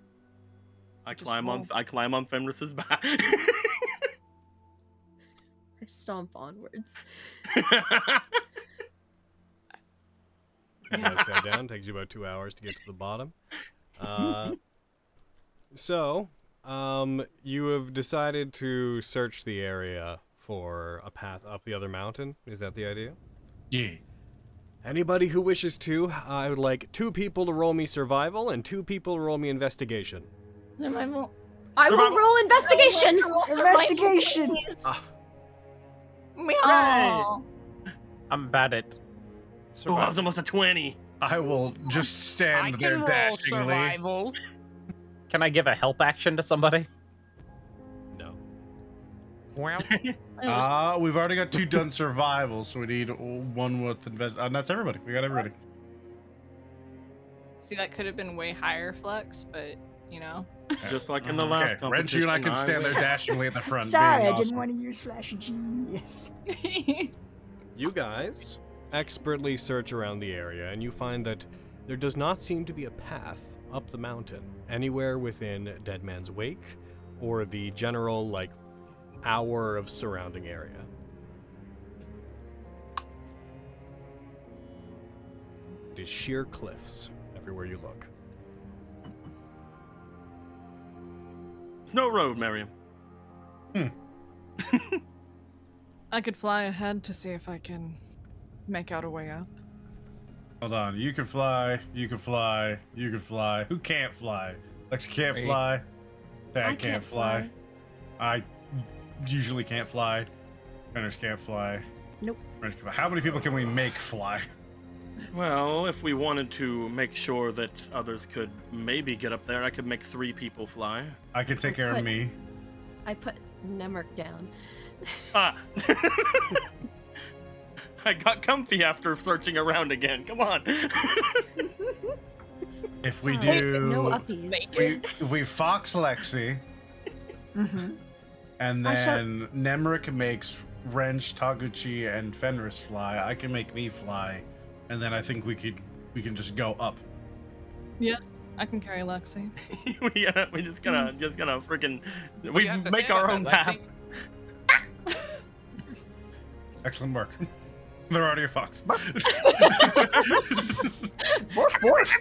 F: I
G: Just
F: climb on. I climb on Fenris's back.
D: I stomp onwards.
B: You guys head down. Takes you about two hours to get to the bottom. Uh, so, um, you have decided to search the area for a path up the other mountain. Is that the idea?
C: Yeah.
B: Anybody who wishes to, I would like two people to roll me survival and two people to roll me investigation.
L: Survival.
D: I will
F: Survival.
D: roll investigation.
H: Investigation.
L: Meow.
A: I'm bad at.
F: oh, that was almost a twenty.
C: I will just stand there dashingly.
A: Can I give a help action to somebody?
B: No.
A: Well,
C: Uh, we've already got two done survival, so we need one with invest. And that's everybody. We got everybody.
G: See, that could have been way higher flex, but you know.
F: Just like in the uh-huh.
C: last Okay,
F: last
C: Renju and I can stand there dashingly at the front.
H: Sorry,
C: being
H: I didn't
C: awesome.
H: want to use Flash of Genius.
B: You guys expertly search around the area and you find that there does not seem to be a path up the mountain anywhere within Dead Man's Wake or the general, like, hour of surrounding area. It is sheer cliffs everywhere you look.
F: Snow Road, Miriam. Hmm.
G: I could fly ahead to see if I can make out a way up.
C: Hold on. You can fly. You can fly. You can fly. Who can't fly? Lex can't
B: Me.
C: fly. Dad
D: I
C: can't,
D: can't
C: fly. I usually can't fly. Fenris can't fly.
D: Nope.
C: Fenris can fly. How many people can we make fly?
F: Well, if we wanted to make sure that others could maybe get up there, I could make three people fly.
C: I can take care of me.
D: I put Nemric down.
F: Ah. I got comfy after searching around again. Come on.
C: If we
D: Sorry,
C: do,
D: no uppies.
C: if we, if we fox Lexi,
H: Mm-hmm.
C: and
D: I shall-
C: then Nemric makes Wrench, Taguchi, and Fenris fly, I can make me fly, and then I think we could we can just go up.
G: Yeah, I can carry Lexi.
F: we, uh, we just gonna just gonna freaking we,
E: have to
F: make our own
E: there,
F: path.
E: Lexi.
C: Excellent work. They're already a fox.
H: Morph, morph.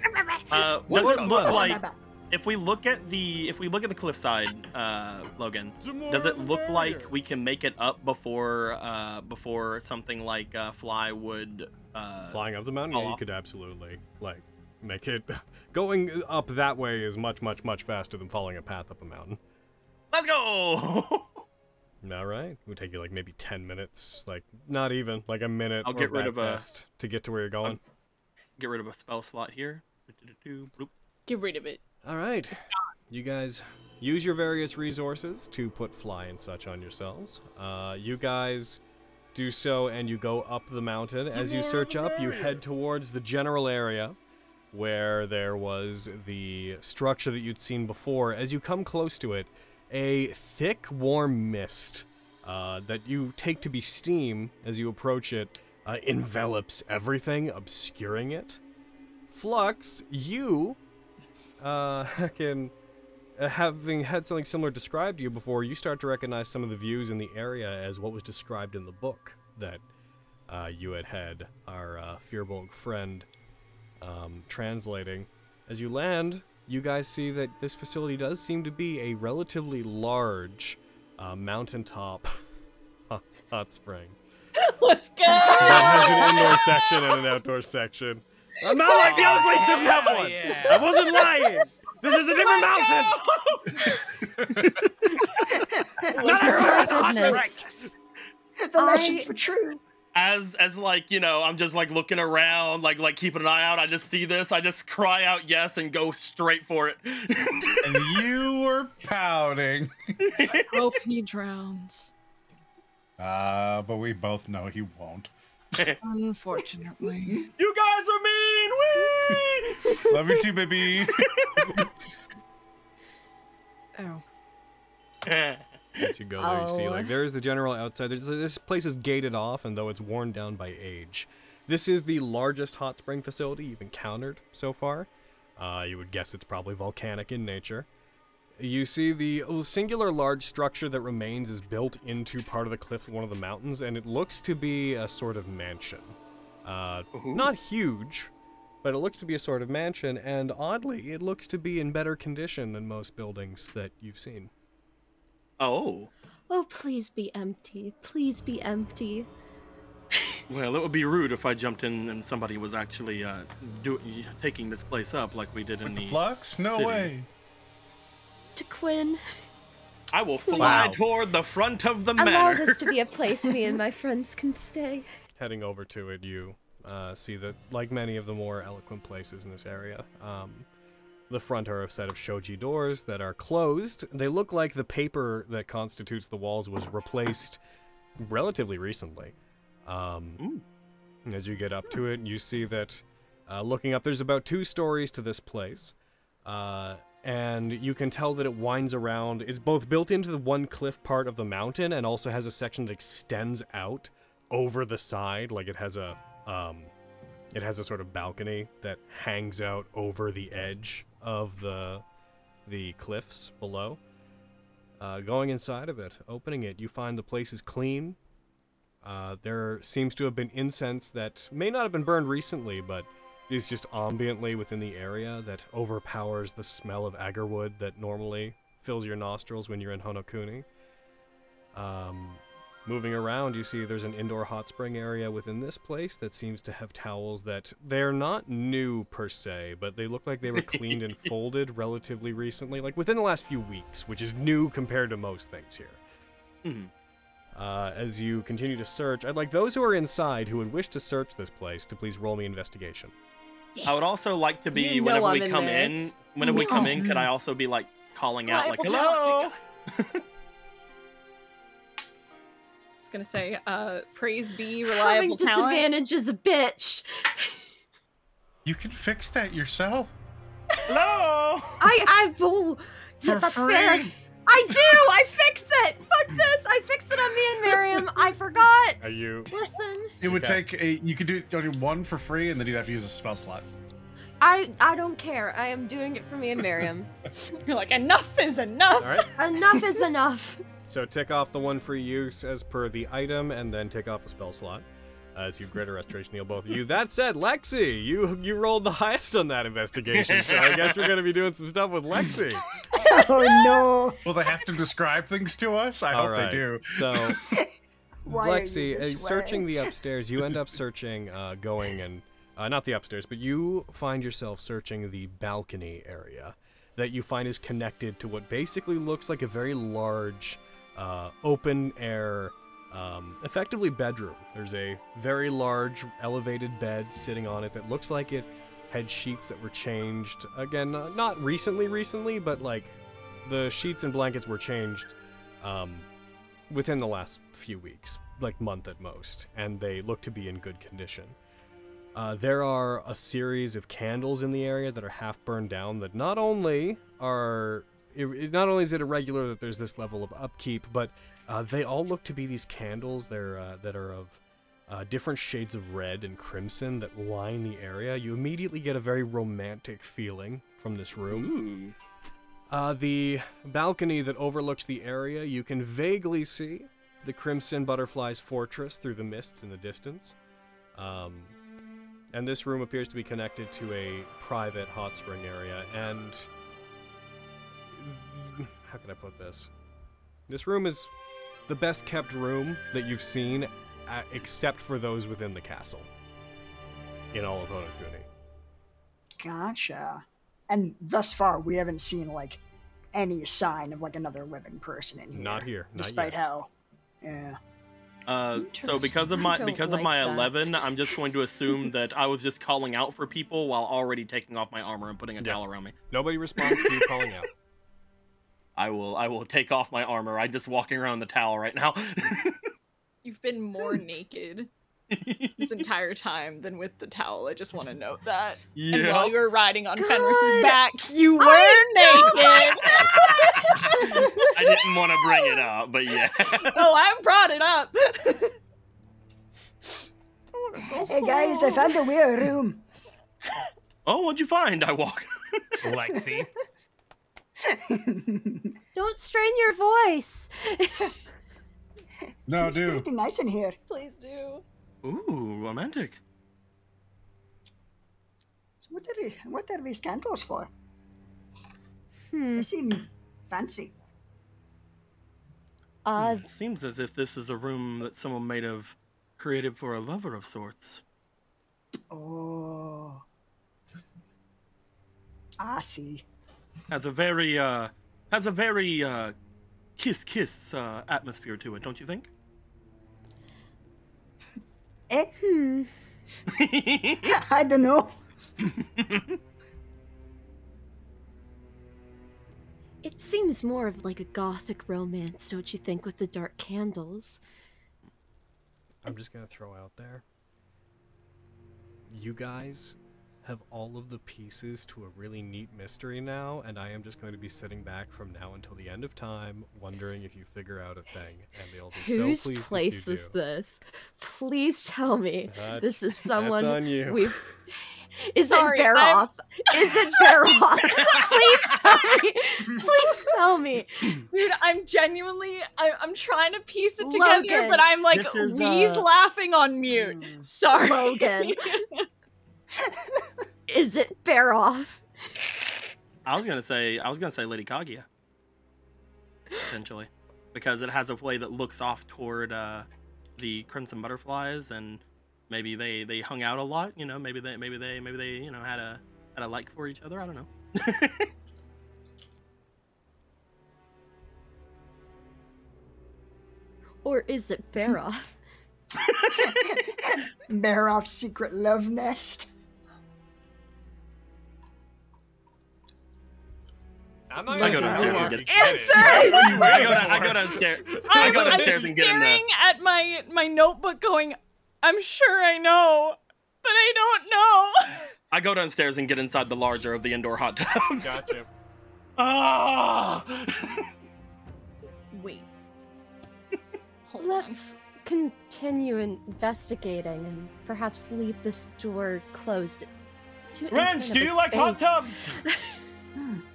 F: Uh,
B: What-
F: does it look
B: what-
F: like if we look at the if we look at the cliffside, uh, Logan? Does it look like we can make it up before uh before something like uh, fly would uh
B: Flying up the mountain, yeah, you could absolutely, like, make it. Going up that way is much, much, much faster than following a path up a mountain.
F: Let's go.
B: All right. It would take you like maybe 10 minutes, like not even, like a minute
F: I'll
B: or
F: get rid of a-
B: best to get to where you're going.
F: Get rid of a spell slot here.
G: Get rid of it.
B: All right. You guys use your various resources to put fly and such on yourselves. Uh, you guys do so and you go up the mountain. As you search up, you head towards the general area where there was the structure that you'd seen before. As you come close to it, a thick, warm mist uh, that you take to be steam as you approach it uh, envelops everything, obscuring it. Flux, you uh, can, having had something similar described to you before, you start to recognize some of the views in the area as what was described in the book that uh, you had had our uh, Firbolg friend um, translating. As you land, you guys see that this facility does seem to be a relatively large uh, mountaintop hot spring.
G: Let's go.
B: That has an indoor section and an outdoor section. I'm not like the other place didn't have one. I wasn't lying. This is a different mountain. Not everywhere has a hot
H: The legends were true.
F: As as like you know, I'm just like looking around, like like keeping an eye out. I just see this. I just cry out yes and go straight for it.
C: and you were pouting.
G: Hope he drowns.
C: Uh, but we both know he won't.
G: Unfortunately.
F: You guys are mean. Wee!
C: Love you too, baby.
G: Oh.
B: As you go there, you see
G: Oh.
B: like there's the general outside. There's, this place is gated off, and though it's worn down by age, this is the largest hot spring facility you've encountered so far. Uh, you would guess it's probably volcanic in nature. You see the singular large structure that remains is built into part of the cliff of one of the mountains, and it looks to be a sort of mansion. Uh, not huge, but it looks to be a sort of mansion, and oddly, it looks to be in better condition than most buildings that you've seen.
F: Oh.
D: Oh, please be empty. Please be empty.
F: Well, it would be rude if I jumped in and somebody was actually uh, do, taking this place up like we did in the
C: Flux? No
F: city.
C: way.
D: To Quinn,
F: I will fly
B: Wow.
F: toward the front of the
D: allow
F: manor.
D: this to be a place me and my friends can stay.
B: heading over to it, you uh, see that, like many of the more eloquent places in this area, um, the front are a set of shoji doors that are closed. They look like the paper that constitutes the walls was replaced relatively recently. Um, as you get up to it, you see that uh, looking up, there's about two stories to this place. Uh, and you can tell that it winds around. It's both built into the one cliff part of the mountain and also has a section that extends out over the side. Like it has a, um, it has a sort of balcony that hangs out over the edge of the, the cliffs below. Uh, going inside of it, opening it, you find the place is clean. Uh, there seems to have been incense that may not have been burned recently, but is just ambiently within the area that overpowers the smell of agarwood that normally fills your nostrils when you're in Honokuni. Um, moving around, you see there's an indoor hot spring area within this place that seems to have towels that they're not new per se, but they look like they were cleaned and folded relatively recently, like within the last few weeks, which is new compared to most things here.
F: Mhm.
B: Uh, as you continue to search, I'd like those who are inside who would wish to search this place to please roll me investigation.
F: I would also like to be
D: You know
F: whenever
D: I'm
F: we
D: in
F: come
D: there.
F: in. Whenever we come in, could I also be like calling out like hello?
G: I was gonna say, uh, praise be
D: Having
G: reliable talent.
D: disadvantage is a bitch.
C: You can fix that yourself.
F: Hello.
D: I I oh, yeah,
C: For
D: that's
C: free.
D: Fair. I do. I fix it. Fuck this. I fix it on me and Miriam. I forgot.
B: Are you?
D: Listen,
C: It would
B: Okay.
C: take a. You could do only one for free, and then you'd have to use a spell slot.
D: I I don't care. I am doing it for me and Miriam.
G: You're like, enough is enough.
B: All right.
D: Enough is enough.
B: So tick off the one free use as per the item, and then tick off a spell slot. As you greater restoration heal both of you. That said, Lexi, you you rolled the highest on that investigation, so I guess we're gonna be doing some stuff with Lexi.
H: oh no.
C: Will they have to describe things to us? I
B: All
C: hope
B: right,
C: they do.
B: So,
H: Why
B: Lexi, uh, searching the upstairs, you end up searching, uh, going and uh, not the upstairs, but you find yourself searching the balcony area that you find is connected to what basically looks like a very large uh, open air, um, effectively bedroom. There's a very large elevated bed sitting on it that looks like it had sheets that were changed. Again, uh, not recently, recently, but like the sheets and blankets were changed um, within the last few weeks, like month at most, and they look to be in good condition. Uh, there are a series of candles in the area that are half burned down that not only are it, it- not only is it irregular that there's this level of upkeep, but uh, they all look to be these candles they're, uh, that are of uh, different shades of red and crimson that line the area. You immediately get a very romantic feeling from this room. Uh, the balcony that overlooks the area, you can vaguely see the Crimson Butterfly's fortress through the mists in the distance. Um, and this room appears to be connected to a private hot spring area. And how can I put this? This room is the best kept room that you've seen, uh, except for those within the castle in all of Honokuni.
H: Gotcha. And thus far, we haven't seen like any sign of like another living person in here.
B: Not here, not
H: Despite
B: yet.
H: how, yeah.
F: Uh, so because of my
H: don't
F: because of
H: like
F: my
H: that.
F: 11, I'm just going to assume that I was just calling out for people while already taking off my armor and putting a towel around me.
B: Nobody responds to you calling out.
F: I will I will take off my armor. I'm just walking around the towel right now.
G: You've been more naked this entire time than with the towel. I just want to note that. And while you were riding on Fenris's back, you were
L: I
G: naked.
F: I didn't want to bring it up, but yeah.
G: oh, I brought it up.
H: Hey guys, I found a weird room.
F: Oh, what'd you find? I walk.
E: Lexi.
D: Don't strain your voice.
C: No,
H: Seems
C: dude.
H: pretty nice in here.
G: Please do.
F: Ooh, romantic.
H: So what are what are these candles for?
D: Hmm.
H: They seem fancy.
D: Uh,
F: Hmm, Seems as if this is a room that someone might have created for a lover of sorts.
H: Oh. I see.
F: Has a very uh has a very uh kiss kiss uh atmosphere to it, don't you think?
H: Eh?
D: Hmm.
H: I don't know.
D: It seems more of like a gothic romance, don't you think, with the dark candles?
B: I'm just gonna throw out there. You guys have all of the pieces to a really neat mystery now, and I am just going to be sitting back from now until the end of time, wondering if you figure out a thing, and they'll be
D: Whose
B: so pleased
D: place
B: you
D: is
B: do.
D: this? Please tell me
B: That's-
D: this is
B: that's
D: someone
B: on you.
D: we've. Is
G: Sorry,
D: it
G: I'm-
D: Baroth? Is it Baroth? Please tell me. Please tell me.
G: Dude, I'm genuinely, I, I'm trying to piece it together,
D: Logan.
G: but I'm like
F: This is,
G: wheeze
F: uh,
G: laughing on mute. Sorry.
D: Logan. Is it Baroth?
F: I was gonna say I was gonna say Lady Kaguya. Potentially. Because it has a way that looks off toward uh the Crimson Butterflies and maybe they they hung out a lot, you know, maybe they maybe they maybe they, you know, had a had a like for each other, I don't know.
D: Or is it Baroth?
H: Baroth's secret love nest.
B: I'm
F: not I go
B: gonna
F: downstairs and get
B: if
G: Answer!
F: I go, down, I go downstairs. I
G: I'm, I'm
F: and get in
G: staring
F: the
G: at my my notebook, going, "I'm sure I know, but I don't know."
F: I go downstairs and get inside the larger of the indoor hot tubs.
B: Gotcha.
F: Ah!
G: Wait. Hold on.
D: Let's continue investigating and perhaps leave this door closed. It's too
F: Wrench,
D: intimate
F: do
D: of
F: you
D: a
F: like hot
D: space.
F: tubs?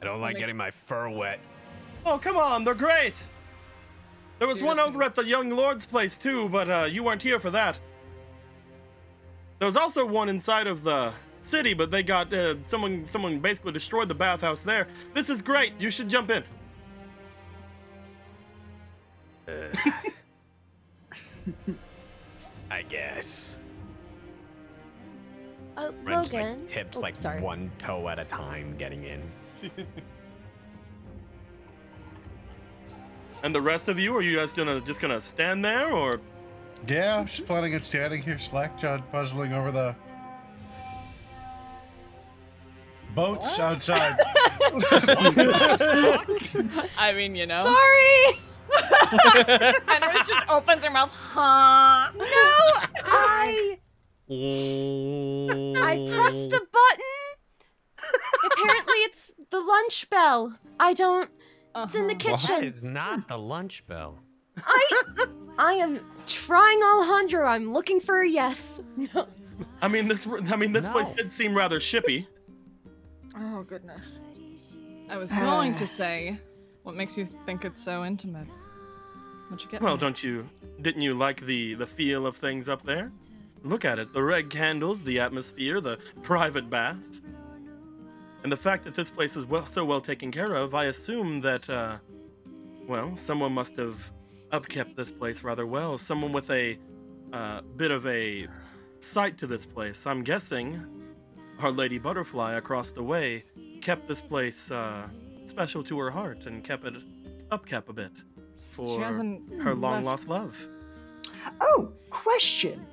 E: I don't like getting my fur wet.
F: Oh, come on, they're great. There was one over at the young lord's place too, but uh, you weren't here for that. There was also one inside of the city, but they got uh, someone. Someone basically destroyed the bathhouse there. This is great. You should jump in.
E: Uh, I guess.
D: Uh,
E: Wrench
D: Logan.
E: like tips
D: oh,
E: like
D: sorry.
E: one toe at a time getting in.
F: And the rest of you, are you guys gonna just gonna stand there, or
M: Yeah, I was just planning on standing here, slack-jawed, puzzling over the boats outside.
G: I mean, you know.
L: Sorry.
G: Fenris just opens her mouth. Huh?
D: No, I I pressed a button. Apparently, it's the lunch bell. I don't. It's in the
G: Uh-huh.
E: That
D: kitchen.
E: is not the lunch bell.
D: I I am trying Alejandro. I'm looking for a yes. No.
F: I mean this I mean this place
E: No.
F: did seem rather shippy.
G: Oh goodness. I was going to say, what makes you think it's so intimate? What you get?
F: Well,
G: me?
F: don't you didn't you like the the feel of things up there? Look at it, the red candles, the atmosphere, the private bath. And the fact that this place is well so well taken care of, I assume that uh well, someone must have upkept this place rather well. Someone with a uh, bit of a sight to this place. I'm guessing our Lady Butterfly across the way kept this place uh, special to her heart and kept it upkept a bit for her long lost love.
H: Oh, question.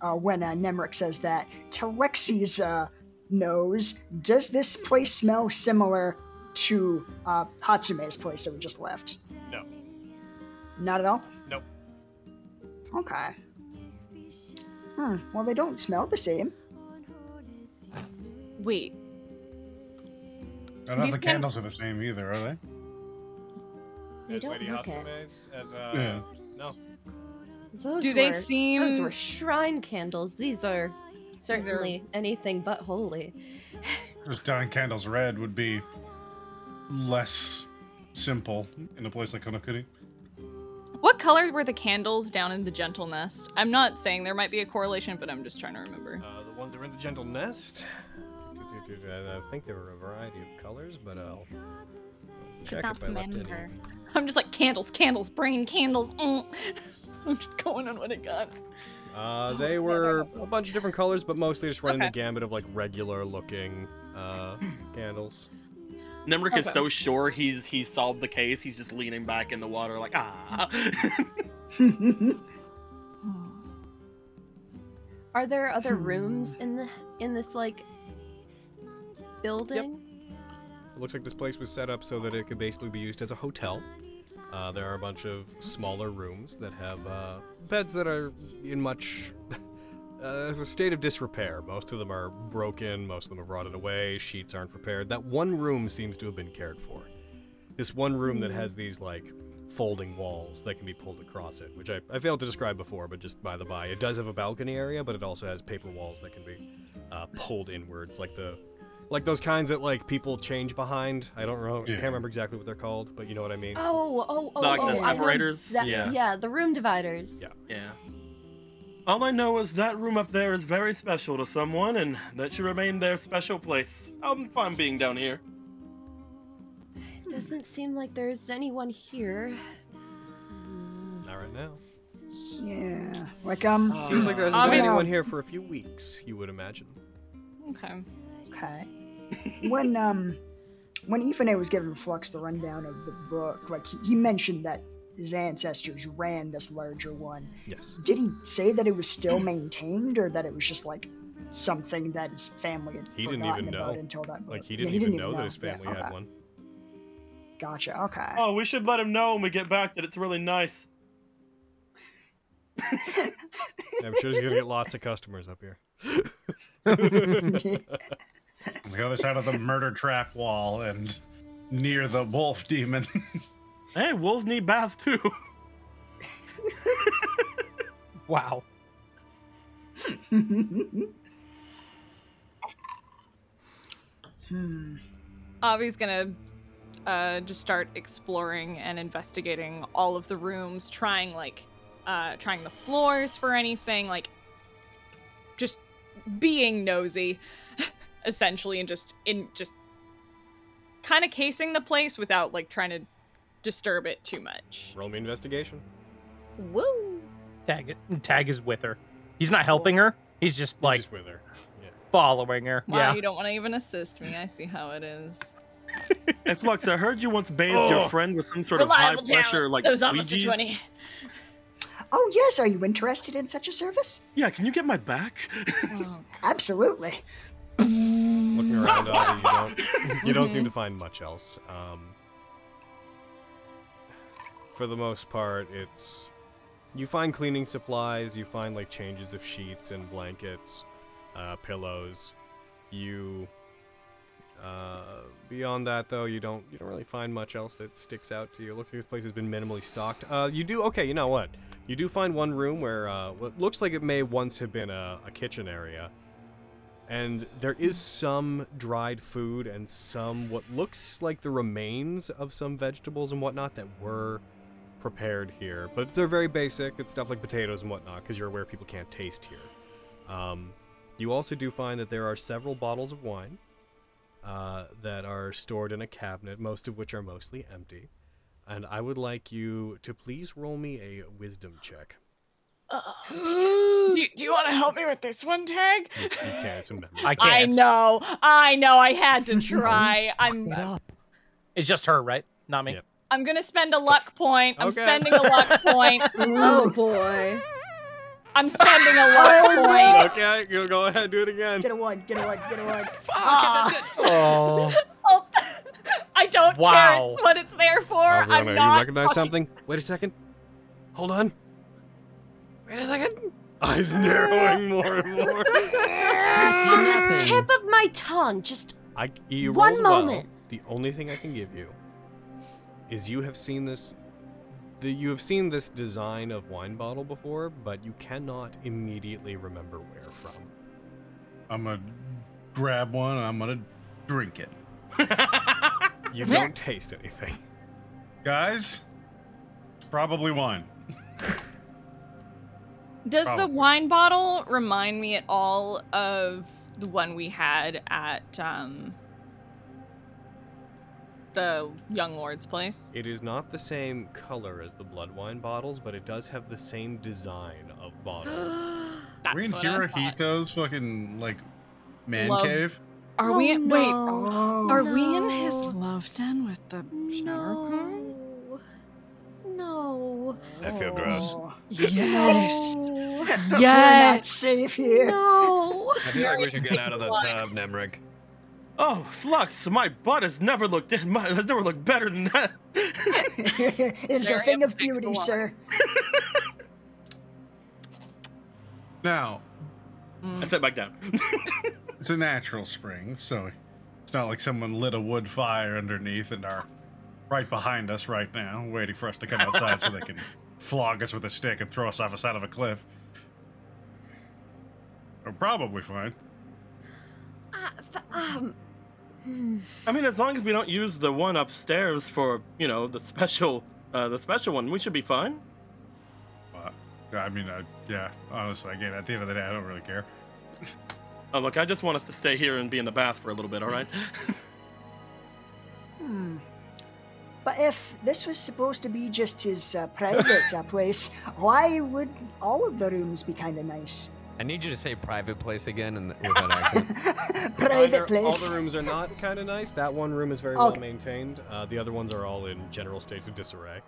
H: Uh, when uh, Nemric says that, to Lexi's uh, nose, does this place smell similar to uh, Hatsume's place that we just left?
B: No.
H: Not at all?
B: Nope.
H: Okay. Hmm, well, they don't smell the same.
G: Wait.
M: I don't know if
G: These
M: the
G: can-
M: candles are the same either, are they?
D: They
B: As
D: don't
B: Lady
D: look it.
B: As uh,
M: Yeah.
B: no.
D: Those
G: Do they seem-
D: Those were shrine candles. These are certainly anything but holy.
M: Just dyeing candles red would be less simple in a place like Honokuni.
G: What color were the candles down in the gentle nest? I'm not saying there might be a correlation, but I'm just trying to remember.
B: Uh, the ones that were in the gentle nest. I think there were a variety of colors, but I'll check
G: not
B: if I left any.
G: remember. I'm just like candles, candles, brain candles. mm. I'm just going on what I got.
B: Uh, they were a bunch of different colors, but mostly just running
G: Okay.
B: the gamut of like regular looking uh, candles.
F: Nemric is so sure he's he solved the case. He's just leaning back in the water like ah.
D: Are there other rooms in the in this like building?
B: It looks like this place was set up so that it could basically be used as a hotel. Uh, there are a bunch of smaller rooms that have uh, beds that are in much uh, a state of disrepair. Most of them are broken, most of them have rotted away, sheets aren't prepared. That one room seems to have been cared for. This one room that has these like folding walls that can be pulled across it, which I, I failed to describe before, but just by the by, it does have a balcony area, but it also has paper walls that can be uh, pulled inwards, like the like those kinds that like people change behind. I don't know, I
M: Yeah.
B: can't remember exactly what they're called, but you know what I mean.
D: Oh, oh, oh,
F: Like
D: oh!
F: the separators?
D: exa-
F: Yeah.
D: yeah, the room dividers.
B: Yeah.
F: yeah. All I know is that room up there is very special to someone, and that should remain their special place. I'm fine being down here.
D: It doesn't seem like there's anyone here.
B: Not right now.
H: Yeah, like um.
B: Seems like there hasn't been anyone here for a few weeks. You would imagine.
G: Okay.
H: Okay. When um, when Ifane was giving Flux the rundown of the book, like he, he mentioned that his ancestors ran this larger one.
B: Yes.
H: Did he say that it was still maintained, or that it was just like something that his family had
B: He didn't
H: forgotten
B: even
H: about
B: know.
H: until that book?
B: Like he
H: Yeah,
B: didn't, even, know, that his
H: Yeah,
B: family had one.
H: Gotcha. Okay.
F: Oh, we should let him know when we get back that it's really nice.
B: I'm sure he's gonna get lots of customers up here.
M: On the other side of the murder trap wall and near the wolf demon.
F: Hey, wolves need baths too.
A: Wow.
H: hmm.
G: Avi's gonna uh, just start exploring and investigating all of the rooms, trying like uh, trying the floors for anything, like just being nosy, essentially, and just in just kind of casing the place without like trying to disturb it too much.
B: Roll me investigation.
G: Woo!
A: Tag it. Tag is with her. He's not helping her. He's just
B: He's
A: like
B: just with her. Yeah.
A: following her.
G: Wow,
A: yeah.
G: you don't want to even assist me. I see how it is.
F: Hey, Flux, I heard you once bathed
M: Oh.
F: your friend with some sort of
L: Reliable
F: high pressure,
L: talent.
F: like
L: That was almost a
F: squeegees.
L: 20.
H: Oh, yes. Are you interested in such a service?
F: Yeah, can you get my back? Oh.
H: Absolutely.
B: Looking around, Avi, you don't you don't seem to find much else. Um, for the most part, it's you find cleaning supplies, you find like changes of sheets and blankets, uh, pillows. You uh, beyond that though, you don't you don't really find much else that sticks out to you. It looks like this place has been minimally stocked. Uh, you do okay. You know what? You do find one room where uh, what looks like it may once have been a, a kitchen area and there is some dried food and some what looks like the remains of some vegetables and whatnot that were prepared here. But they're very basic. It's stuff like potatoes and whatnot because you're aware people can't taste here. Um, you also do find that there are several bottles of wine uh, that are stored in a cabinet most of which are mostly empty. And i would like you to please roll me a wisdom check
L: do, you, do you want to help me with this one, Tag?
B: you, you can it's a memory
A: I
L: I
A: can't.
L: know. I know. I had to try. I'm.
A: It's just her, right? Not me.
B: Yep.
L: I'm gonna spend a luck point. I'm
B: Okay.
L: spending a luck point.
D: Oh boy.
L: I'm spending a luck point.
B: okay go, go ahead and do it again
H: Get a one, get a one, get a one.
L: Ah.
A: Oh.
L: Oh, I don't care.
A: Wow.
L: It's what it's there for.
B: Alright,
L: I'm not.
B: you recognize
L: fucking-
B: something? Wait a second. Hold on. Wait a second. Eyes narrowing more and more.
D: On the tip of my tongue, just
B: I, you
D: One
B: rolled well.
D: moment.
B: The only thing I can give you is you have seen this. The, you have seen this design of wine bottle before, but you cannot immediately remember where from.
M: I'm gonna grab one and I'm gonna drink it.
B: You don't taste anything.
M: Guys, it's probably wine.
G: Does the wine bottle remind me at all of the one we had at um the young lord's place?
B: It is not the same color as the blood wine bottles, but it does have the same design of bottle.
G: That's
M: we in
G: what
M: Hirohito's fucking like man
G: Love-
M: cave.
G: Are
D: Oh,
G: we in, wait?
H: Oh,
G: Are we in his love den with the shower curtain?
D: no, no,
J: I feel gross.
H: oh.
G: Yes.
D: no,
H: We're
G: Yes.
H: not safe here.
D: no.
J: I feel like we should get out of the tub, Nemric.
F: Oh, Flux, my butt has never looked my, has never looked better than that.
H: it's a
L: Very
H: thing of beauty,
L: one.
H: sir.
M: Now,
F: I sat back down.
M: it's a natural spring, so it's not like someone lit a wood fire underneath and are right behind us right now, waiting for us to come outside so they can flog us with a stick and throw us off the side of a cliff. We're probably fine.
D: Uh, th- um, hmm.
F: I mean, as long as we don't use the one upstairs for, you know, the special, uh, the special one, we should be fine.
M: But, I mean, uh, yeah, honestly, again, at the end of the day, I don't really care.
F: Oh, look, I just want us to stay here and be in the bath for a little bit, all right?
H: Hmm. But if this was supposed to be just his uh, private uh, place, why would all of the rooms be kind of nice?
E: I need you to say private place again and with that accent.
H: private
B: Neither-
H: place.
B: All the rooms are not kind of nice. That one room is very well maintained. Uh, the other ones are all in general states of disarray.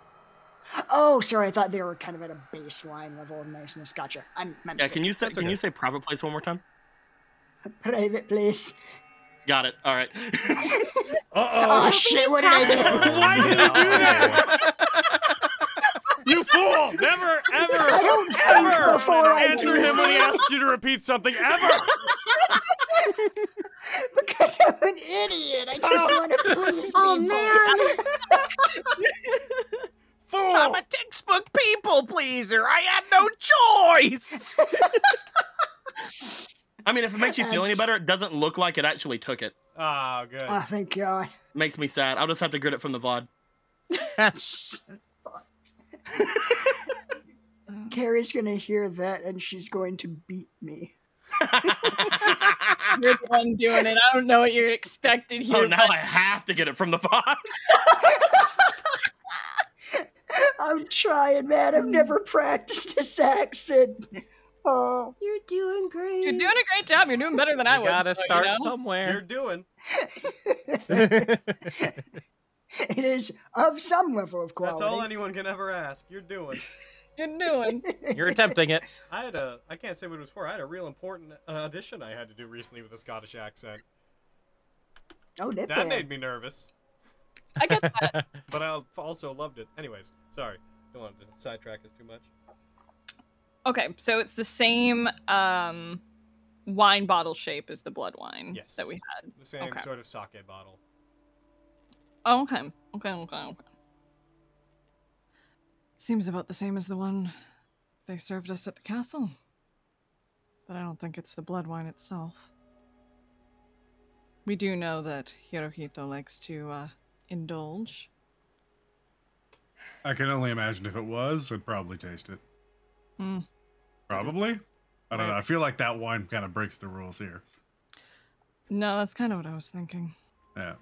H: Oh, sorry, I thought they were kind of at a baseline level of niceness. Gotcha. I'm, my
F: yeah, can you say
B: That's
F: can
B: okay.
F: you say private place one more time?
H: Private place.
F: Got it. All right.
H: Oh, shit, what did I do?
B: Why did you do that? you fool! Never, ever,
H: I don't think
B: ever
H: before I
B: answer
H: do
B: him when he
H: this.
B: asks you to repeat something. Ever.
H: because I'm an idiot. I just oh. want to please people.
D: Oh
H: people.
D: man.
B: Fool!
A: I'm a textbook people pleaser. I had no choice.
F: I mean, if it makes you feel any better, it doesn't look like it actually took it.
B: Oh, good.
H: Oh, thank God.
F: Makes me sad. I'll just have to grit it from the VOD.
H: Carrie's gonna hear that and she's going to beat me.
L: You're the one doing it. I don't know what you're expected here.
F: oh, now
L: but
F: I have to get it from the VOD.
H: I'm trying, man. I've never practiced this accent. Oh,
D: You're doing great.
G: You're doing a great job. You're doing better than I
A: You
G: would.
A: gotta
G: so, you
A: start
G: know?
A: somewhere.
B: You're doing.
H: it is of some level of quality.
B: That's all anyone can ever ask. You're doing.
G: You're doing.
A: You're attempting it.
B: I had a. I can't say what it was for. I had a real important uh, audition I had to do recently with a Scottish accent.
H: Oh, did
B: That
H: they?
B: made me nervous,
G: I get that.
B: but I also loved it. Anyways, sorry. Don't want to sidetrack us too much.
G: Okay, so it's the same um, wine bottle shape as the blood wine
B: Yes.
G: that we had.
B: The same
G: Okay.
B: sort of sake bottle.
G: Oh, okay. Okay, okay, okay. Seems about the same as the one they served us at the castle. But I don't think it's the blood wine itself. We do know that Hirohito likes to uh, indulge.
C: I can only imagine if it was, I'd probably taste it. Probably. I don't know. I feel like that wine kind of breaks the rules here.
G: No, that's kind of what I was thinking.
C: Yeah.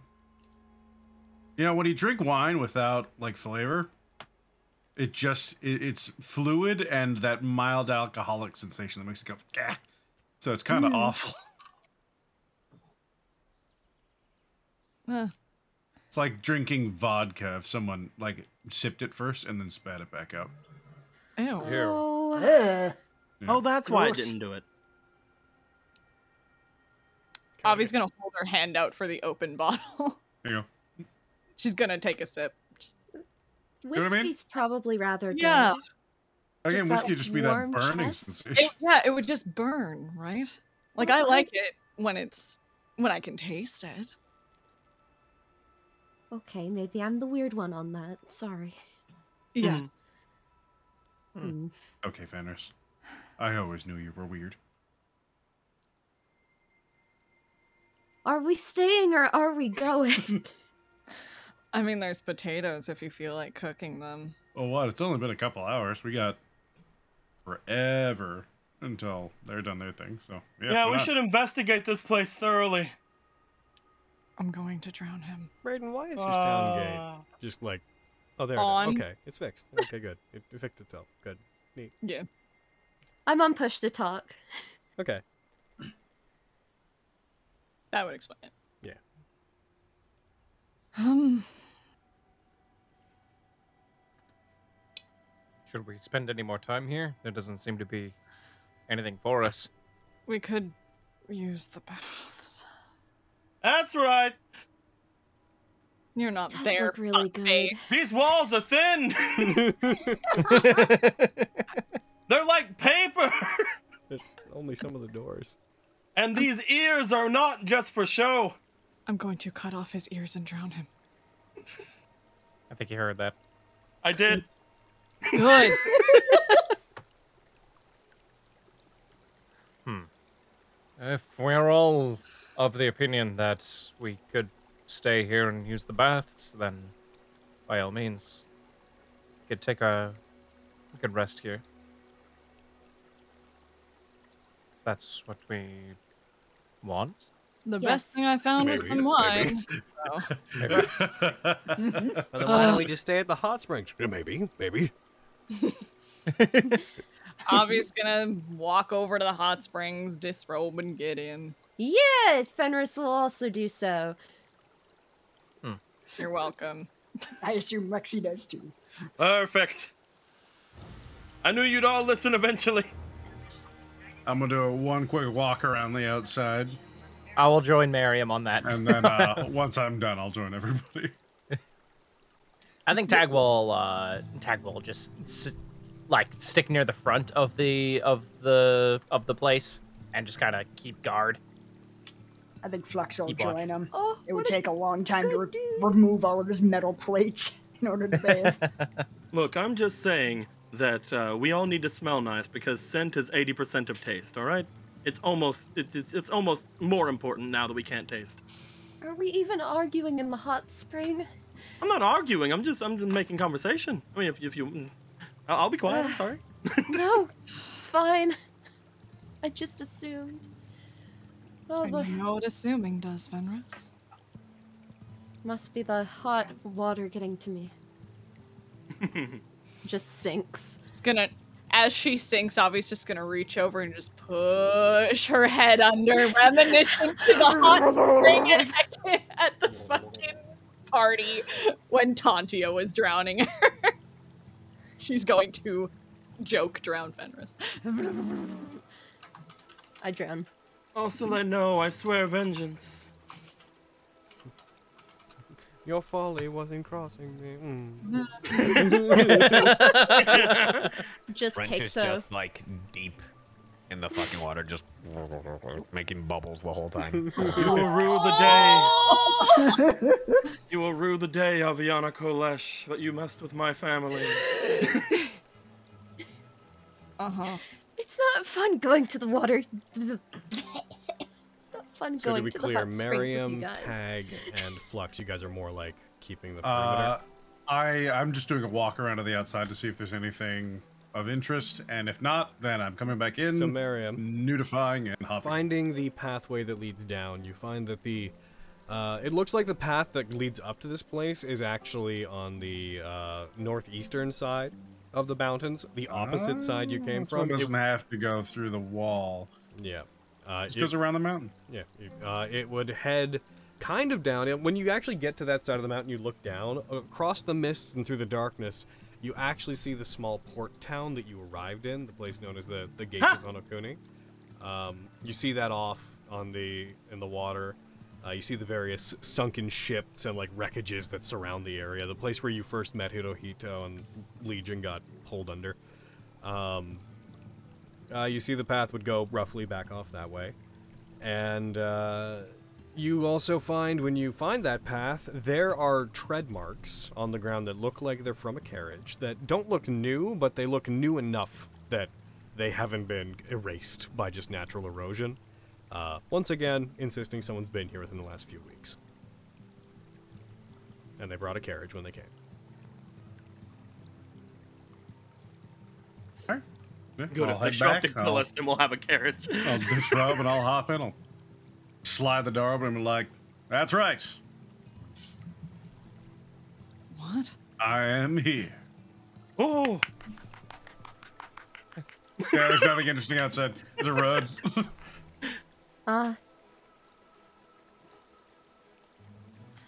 C: You know, when you drink wine without like flavor, it just it, it's fluid and that mild alcoholic sensation that makes it go Gah! so it's kind of
G: Mm.
C: awful. It's like drinking vodka if someone like sipped it first and then spat it back out.
G: ew.
D: Oh,
H: Ugh.
F: Oh, that's why I didn't do it.
G: Avi's gonna hold her hand out for the open bottle.
C: There you go.
G: She's gonna take a sip. Just,
C: what I mean?
D: whiskey's probably rather good.
G: yeah.
C: Again,
D: Just
C: whiskey just be that burning
D: chest.
C: sensation.
G: It, yeah, it would just burn, right? Like I
D: I-
G: like it when it's when I can taste it.
D: Okay, maybe I'm the weird one on that. Sorry.
G: Yes. Mm.
D: Hmm.
C: Okay, Fenris. I always knew you were weird.
D: Are we staying or are we going?
G: I mean, there's potatoes if you feel like cooking them.
C: Well, what? It's only been a couple hours. We got forever until they're done their thing. So yeah,
F: Yeah, we
C: not?
F: should investigate this place thoroughly.
G: I'm going to drown him.
B: Braden, why is your sound gate
F: Uh,
B: just like? Oh, there. It
G: On.
B: is. Okay, it's fixed. Okay, good. It, it fixed itself. Good. Neat.
G: Yeah.
D: I'm on push to talk.
B: Okay.
G: That would explain it.
B: Yeah.
G: Um,
A: Should we spend any more time here? There doesn't seem to be anything for us.
G: we could use the baths.
F: That's right.
G: You're not
D: Does
G: there.
D: look really
G: fuckface.
D: good.
F: These walls are thin. They're like paper.
B: It's only some of the doors.
F: And these ears are not just for show.
G: I'm going to cut off his ears and drown him.
A: I think you heard that.
F: I did.
G: Good. Hmm.
A: If we're all of the opinion that we could stay here and use the baths, then by all means, we could take a we could rest here. That's what we want.
G: The
D: Yes.
G: best thing I found was some wine.
B: Maybe. And then why don't we just stay at the hot springs? Yeah, Maybe, maybe.
G: Avi's gonna walk over to the hot springs, disrobe, and get in.
D: Yeah, Fenris will also do so.
G: You're welcome.
H: I assume Lexi does too.
F: Perfect. I knew you'd all listen eventually.
C: I'm gonna do a one quick walk around the outside,
A: I will join Miriam on that.
C: and then uh, once I'm done, I'll join everybody.
A: I think Tag will uh, Tag will just s- like stick near the front of the of the of the place and just kind of keep guard.
H: I think Flux will
A: Keep watch.
H: join him.
D: Oh,
H: It would
D: what a
H: take a long time to re- remove all of his metal plates in order to bathe.
F: Look, I'm just saying that uh, we all need to smell nice because scent is 80% of taste. All right? It's almost it's, it's it's almost more important now that we can't taste.
D: Are we even arguing in the hot spring?
F: I'm not arguing. I'm just I'm just making conversation. I mean, if, if you, mm, I'll, I'll be quiet. I'm sorry.
D: no, it's fine. I just assumed.
G: I
D: the
G: know what assuming does, Fenris.
D: must be the hot water getting to me. just sinks.
G: Just gonna as she sinks, Avi's just gonna reach over and just push her head under, reminiscent to the hot spring at, at the fucking party when Tantia was drowning her. She's going to joke drown Fenris.
D: I drown.
F: Also, let know, I swear vengeance.
B: Your folly wasn't crossing me.
E: Mm.
D: Just
E: French
D: takes
E: is
D: a-
E: just like deep in the fucking water, just making bubbles the whole time.
F: You will rue the day. you will rue the day, Aviana Kolesh, that you messed with my family.
G: Uh huh.
D: It's not fun going to the water. it's not fun
B: So
D: going
B: to be
D: to
B: clear,
D: the hot springs with you
B: Miriam,
D: guys.
B: Tag, and Flux, you guys are more like keeping the
C: Uh,
B: perimeter.
C: I I'm just doing a walk around to the outside to see if there's anything of interest, and if not, then I'm coming back in.
B: So Miriam,
C: nudifying and hopping.
B: finding the pathway that leads down, you find that the uh, it looks like the path that leads up to this place is actually on the uh, northeastern side of the mountains, the opposite side you came
C: Ah,
B: from. It-
C: doesn't have to go through the wall.
B: yeah, uh, it-
C: goes around the mountain.
B: Yeah, it, uh, it would head kind of down. And When you actually get to that side of the mountain, you look down across the mists and through the darkness. You actually see the small port town that you arrived in, the place known as the the Gates of Honokuni. Um, you see that off on the in the water. Uh, you see the various sunken ships and like wreckages that surround the area. The place where you first met Hirohito and Legion got pulled under. Um, uh, you see the path would go roughly back off that way. And uh, you also find, when you find that path, there are tread marks on the ground that look like they're from a carriage, that don't look new, but they look new enough that they haven't been erased by just natural erosion. Uh, once again, insisting someone's been here within the last few weeks. And they brought a carriage when they came.
C: Yeah,
F: Good,
C: I'll
F: if they
C: head
F: show up
C: back.
F: to kill
C: I'll-
F: us, then we'll have a carriage.
C: I'll disrobe and I'll hop in. I'll slide the door open and be like, "That's right,
G: What?
C: I am here."
F: Oh,
C: Yeah, there's nothing interesting outside. There's a road.
D: Uh.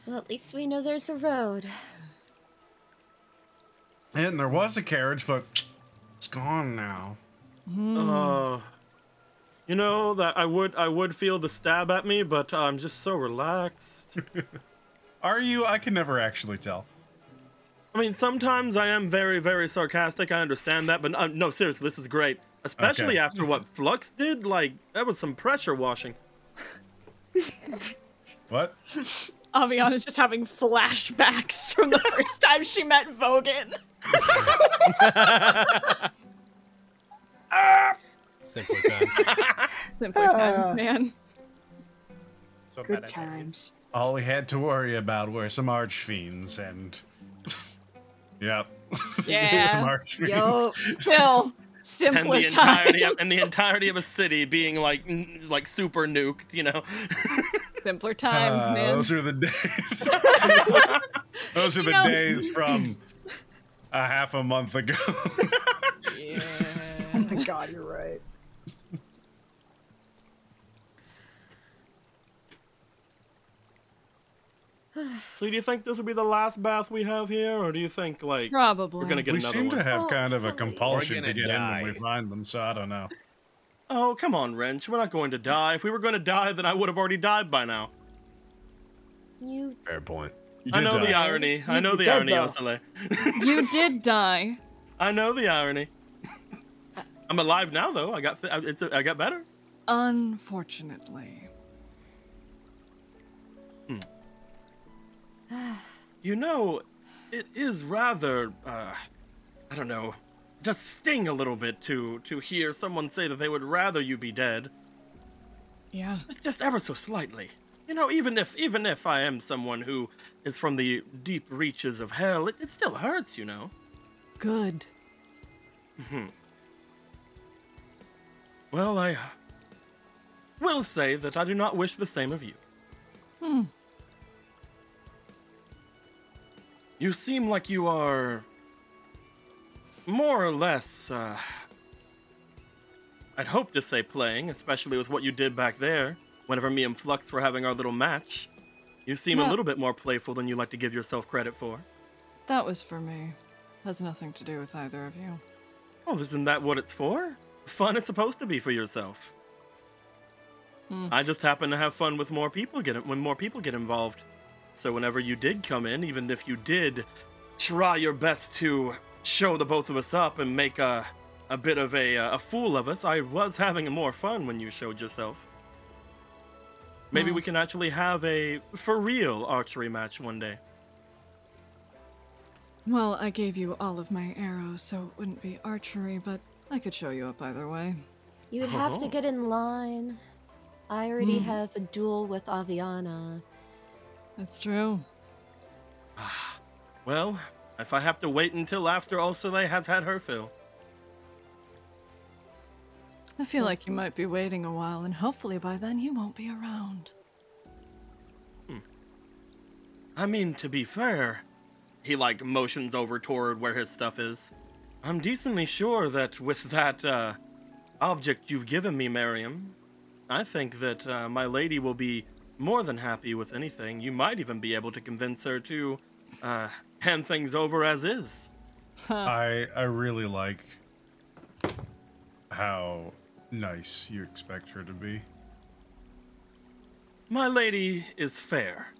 D: Well, at least we know there's a road.
C: and there was a carriage, but it's gone now.
F: Uh, you know that I would I would feel the stab at me, but I'm just so relaxed.
C: Are you? I can never actually tell.
F: I mean, sometimes I am very very sarcastic. I understand that, but uh, no, seriously, this is great. Especially
C: Okay.
F: after what Flux did. Like that was some pressure washing.
C: What?
G: Aviana's just having flashbacks from the first time she met Vogan.
B: Simpler times.
G: Simpler times,
H: Uh.
G: man.
A: So
H: Good
A: at that.
H: times.
C: All we had to worry about were some archfiends and. yep.
G: Yeah.
C: some archfiends.
G: Yo, still
F: and
G: simpler
F: the entirety
G: times.
F: of, and the entirety of a city being like n- like super nuked, you know.
G: Simpler times,
C: Ah,
G: man.
C: Those are the days. those are the
G: know-
C: days from a half a month ago.
H: Oh my god, you're right.
F: So do you think this will be the last bath we have here, or do you think like
G: Probably.
F: we're gonna get
C: we
F: another
C: seem
F: one?
C: to have
D: Oh,
C: kind of a compulsion to
E: gonna
C: get in when we find them, so I don't know.
F: Oh, come on, Wrench. We're not going to die. If we were going to die, then I would have already died by now.
D: You
E: Fair point.
C: You
F: I
C: did
F: know the
C: die.
F: irony. I know the irony,
H: though.
F: Osale.
G: You did die.
F: I know the irony. Uh, I'm alive now, though. I got fi- I- it's I got better.
G: Unfortunately.
F: You know, it is rather uh, I don't know, just sting a little bit to to hear someone say that they would rather you be dead.
G: Yeah.
F: Just, just ever so slightly. You know, even if even if I am someone who is from the deep reaches of hell, it, it still hurts, you know.
G: Good.
F: Mhm. Well, I will say that I do not wish the same of you.
G: Hmm.
F: You seem like you are more or less uh, I'd hope to say playing, especially with what you did back there. Whenever me and Flux were having our little match, you seem a little bit more playful than you like to give yourself credit for.
G: That was for me. Has nothing to do with either of you.
F: Oh, isn't that what it's for? Fun is supposed to be for yourself.
G: Hmm.
F: I just happen to have fun with more people get when more people get involved. So whenever you did come in, even if you did try your best to show the both of us up and make a a bit of a uh, a fool of us, I was having more fun when you showed yourself. Maybe
G: Hmm.
F: we can actually have a for real archery match one day.
G: Well, I gave you all of my arrows, so it wouldn't be archery, but I could show you up either way.
D: You would have to
F: Oh.
D: get in line. I already
G: Hmm.
D: have a duel with Aviana.
G: That's true.
F: Well, if I have to wait until after Ulsile has had her fill.
G: I feel like you might be waiting a while, and hopefully by then you won't be around.
F: I mean, to be fair, he like motions over toward where his stuff is. I'm decently sure that with that uh, object you've given me, Miriam, I think that uh, my lady will be more than happy with anything. You might even be able to convince her to uh, hand things over as is.
C: I I really like how nice you expect her to be.
F: My lady is fair.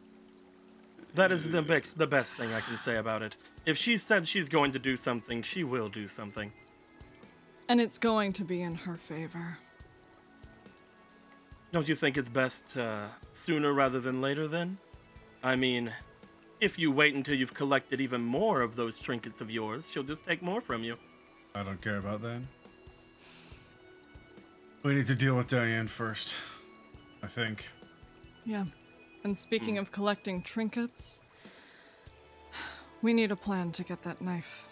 F: That is the best, the best thing I can say about it. If she said she's going to do something, she will do something.
G: And it's going to be in her favor.
F: Don't you think it's best uh, sooner rather than later then? I mean, if you wait until you've collected even more of those trinkets of yours, she'll just take more from you.
C: I don't care about that. We need to deal with Diane first. I think.
G: Yeah. And speaking of collecting trinkets, we need a plan to get that knife.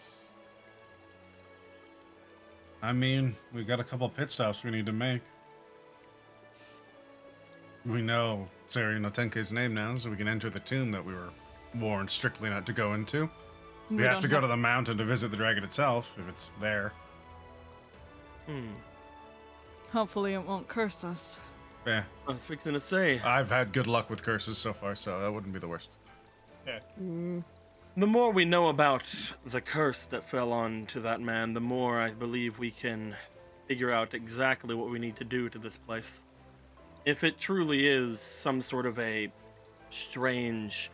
C: I mean, we got a couple pit stops we need to make. We know Sarino Tenke's name now, so we can enter the tomb that we were warned strictly not to go into. We,
G: We
C: have to go
G: have-
C: to the mountain to visit the dragon itself, if it's there.
F: Hmm.
G: Hopefully, it won't curse us.
C: Yeah.
F: I was fixing to say.
C: I've had good luck with curses so far, so that wouldn't be the worst. Yeah.
D: Mm.
F: The more we know about the curse that fell onto that man, the more I believe we can figure out exactly what we need to do to this place. If it truly is some sort of a strange,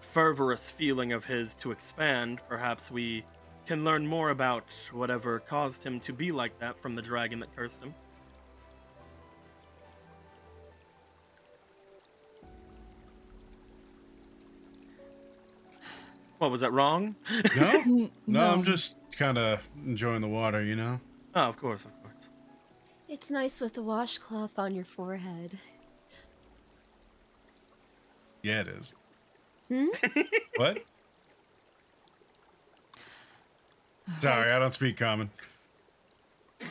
F: fervorous feeling of his to expand, perhaps we can learn more about whatever caused him to be like that from the dragon that cursed him. What was that wrong?
C: No? No, I'm just kind of enjoying the water, you know?
F: Oh, of course, of course.
D: It's nice with a washcloth on your forehead.
C: Yeah, it is.
D: Hmm?
C: What? Sorry, I don't speak common.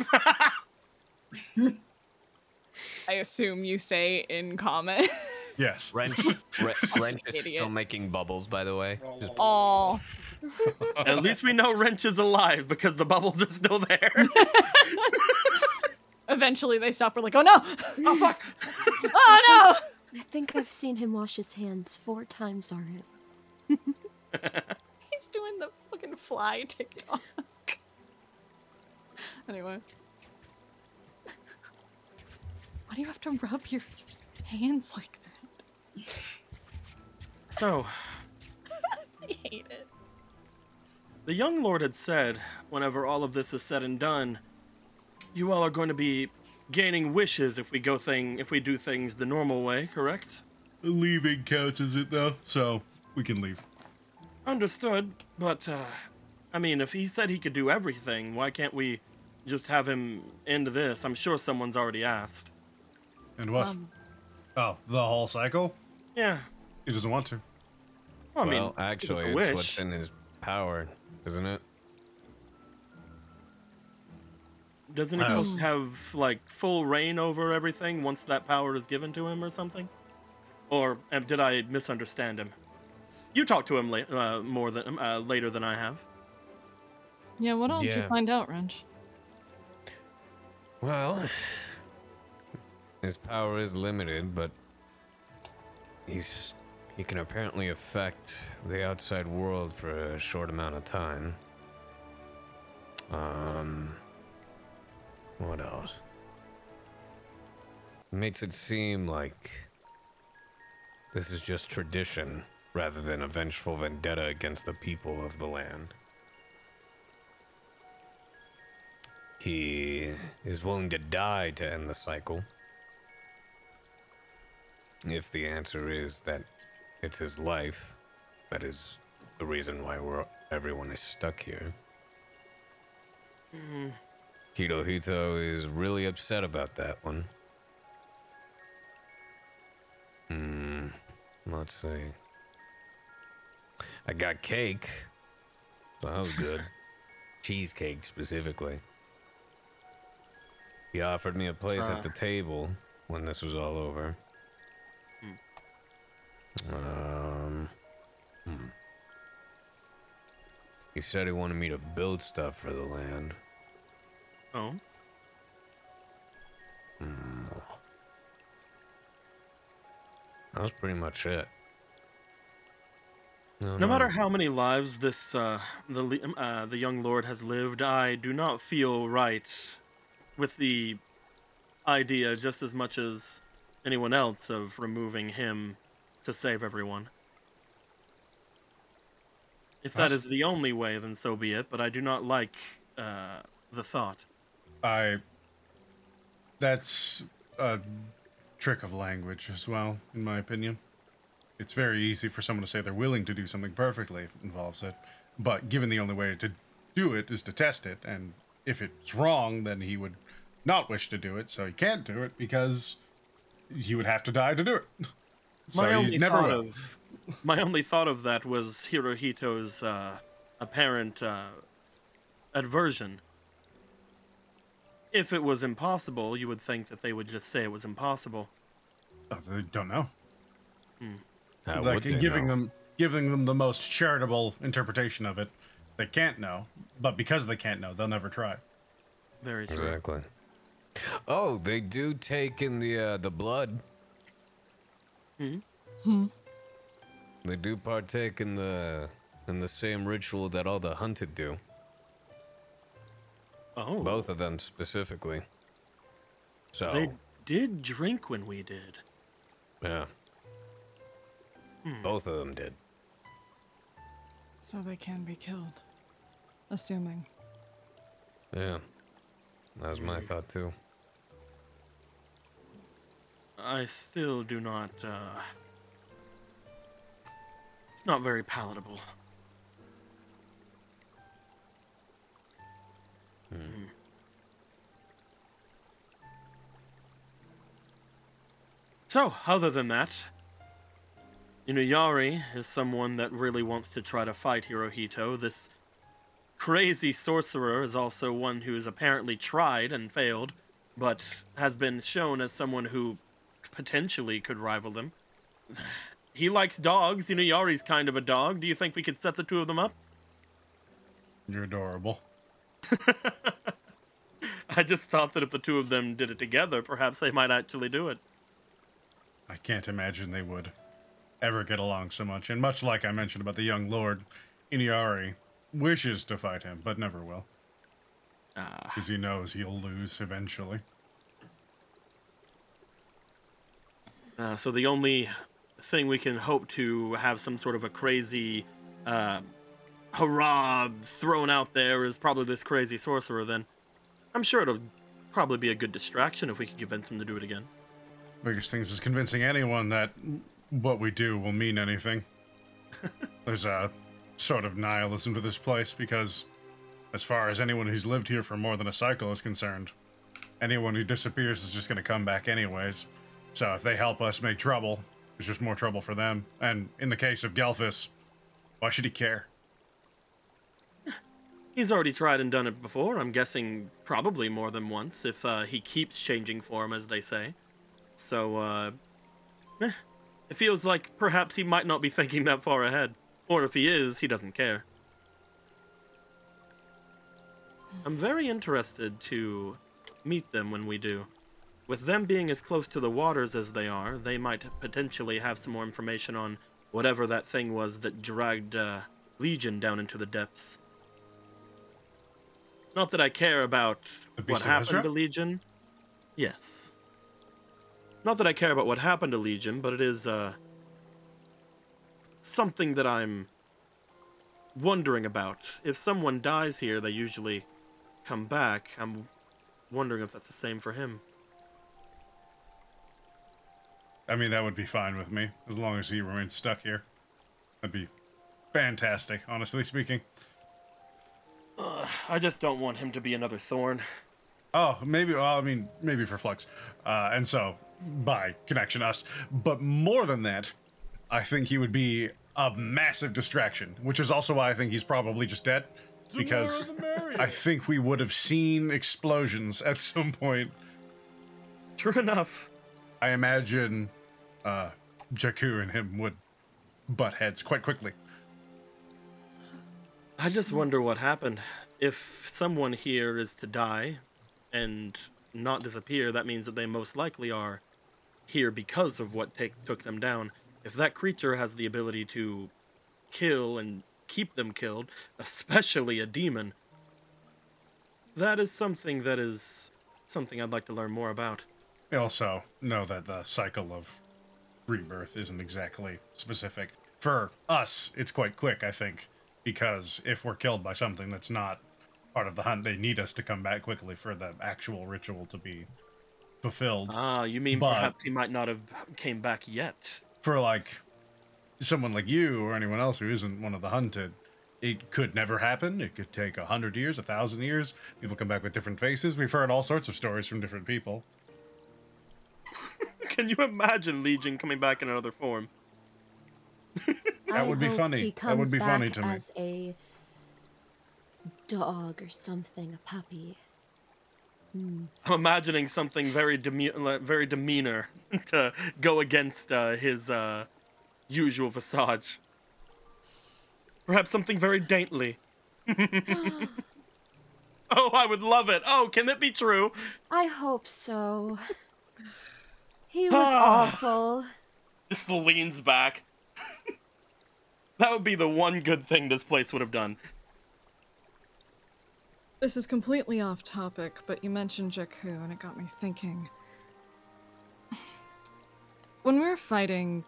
G: I assume you say in comment.
C: Yes.
E: Wrench, Re- Wrench is still making bubbles, by the way. Just-
G: Oh.
F: At least we know Wrench is alive because the bubbles are still there.
G: Eventually, they stop. We're like, oh no!
F: oh fuck!
G: Oh no!
D: I think I've seen him wash his hands four times already.
G: no! He's doing the fucking fly TikTok. anyway. Why do you have to rub your hands like that?
F: So,
G: I hate it.
F: the young lord had said, whenever all of this is said and done, you all are going to be gaining wishes if we go thing if we do things the normal way, correct?
C: Leaving counts as it though, so we can leave.
F: Understood, but uh I mean, if he said he could do everything, why can't we just have him end this? I'm sure someone's already asked.
C: And what?
G: Um,
C: oh, the whole cycle?
F: Yeah.
C: He doesn't want to.
F: Well, I mean,
E: well, actually,
F: a
E: it's what's in his power, isn't it?
F: Doesn't he
C: Oh.
F: supposed to have like full reign over everything once that power is given to him or something? Or did I misunderstand him? You talked to him la- uh, more than uh, later than I have.
G: yeah, why don't you find out, Wrench?
E: Well, his power is limited, but he's he can apparently affect the outside world for a short amount of time. Um, what else? Makes it seem like this is just tradition rather than a vengeful vendetta against the people of the land. He is willing to die to end the cycle. If the answer is that it's his life, that is the reason why we're everyone is stuck here.
F: Mm,
E: Kidohito is really upset about that one. Hmm. Let's see. I got cake. So that was good. Cheesecake specifically. He offered me a place
F: uh,
E: at the table when this was all over. Um. Hmm. He said he wanted me to build stuff for the land.
F: Oh.
E: Hmm. That was pretty much it. No,
F: No matter how many lives this uh, the um, uh, the young lord has lived, I do not feel right with the idea just as much as anyone else of removing him to save everyone. If that
C: That's-
F: is the only way, then so be it. But I do not like uh, the thought.
C: I. That's a trick of language as well, in my opinion. It's very easy for someone to say they're willing to do something perfectly if it involves it, but given the only way to do it is to test it, and if it's wrong, then he would not wish to do it, so he can't do it because he would have to die to do it. So
F: my
C: he
F: only
C: never
F: thought
C: will.
F: of my only thought of that was Hirohito's uh, apparent uh, aversion. If it was impossible, you would think that they would just say it was impossible.
C: Oh, they don't know.
E: How
C: like
E: would
C: giving
E: know?
C: them giving them the most charitable interpretation of it. They can't know, but because they can't know, they'll never try.
F: Very true.
E: Exactly. Oh, they do take in the uh, the blood.
F: Hmm. Hmm.
E: They do partake in the in the same ritual that all the hunted do.
F: Oh.
E: Both of them specifically. So
F: They did drink when we did.
E: yeah,
F: Hmm.
E: both of them did.
G: So they can be killed. Assuming.
E: Yeah, that was my thought too.
F: I still do not. Uh, it's not very palatable. Hmm. So, other than that, Inuyari is someone that really wants to try to fight Hirohito. This crazy sorcerer is also one who has apparently tried and failed, but has been shown as someone who potentially could rival them. He likes dogs. Inuyari's kind of a dog. Do you think we could set the two of them up?
C: You're adorable.
F: I just thought that if the two of them did it together, perhaps they might actually do it.
C: I can't imagine they would ever get along so much. And much like I mentioned about the young lord, Inuyari wishes to fight him, but never will.
F: Ah.
C: Because he knows he'll lose eventually.
F: Uh, so the only thing we can hope to have some sort of a crazy uh, hurrah thrown out there is probably this crazy sorcerer. Then I'm sure it'll probably be a good distraction if we can convince him to do it again.
C: Biggest thing is convincing anyone that what we do will mean anything. There's a sort of nihilism to this place because, as far as anyone who's lived here for more than a cycle is concerned, anyone who disappears is just going to come back anyways. So if they help us make trouble, it's just more trouble for them. And in the case of Gelfus, why should he care?
F: He's already tried and done it before. I'm guessing probably more than once if uh, he keeps changing form, as they say. So, uh, eh, it feels like perhaps he might not be thinking that far ahead. Or if he is, he doesn't care. I'm very interested to meet them when we do. With them being as close to the waters as they are, they might potentially have some more information on whatever that thing was that dragged uh, Legion down into the depths. Not that I care about what happened
C: Ezra?
F: to Legion. Yes. Not that I care about what happened to Legion, but it is uh, something that I'm wondering about. If someone dies here, they usually come back. I'm wondering if that's the same for him.
C: I mean, that would be fine with me as long as he remains stuck here. That'd be fantastic, honestly speaking.
F: Ugh, I just don't want him to be another thorn.
C: Oh, maybe. Well, I mean, maybe for Flux, uh, and so by connection, us. But more than that, I think he would be a massive distraction, which is also why I think he's probably just dead. Because I think we would have seen explosions at some point.
F: True enough.
C: I imagine uh, Jakku and him would butt heads quite quickly.
F: I just wonder what happened. If someone here is to die and not disappear, that means that they most likely are here because of what take, took them down. If that creature has the ability to kill and keep them killed, especially a demon, that is something that is something I'd like to learn more about.
C: We also know that the cycle of rebirth isn't exactly specific. For us, it's quite quick, I think, because if we're killed by something that's not part of the hunt, they need us to come back quickly for the actual ritual to be fulfilled.
F: Ah, you mean
C: But-
F: perhaps he might not have came back yet?
C: For like someone like you or anyone else who isn't one of the hunted, it could never happen. It could take a hundred years, a thousand years. People come back with different faces. We've heard all sorts of stories from different people.
F: Can you imagine Legion coming back in another form?
D: I
C: would be
D: hope
C: funny.
D: He
C: That would be funny to me.
D: As a dog or something, a puppy. Hmm.
F: I'm imagining something very deme- very demeanor to go against uh, his uh, usual visage. Perhaps something very daintily. oh, I would love it. Oh, can it be true?
D: I hope so. He was
F: Ah.
D: awful.
F: Just leans back. That would be the one good thing this place would have done.
G: This is completely off topic, but you mentioned Jakku and it got me thinking. When we were fighting,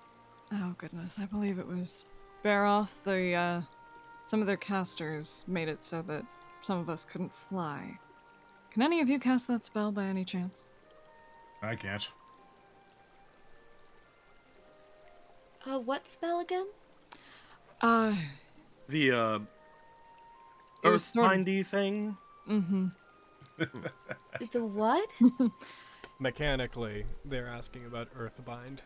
G: oh goodness, I believe it was Baroth, the uh, some of their casters made it so that some of us couldn't fly. Can any of you cast that spell by any chance?
C: I can't.
D: Uh, what spell again?
G: Uh,
F: The uh, earth
G: sort of-
F: mindy thing.
G: mm-hmm.
D: The what?
B: Mechanically, they're asking about Earthbind.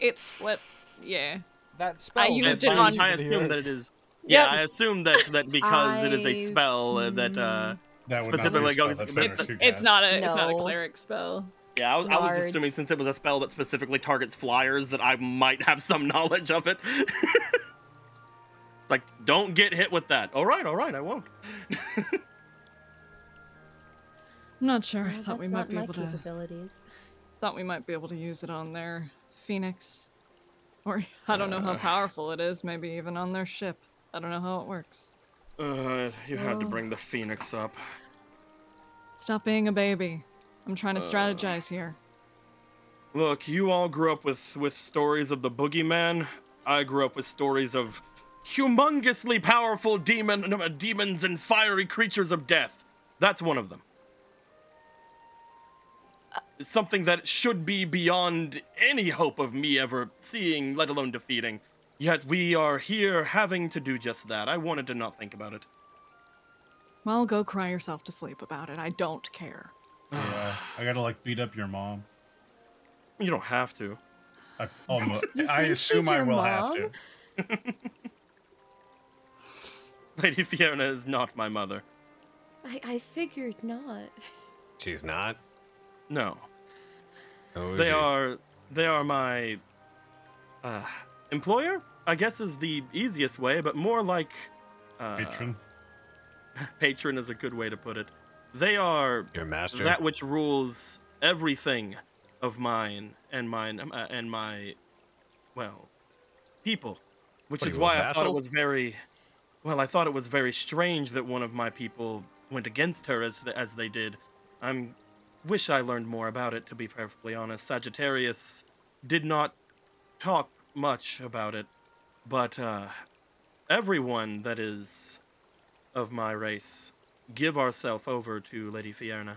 G: It's what, yeah.
B: That
G: I
B: spell
G: used
F: I,
G: it on.
F: I assume that it is. Yeah,
G: Yep.
F: I assume that that because it is a spell uh, that uh,
C: That would not be a
F: specifically goes.
C: that
F: it's,
G: It's,
C: could
G: it's
C: cast.
G: not a it's not a cleric spell.
F: Yeah, I was, I was
D: Lards.
F: assuming since it was a spell that specifically targets flyers that I might have some knowledge of it. like, don't get hit with that. All right, all right, I won't.
G: I'm not sure. I thought we might be able to. Thought we might be able to use it on their phoenix, or I don't know how
F: Uh.
G: powerful it is. Maybe even on their ship. I don't know how it works.
F: Uh, you had to bring the phoenix up.
G: Stop being a baby. I'm trying to strategize here.
F: Look, you all grew up with with stories of the boogeyman. I grew up with stories of humongously powerful demon uh, demons and fiery creatures of death. That's one of them. It's something that should be beyond any hope of me ever seeing, let alone defeating. Yet we are here having to do just that. I wanted to not think about it.
G: Well, go cry yourself to sleep about it. I don't care.
C: Yeah, I gotta like beat up your mom.
F: You don't have to.
C: I almost. I assume I
D: your
C: will have to.
F: Lady Fierna is not my mother.
D: I, I figured not.
E: She's not.
F: No.
E: Who is
F: They
E: she?
F: are they are my uh, employer. I guess is the easiest way, but more like uh,
C: Patron.
F: Patron is a good way to put it. They are
E: Your master?
F: that which rules everything of mine and mine uh, and my, well, people. Which
E: What
F: is why I thought it was very, well, I thought it was very strange that one of my people went against her as as they did. I'm wish I learned more about it. To be perfectly honest, Sagittarius did not talk much about it, but uh, everyone that is of my race give ourselves over to Lady Fierna.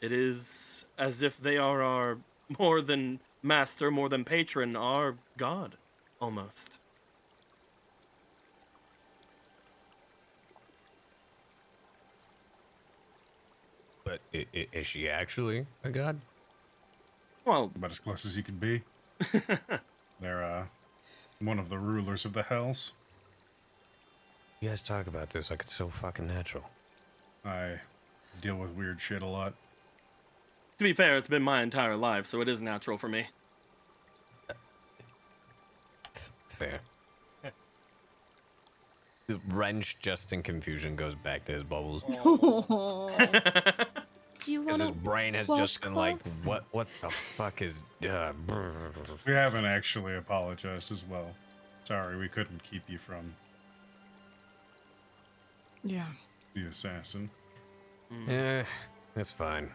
F: It is as if they are our more than master, more than patron, our god, almost.
E: But i- i- is she actually a god?
F: Well,
C: about as close as you can be. They're uh, one of the rulers of the Hells.
E: You guys talk about this like it's so fucking natural.
C: I deal with weird shit a lot.
F: To be fair, it's been my entire life, so it is natural for me.
E: Fair. The wrench, just in confusion, goes back to his bubbles.
D: Do you
E: Because
D: want
E: his brain has just been like, what What the fuck is. Uh,
C: We haven't actually apologized as well. Sorry, we couldn't keep you from
G: Yeah.
C: the assassin.
E: Yeah, it's fine.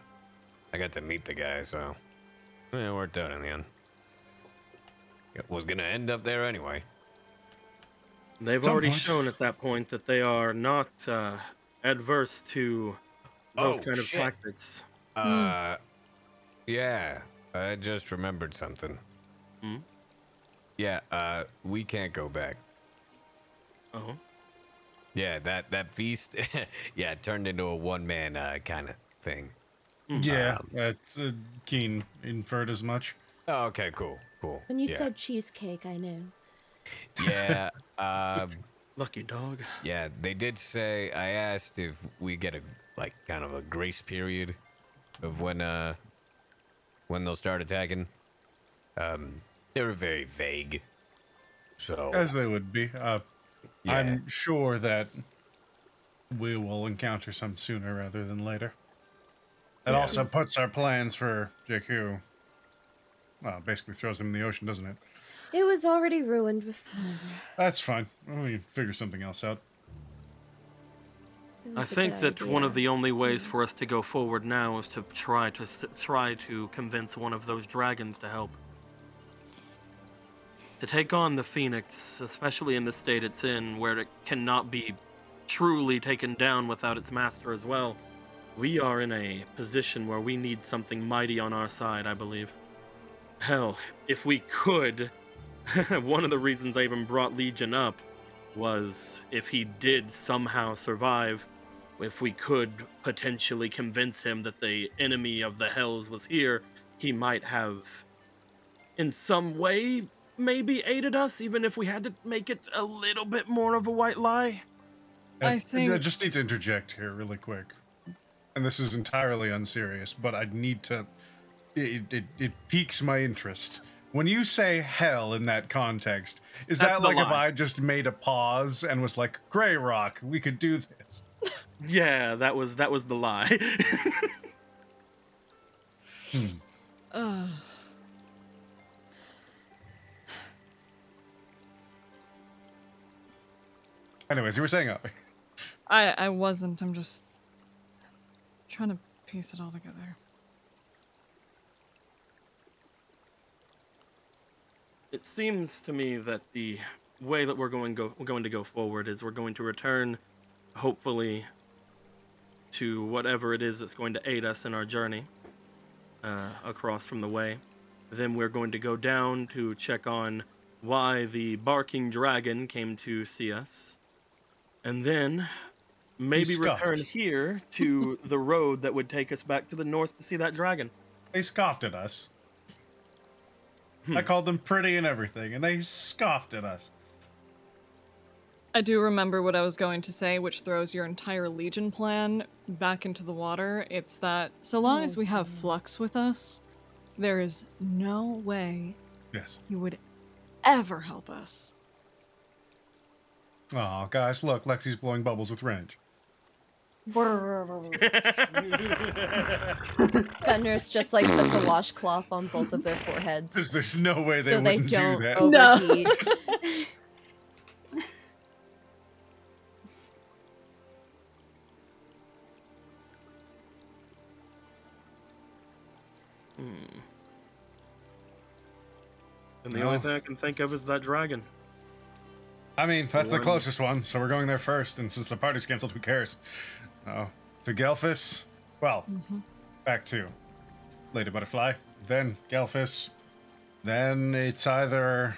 E: I got to meet the guy, so yeah, it worked out in the end. It was gonna end up there anyway.
F: They've
E: Some
F: already
E: point.
F: shown at that point that they are not uh, adverse to those
E: Oh,
F: kind of
E: shit.
F: tactics.
E: Uh, yeah, I just remembered something.
F: Hmm?
E: Yeah, uh, we can't go back.
F: Oh.
E: Yeah, that that feast, yeah, it turned into a one man uh, kind of thing.
C: Yeah,
E: Um,
C: that's uh, Keen inferred as much.
E: Oh, okay, cool, cool.
D: When you
E: yeah.
D: said cheesecake, I knew.
E: Yeah. Um,
F: Lucky dog.
E: Yeah, they did say. I asked if we get a like kind of a grace period of when uh when they'll start attacking. Um, they were very vague. So
C: As they would be. Uh,
E: Yeah.
C: I'm sure that we will encounter some sooner rather than later. That
E: Yes.
C: also puts our plans for Jakku. Well, basically throws them in the ocean, doesn't it?
D: It was already ruined before.
C: That's fine. We can figure something else out.
F: I think
D: good
F: that one of the only ways for us to go forward now is to try to s- try to convince one of those dragons to help. To take on the Phoenix, especially in the state it's in, where it cannot be truly taken down without its master as well, we are in a position where we need something mighty on our side, I believe. Hell, if we could, one of the reasons I even brought Legion up was if he did somehow survive, if we could potentially convince him that the enemy of the hells was here, he might have, in some way, maybe aided us, even if we had to make it a little bit more of a white lie.
G: I
C: I
G: think- I
C: just need to interject here really quick. And this is entirely unserious, but I need to. It, it, it piques my interest. When you say hell in that context, is
F: That's
C: that
F: the
C: like if. I just made a pause and was like, Grey Rock, we could do this?
F: Yeah, that was that was the lie.
G: Ugh.
C: Anyways, you were saying, Avi.
G: I I wasn't. I'm just trying to piece it all together.
F: it seems to me that the way that we're going go we're going to go forward is we're going to return hopefully to whatever it is that's going to aid us in our journey uh, across from the way then we're going to go down to check on why the barking dragon came to see us and then maybe return here to the road that would take us back to the north to see that dragon
C: They scoffed at us.
F: Hmm.
C: I called them pretty and everything, and they scoffed at us.
G: I do remember what I was going to say, which throws your entire Legion plan back into the water. It's that so long as we have Flux with us, there is no way
C: Yes.
G: you would ever help us.
C: Oh, guys, look, Lexi's blowing bubbles with Wrench.
D: Fenris just like puts a washcloth on both of their foreheads.
C: There's, there's no way they
D: so
C: wouldn't do
D: don't
C: that.
D: overheat.
F: Hmm. And the
C: No.
F: only thing I can think of is that dragon.
C: I mean, that's the
F: One.
C: closest one, so we're going there first. And since the party's canceled, who cares? Oh, to Gelfis. Well, mm-hmm. back to Lady Butterfly, then Gelfis, then it's either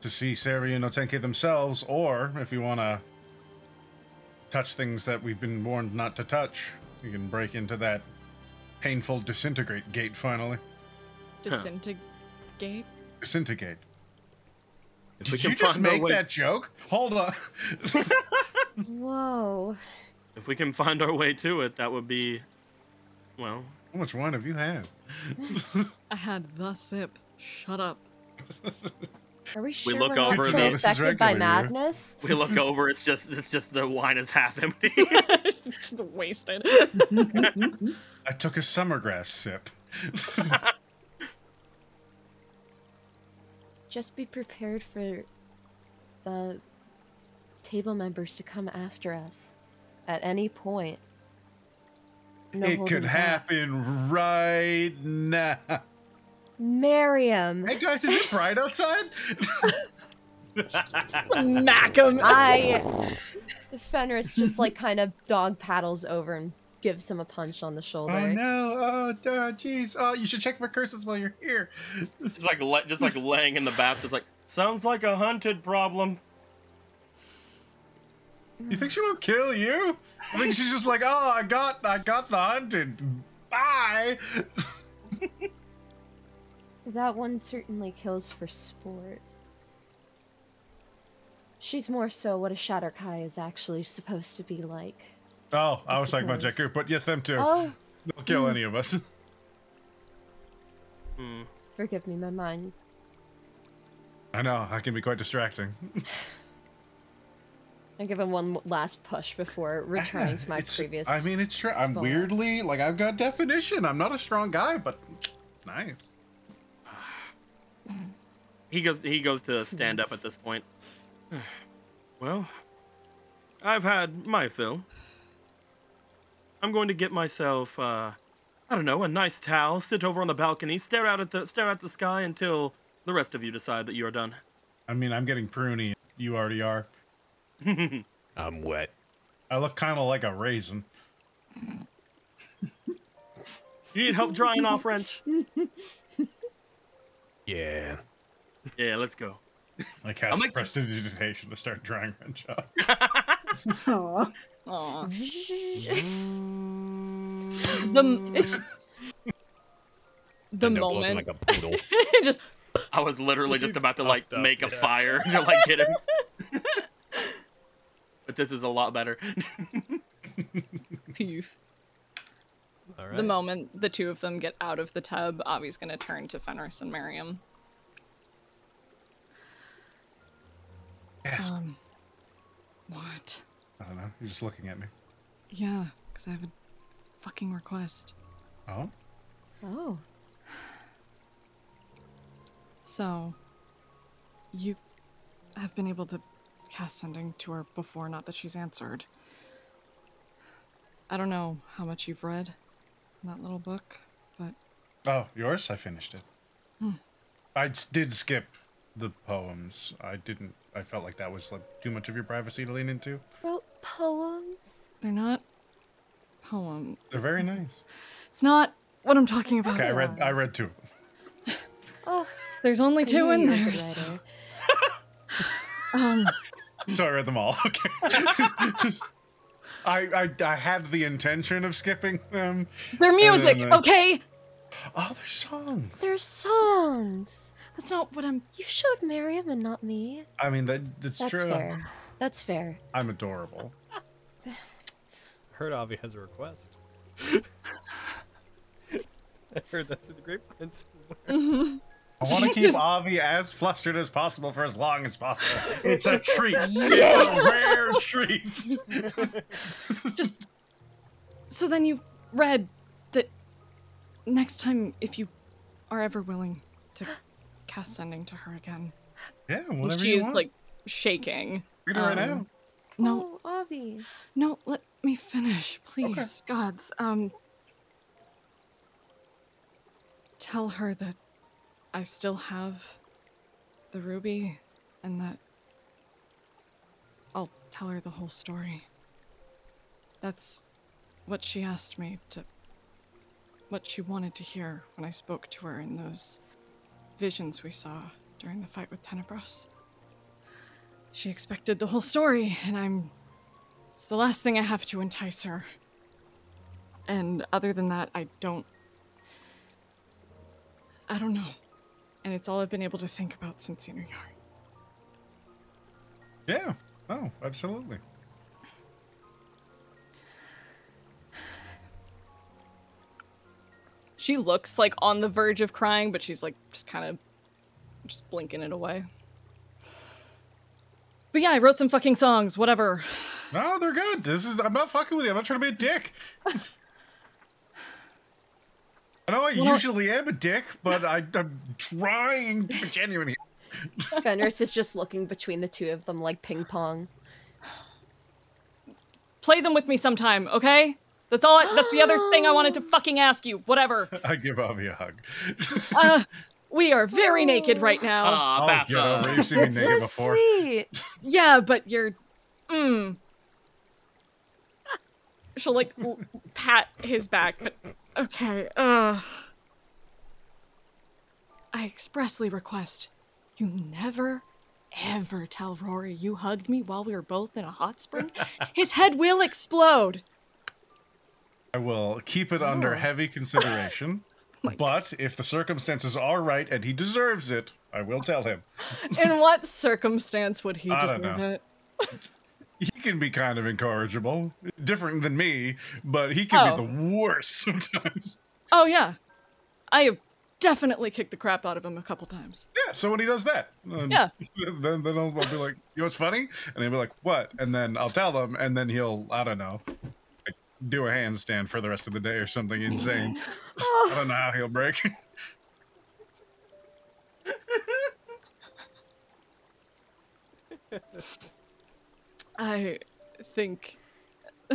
C: to see Sari and Otenke themselves, or if you want to touch things that we've been warned not to touch, you can break into that painful disintegrate gate finally.
G: Disintegrate.
C: Disintegrate.
F: If
C: Did you just make
F: way-
C: that joke? Hold on.
D: Whoa.
F: If we can find our way to it, that would be, well.
C: How much wine have you had?
G: I had the sip. Shut up.
D: Are we
F: We
D: sure
F: look
D: we're not
F: over
D: too
F: and the- This is
D: affected by
C: regular year.
D: madness?
F: We look over. It's just it's just the wine is half empty.
G: Just wasted.
C: I took a summergrass sip.
D: Just be prepared for the table members to come after us at any point. No
C: it could
D: back.
C: happen right now.
D: Miriam.
C: Hey guys, is it bright outside?
G: Smack him.
D: I Fenris just like kind of dog paddles over and gives him a punch on the oh, shoulder.
C: Oh no! Oh, jeez! Oh, you should check for curses while you're here.
F: just like le- just like laying in the bath. It's like sounds like a hunted problem.
C: You think she won't kill you? I think she's just like, oh, I got, I got the hunted. Bye.
D: That one certainly kills for sport. She's more so what a Shatterkai is actually supposed to be like.
C: Oh, I,
D: I
C: was talking about
D: suppose.
C: Jakku, but yes, them too.
D: Oh,
C: They'll kill
D: Hmm.
C: any of us.
F: Hmm.
D: forgive me, my mind.
C: I know, I can be quite distracting.
D: I give him one last push before returning to my
C: It's-
D: previous.
C: I mean, it's true. I'm weirdly like I've got definition. I'm not a strong guy, but it's nice.
F: He goes he goes to stand up at this point. Well, I've had my fill. I'm going to get myself uh I don't know, a nice towel, sit over on the balcony, stare out at the stare at the sky until the rest of you decide that you are done.
C: I mean, I'm getting pruny. You already are.
J: I'm wet.
C: I look kind of like a raisin.
F: You need help drying off, Wrench?
J: Yeah.
F: Yeah, let's go.
C: I cast
F: like-
C: prestidigitation to start drying wrench off.
H: Aw.
G: Aw. The it's the
J: End
G: moment
J: like a poodle.
G: just
F: I was literally just about to like
B: up,
F: make a
B: yeah.
F: fire to like get him. but this is a lot better.
G: poof.
B: All right.
G: The moment the two of them get out of the tub, Avi's gonna turn to Fenris and Miriam.
C: Yes.
G: Um, what?
C: I don't know. You're just looking at me.
G: Yeah, because I have a fucking request.
C: Oh.
D: Oh,
G: So, you have been able to cast sending to her before, not that she's answered. I don't know how much you've read in that little book, but
C: Oh, yours? I finished it.
G: Hmm.
C: I s- did skip the poems. I didn't. I felt like that was like too much of your privacy to lean into.
D: wrote poems.
G: they're not poem.
C: They're very nice.
G: It's not what I'm talking about.
C: Okay, I read. I read two of them.
D: Oh,
G: There's only
D: I
G: two in
D: you were a
G: there. so- Um,
C: So I read them all. Okay. I, I I had the intention of skipping them.
G: they're music,
C: then, uh,
G: okay?
C: Oh, they're songs.
D: They're songs.
G: That's not what I'm.
D: You showed Miriam and not me.
C: I mean that that's,
D: That's
C: true.
D: fair. That's fair.
C: I'm adorable.
B: heard Avi has a request. I heard that through the grapevine somewhere.
C: I want to keep Avi as flustered as possible for as long as possible. It's a treat. It's a rare treat.
G: Just So then you've read that next time, if you are ever willing to cast sending to her again.
C: Yeah,
G: and
C: whatever
G: she is like shaking.
C: Read it right
G: Um,
C: now.
G: No,
D: Oh, Avi.
G: no, let me finish, please. Gods. Um tell her that I still have the ruby and that I'll tell her the whole story. That's what she asked me to what she wanted to hear when I spoke to her in those visions we saw during the fight with Tenebros. She expected the whole story, and I'm it's the last thing I have to entice her. And other than that, I don't. I don't know. And it's all I've been able to think about since Senior Yard.
C: Yeah. Oh, absolutely.
G: She looks like on the verge of crying, but she's like just kind of just blinking it away. But yeah, I wrote some fucking songs, whatever.
C: No, they're good. This is. I'm not fucking with you. I'm not trying to be a dick. I know I
G: Well-
C: usually am a dick, but I, I'm trying to be genuine here.
D: Fenris is just looking between the two of them like ping pong.
G: Play them with me sometime, okay? That's all. I, that's the other thing I wanted to fucking ask you. Whatever.
C: I give Avi a hug.
G: Uh, we are very naked right now.
F: Aw,
C: I'll
F: Beth,
C: get
F: uh,
C: over. You've seen me naked
D: so
C: before.
D: sweet.
G: Yeah, but you're. Mm. She'll like l- pat his back, but okay. Uh. I expressly request you never, ever tell Rory you hugged me while we were both in a hot spring. His head will explode.
C: I will keep it under
G: Oh.
C: heavy consideration. But if the circumstances are right and he deserves it, I will tell him.
G: In what circumstance would he deserve it?
C: He can be kind of incorrigible, different than me, but he can
G: Oh.
C: be the worst sometimes.
G: Oh yeah, I have definitely kicked the crap out of him a couple times.
C: Yeah, so when he does that, um,
G: Yeah.
C: then then I'll, I'll be like, you know what's funny? And he'll be like, what? And then I'll tell him, and then he'll, I don't know, like, do a handstand for the rest of the day or something insane. Oh. I don't know how he'll break.
G: I think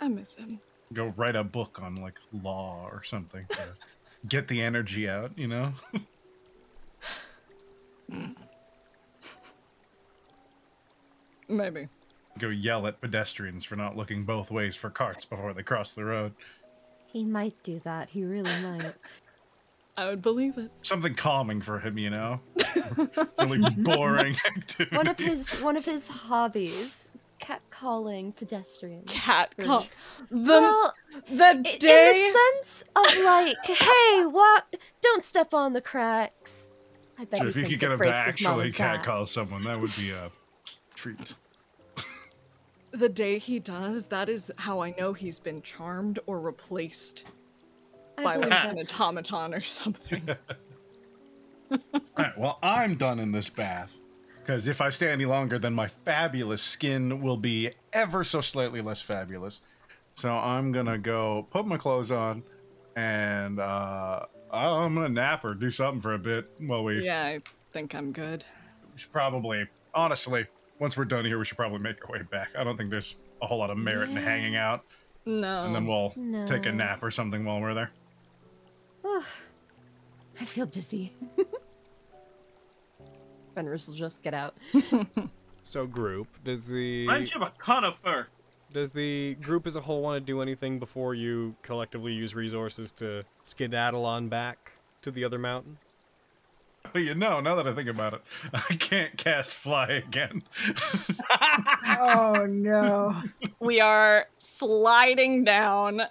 G: I miss him.
C: Go write a book on like law or something. to get the energy out, you know?
G: Maybe.
C: Go yell at pedestrians for not looking both ways for carts before they cross the road.
D: He might do that. He really might.
G: I would believe it.
C: Something calming for him, you know? really boring activity.
D: One of his one of his hobbies, catcalling pedestrians.
G: Cat call. The
D: well,
G: the day
D: in the sense of like, hey, what? Don't step on the cracks. I bet
C: Sure,
D: he
C: if you could get
D: it
C: him to actually
D: mama's back.
C: catcall someone, that would be a treat.
G: The day he does, that is how I know he's been charmed or replaced
D: I
G: by like
D: believe
G: an automaton or something.
C: Alright, well, I'm done in this bath. Because if I stay any longer, then my fabulous skin will be ever so slightly less fabulous. So I'm gonna go put my clothes on and uh, I'm gonna nap or do something for a bit while we.
G: yeah, I think I'm good.
C: We should probably, honestly, once we're done here, we should probably make our way back. I don't think there's a whole lot of merit in hanging out,
G: No.
C: and then we'll take a nap or something while we're there.
D: I feel dizzy. Fenris will just get out.
B: So group, does the
F: Friendship a conifer.
B: does the group as a whole want to do anything before you collectively use resources to skedaddle on back to the other mountain?
C: But you know, now that I think about it, I can't cast fly again.
H: Oh no.
G: We are sliding down.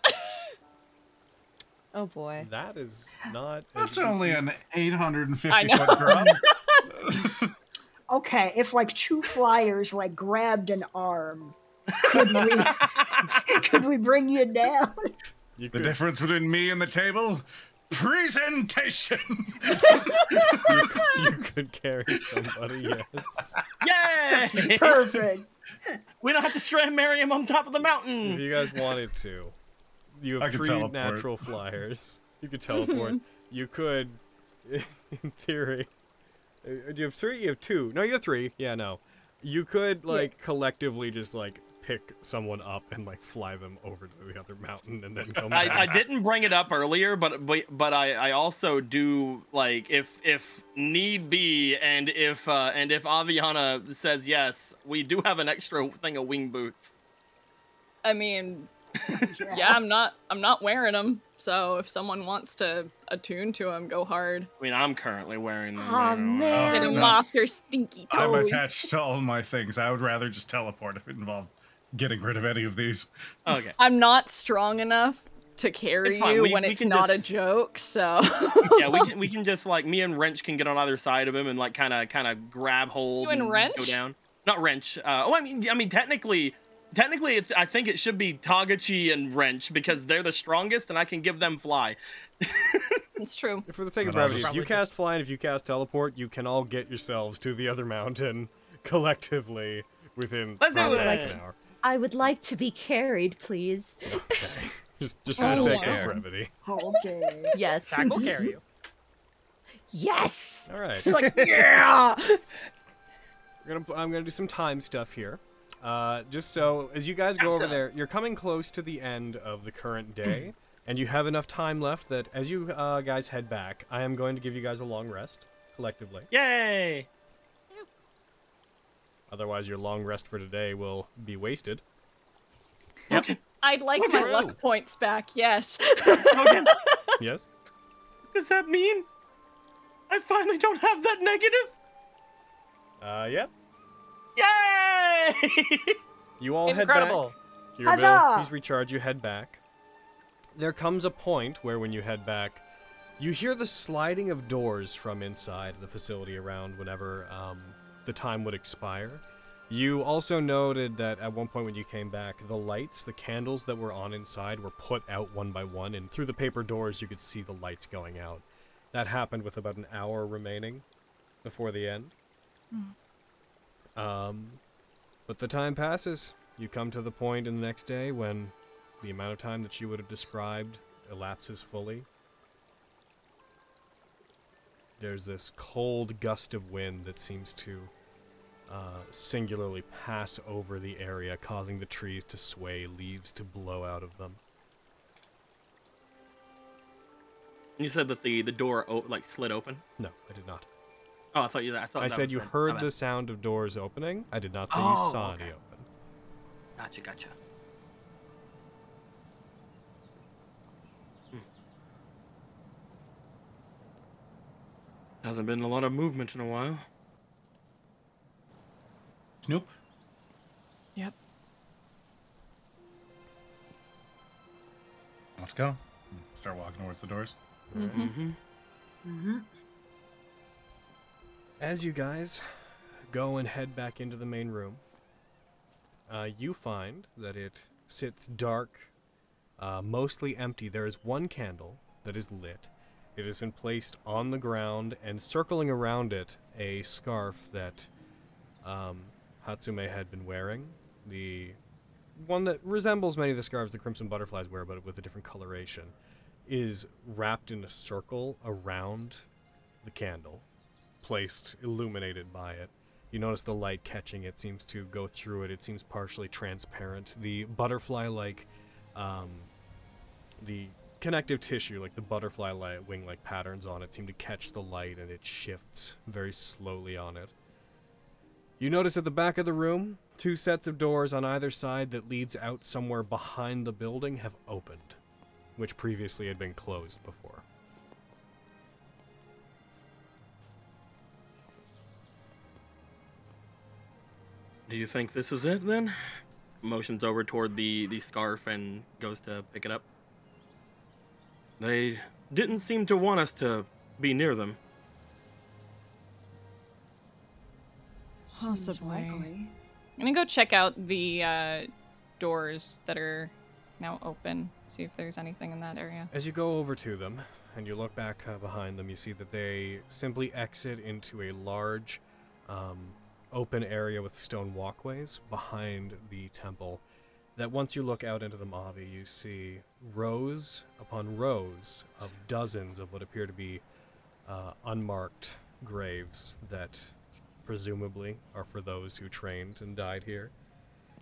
D: Oh boy.
B: That is not.
C: That's
B: as
C: only an 850 foot drop.
H: Okay, if like two flyers like grabbed an arm, could we could we bring you down?
B: You
C: the
B: could,
C: difference between me and the table? Presentation!
B: you could carry somebody. Yes.
F: Yay!
H: Perfect.
F: We don't have to strand Miriam on top of the mountain.
B: If you guys wanted to, you have
C: could
B: three
C: teleport.
B: natural flyers. You could teleport. you could, in theory. uh, Do you have three? You have two. No, you have three. Yeah, no. You could like collectively just like pick someone up and like fly them over to the other mountain and then come back.
F: I, I didn't bring it up earlier, but but, but I, I also do like if if need be and if uh, and if Aviana says yes, we do have an extra thing of wing boots.
G: I mean, yeah, I'm not I'm not wearing them. So if someone wants to attune to them, go hard.
F: I mean, I'm currently wearing them.
D: Aw,
F: you know,
D: man,
G: get them off your stinky toes.
C: I'm attached to all my things. I would rather just teleport if it involved getting rid of any of these.
F: Okay.
G: I'm not strong enough to carry you
F: we-
G: when
F: we
G: it's not
F: just-
G: a joke. So
F: yeah, we can we can just like me and Wrench can get on either side of him and like kind of kind of grab hold
G: You and
F: and go down. Not Wrench. Uh, oh, I mean, I mean, technically, technically, it's, I think it should be Tagachi and Wrench because they're the strongest, and I can give them fly.
G: it's true.
B: For the sake of brevity, if you
A: Probably just-
B: cast fly and if you cast teleport, you can all get yourselves to the other mountain collectively within
F: Let's do
B: probably
F: it.
B: like an hour.
D: I would like to be carried, please.
B: Okay. Just, just for the sake of brevity.
H: Okay.
D: Yes.
A: Tag will carry you.
D: Yes.
B: All right.
D: Like yeah.
B: We're gonna, I'm gonna do some time stuff here. Uh, just so as you guys go over there, you're coming close to the end of the current day, and you have enough time left that as you uh, guys head back, I am going to give you guys a long rest collectively.
F: Yay!
B: Otherwise, your long rest for today will be wasted. Yep.
G: I'd like
F: Look
G: my
F: at
G: luck points back. Yes.
F: Okay.
B: Yes.
F: Does that mean I finally don't have that negative?
B: Uh, yeah.
F: Yay!
B: You all
A: Incredible.
B: head back. Your bill,
H: Huzzah!
B: please recharge. You head back. There comes a point where, when you head back, you hear the sliding of doors from inside the facility around whenever um, the time would expire. You also noted that at one point when you came back, the lights, the candles that were on inside, were put out one by one, and through the paper doors, you could see the lights going out. That happened with about an hour remaining before the end. Um, but the time passes. You come to the point in the next day when the amount of time that you would have described elapses fully. There's this cold gust of wind that seems to uh, singularly pass over the area, causing the trees to sway, leaves to blow out of them.
F: You said that the the door o- like slid open.
B: No, I did not.
F: Oh, I thought you. I thought
B: I said you heard the sound of doors opening. I did not say
F: Oh,
B: you saw
F: okay.
B: any open.
F: Gotcha, gotcha. Hasn't been a lot of movement in a while.
M: Snoop?
G: Yep.
C: Let's go. Start walking towards the doors.
F: Mm-hmm.
H: Mm-hmm.
B: As you guys go and head back into the main room, uh, you find that it sits dark, uh, mostly empty. There is one candle that is lit. It has been placed on the ground, and circling around it, a scarf that um, Hatsume had been wearing. The one that resembles many of the scarves the Crimson Butterflies wear, but with a different coloration, is wrapped in a circle around the candle placed illuminated by it. You notice the light catching it seems to go through it. It seems partially transparent. The butterfly like um, the connective tissue, like the butterfly light wing like patterns on it, seem to catch the light and it shifts very slowly on it. You notice at the back of the room, two sets of doors on either side that leads out somewhere behind the building have opened, which previously had been closed before.
F: Do you think this is it then? Motions over toward the the scarf and goes to pick it up. They didn't seem to want us to be near them.
G: Possibly.
H: likely.
G: I'm gonna go check out the uh, doors that are now open. See if there's anything in that area.
B: As you go over to them and you look back uh, behind them, you see that they simply exit into a large, um, open area with stone walkways behind the temple. That once you look out into the Mojave, you see rows upon rows of dozens of what appear to be uh, unmarked graves that presumably are for those who trained and died here.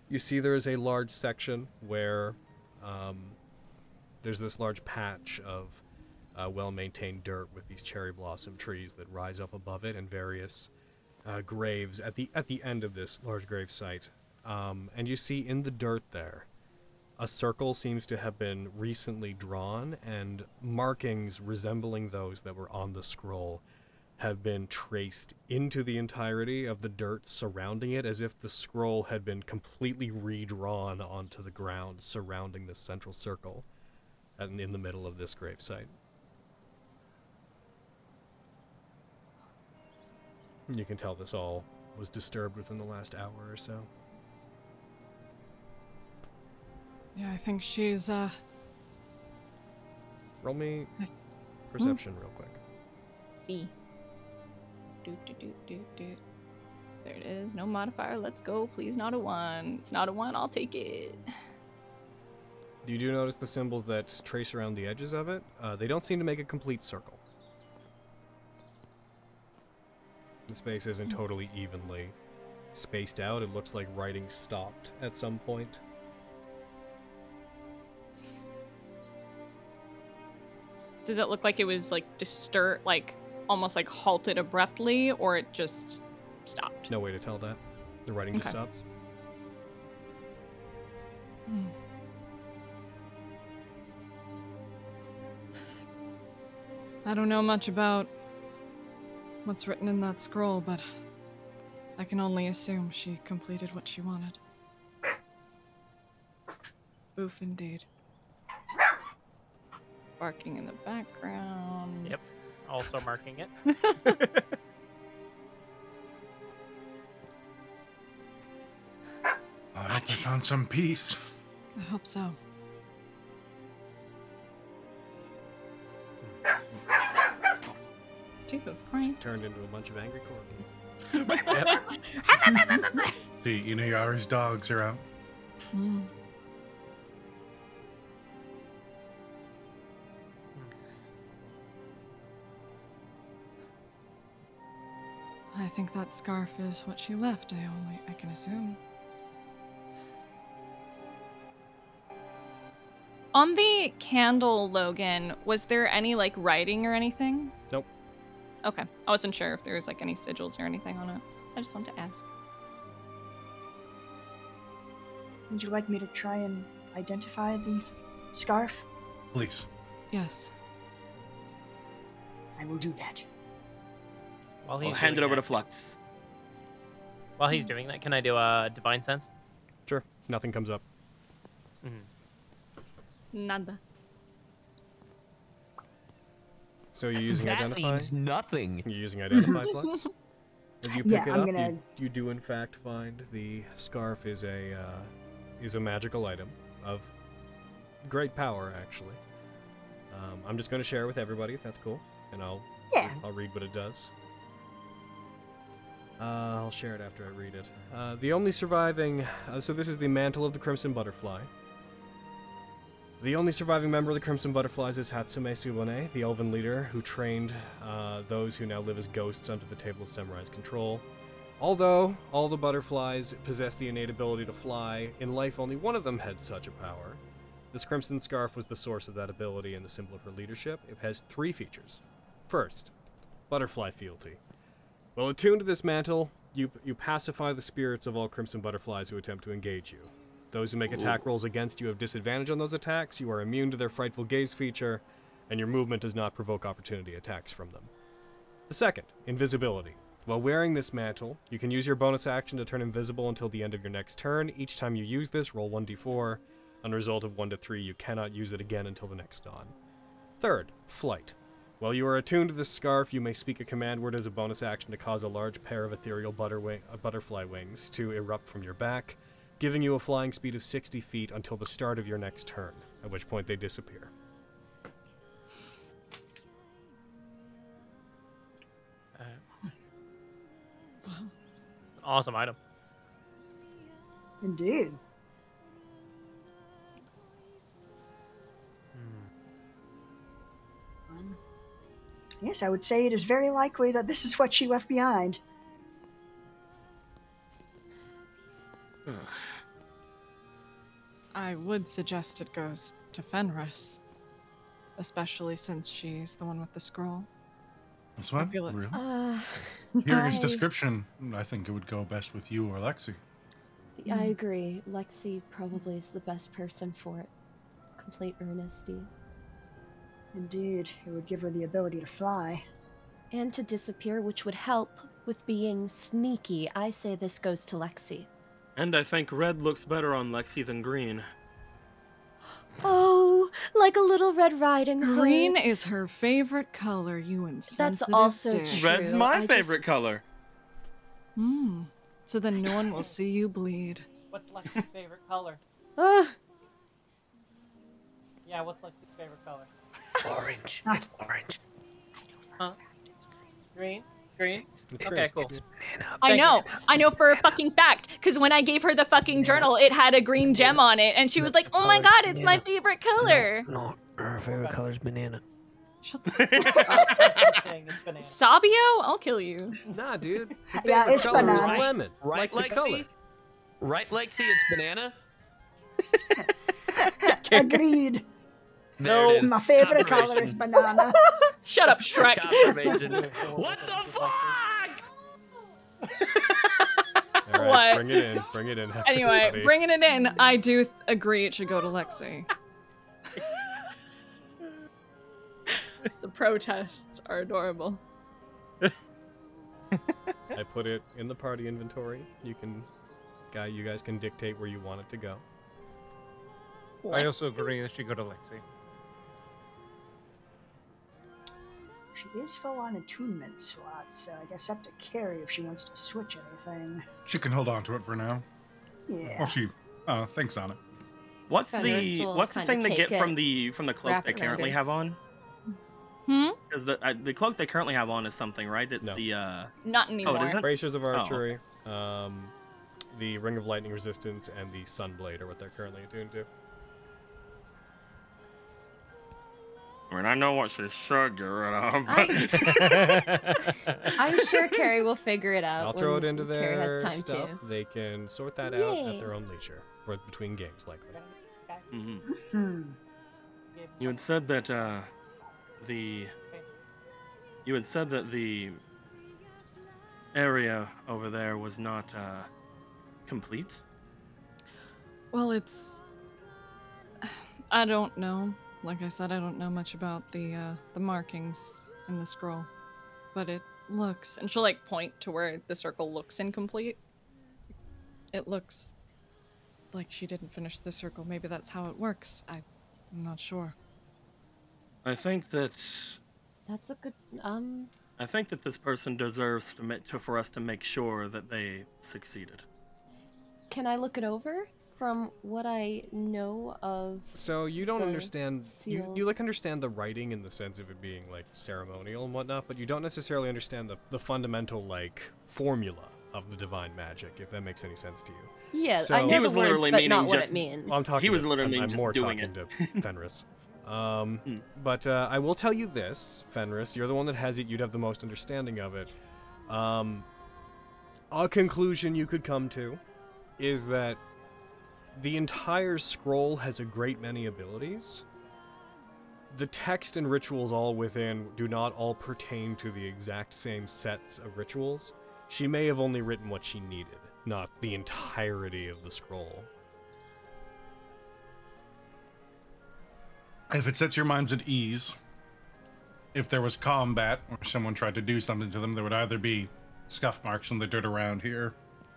B: You see, there is a large section where um, there's this large patch of uh, well maintained dirt with these cherry blossom trees that rise up above it and various uh, graves at the at the end of this large grave site. Um, and you see in the dirt there a circle seems to have been recently drawn, and markings resembling those that were on the scroll have been traced into the entirety of the dirt surrounding it, as if the scroll had been completely redrawn onto the ground surrounding this central circle and in the middle of this gravesite. You can tell this all was disturbed within the last hour or so.
G: Yeah, I think she's, uh.
B: Roll me perception real quick.
G: See. Do, do, do, do, do. There it is. No modifier. Let's go. Please, not a one. It's not a one. I'll take it.
B: You do notice the symbols that trace around the edges of it. Uh, they don't seem to make a complete circle. The space isn't totally evenly spaced out. It looks like writing stopped at some point.
G: Does it look like it was like disturbed, like almost like halted abruptly, or it just stopped?
B: No way to tell that. The writing just
G: Okay.
B: stops.
G: Hmm. I don't know much about what's written in that scroll, but I can only assume she completed what she wanted. Oof, indeed. Barking in the background.
A: Yep. Also marking it.
M: I hope I found some peace.
G: I hope so. Jesus Christ.
B: Turned into a bunch of angry corgis.
M: See, you know, Yari's dogs are out.
G: Mm. Think that scarf is what she left. I only I can assume. On the candle, Logan, was there any like writing or anything?
B: Nope.
G: Okay, I wasn't sure if there was like any sigils or anything on it. I just wanted to ask.
H: Would you like me to try and identify the scarf?
M: Please.
G: Yes.
H: I will do that.
A: While
F: I'll hand it
A: doing
F: over to Flux.
A: While he's doing that, can I do a divine sense?
B: Sure. Nothing comes up. Mm-hmm.
G: Nada.
B: So you're using
E: That
B: identify?
E: means nothing.
B: You're using identify flux? As you pick
H: Yeah,
B: it
H: I'm
B: up,
H: gonna-
B: you, you do in fact find the scarf is a uh, is a magical item of great power, actually. Um, I'm just going to share it with everybody if that's cool, and I'll
H: Yeah.
B: I'll read what it does. Uh, I'll share it after I read it. Uh, the only surviving. Uh, so this is the mantle of the Crimson Butterfly. The only surviving member of the Crimson Butterflies is Hatsume Subone, the elven leader who trained uh, those who now live as ghosts under the Table of Samurai's control. Although all the butterflies possess the innate ability to fly, in life only one of them had such a power. This crimson scarf was the source of that ability and the symbol of her leadership. It has three features. First, butterfly fealty. While attuned to this mantle, you, you pacify the spirits of all crimson butterflies who attempt to engage you. Those who make attack rolls against you have disadvantage on those attacks. You are immune to their frightful gaze feature, and your movement does not provoke opportunity attacks from them. The second, invisibility. While wearing this mantle, you can use your bonus action to turn invisible until the end of your next turn. Each time you use this, roll 1d4. On a result of 1 to 3, you cannot use it again until the next dawn. Third, flight. While you are attuned to this scarf, you may speak a command word as a bonus action to cause a large pair of ethereal butter wing, uh, butterfly wings to erupt from your back, giving you a flying speed of 60 feet until the start of your next turn, at which point they disappear.
A: Awesome item.
H: Indeed. Yes, I would say it is very likely that this is what she left behind.
G: I would suggest it goes to Fenris. Especially since she's the one with the scroll.
M: This one?
G: I feel it-
M: Really?
D: Uh,
M: Hearing his
D: I-
M: description, I think it would go best with you or Lexi.
D: I agree. Lexi probably is the best person for it. Complete earnesty.
H: Indeed, it would give her the ability to fly.
D: And to disappear, which would help with being sneaky. I say this goes to Lexi.
F: And I think red looks better on Lexi than green.
D: Oh, like a little Red Riding Hood.
G: Green is her favorite color, you insensitive That's
D: also
G: dick.
D: true.
F: Red's my
D: I just-
F: favorite color.
G: Hmm. So then no one will see you bleed.
A: What's Lexi's favorite color?
D: Ugh.
A: Yeah, what's Lexi's favorite color?
J: Orange. It's orange.
A: Huh? Green? Green?
B: It's
A: Okay,
B: great.
A: cool.
L: I
A: Thank you.
L: know, I know for a fucking fact. Because when I gave her the fucking journal, it had a green gem on it, and she was like, "Oh my god, it's my favorite color."
J: No, her favorite color is banana.
G: Shut the
A: Saying it's banana.
L: Sabio, I'll kill you.
B: Nah, dude. Her
H: Yeah,
B: favorite
H: it's
B: color is
H: banana.
B: lemon.
E: Right,
B: like the
E: Lexi?
B: color.
E: Right, Lexi? It's banana.
H: Agreed.
E: There it is.
H: My favorite color is banana.
L: Shut up, Shrek.
E: What the fuck?
B: All right,
L: What?
B: bring it in. Bring it in.
L: Anyway,
B: everybody.
L: bringing it in,
G: I do th- agree it should go to Lexi.
L: the protests are adorable.
B: I put it in the party inventory. You can, guy, you guys can dictate where you want it to go.
A: I also agree it should go to Lexi.
H: She is full on attunement slots, so I guess up to Carrie if she wants to switch anything.
M: She can hold on to it for now.
H: Yeah.
M: Well, she uh, thinks on it.
F: What's
D: Fenris
F: the
D: will
F: what's the
D: kinda
F: thing they
D: take
F: get from
D: it,
F: the from the cloak
D: wrap
F: they
D: it around
F: currently
D: her.
F: have on?
L: Hmm?
F: Because the uh, the cloak they currently have on is something, right? It's
B: No.
F: the uh
L: Not
F: oh,
L: anymore.
F: it isn't.
B: Bracers of
F: okay.
B: archery, um, the ring of lightning resistance, and the sunblade are what they're currently attuned to.
F: I mean, I know what she should get rid of, but
D: I'm sure Carrie will figure it out.
B: I'll throw it into
D: Carrie has time
B: stuff.
D: to.
B: They can sort that out
D: Yay.
B: at their own leisure, or between games, likely.
F: Mhm.
H: Hmm.
F: you had said that uh the you had said that the area over there was not uh complete.
G: Well, it's. I don't know. Like I said, I don't know much about the uh, the markings in the scroll, but it looks. And she'll like point to where the circle looks incomplete. It looks like she didn't finish the circle. Maybe that's how it works. I, I'm not sure.
F: I think that
D: That's a good. Um.
F: I think that this person deserves to, ma- to for us to make sure that they succeeded.
D: Can I look it over from what I know of?
B: So you don't
D: the
B: understand you, you like understand the writing in the sense of it being like ceremonial and whatnot, but you don't necessarily understand the, the fundamental like formula of the divine magic, if that makes any sense to you.
D: Yeah,
B: So-
D: I know
F: He
D: the
F: was
D: words,
F: literally
D: but
F: meaning
D: not what
F: just-
D: it means.
B: Well, I'm talking.
F: He was
B: to-
F: literally
B: I'm, I'm
F: just
B: more
F: doing
B: talking
F: it.
B: to Fenris. Um,
F: Hmm.
B: but uh, I will tell you this, Fenris. You're the one that has it. You'd have the most understanding of it. Um, a conclusion you could come to is that the entire scroll has a great many abilities. The text and rituals all within do not all pertain to the exact same sets of rituals. She may have only written what she needed, not the entirety of the scroll.
M: If it sets your minds at ease, if there was combat or someone tried to do something to them, there would either be scuff marks on the dirt around here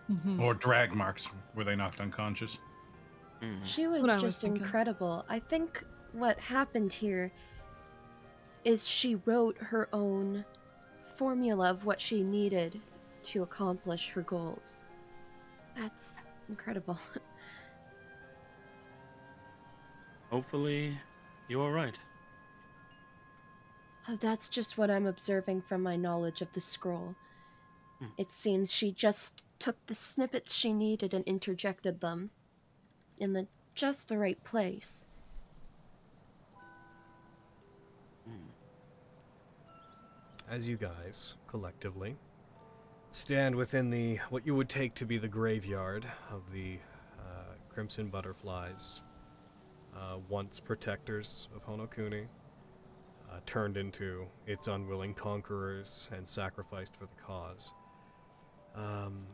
G: Mhm.
M: or drag marks where they knocked unconscious.
D: She was
G: what I was
D: just incredible. I think what happened here is she wrote her own formula of what she needed to accomplish her goals. That's incredible.
F: Hopefully, you are right.
D: Uh, That's just what I'm observing from my knowledge of the scroll.
F: Hmm.
D: It seems she just took the snippets she needed and interjected them in the just the right place.
B: As you guys, collectively, stand within the what you would take to be the graveyard of the uh, Crimson Butterflies, uh, once protectors of Honokuni, uh, turned into its unwilling conquerors and sacrificed for the cause. Um,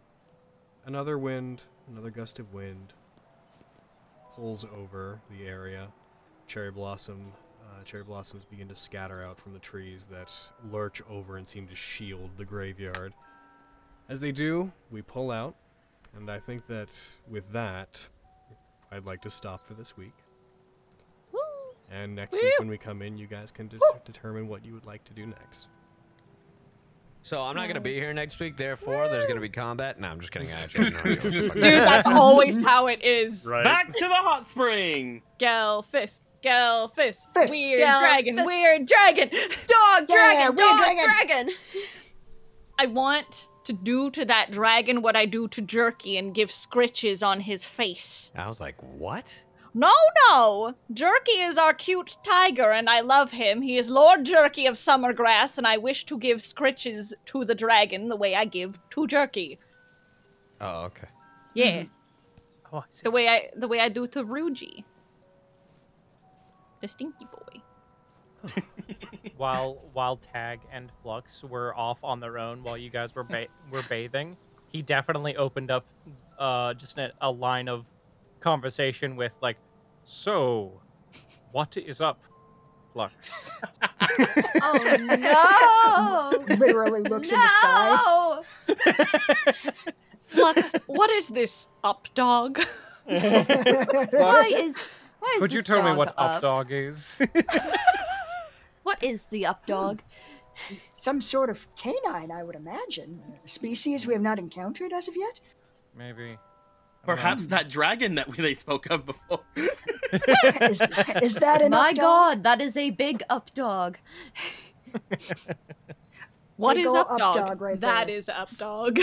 B: another wind, another gust of wind, pulls over the area. Cherry blossom, uh, cherry blossoms begin to scatter out from the trees that lurch over and seem to shield the graveyard. As they do, we pull out, and I think that with that, I'd like to stop for this week. And next week when we come in, you guys can just determine what you would like to do next.
E: So I'm not gonna be mm. here next week. Therefore, there's gonna be combat. No, I'm just kidding. I actually have no idea what the fuck
G: Dude, that's always how it is.
F: Back to the hot spring.
G: Gelfis. Gelfis.
H: Fist.
G: Weird
D: Gelfis.
G: dragon. Weird dragon.
D: Dog
H: Yeah,
D: dragon,
H: weird
D: dog
H: dragon.
D: dragon.
G: I want to do to that dragon what I do to Jerky and give scritches on his face.
E: I was like, what?
G: No, no! Jerky is our cute tiger, and I love him. He is Lord Jerky of Summergrass, and I wish to give scritches to the dragon the way I give to Jerky.
E: Oh, okay.
G: Yeah,
A: Oh, I see.
G: the way I the way I do to Ruji, the stinky boy.
A: while while Tag and Flux were off on their own while you guys were ba- were bathing, he definitely opened up uh, just a, a line of conversation with like, "So, what is up, Flux?"
D: Oh no!
H: Literally looks in the sky.
D: No!
G: Flux, what is this up dog?
D: Why is why is
A: Could you
D: this
A: tell me
D: dog
A: what
D: up?
A: up dog is?
D: What is the up dog?
H: Some sort of canine, I would imagine. A species we have not encountered as of yet.
A: Maybe.
F: Perhaps that dragon that we, they spoke of before.
H: Is, is that an
D: My
H: up dog?
D: god, that is a big up dog.
G: What
H: Big
G: is
H: ol'
G: up
H: up
G: dog?
H: dog right
G: That
H: there.
G: is up dog.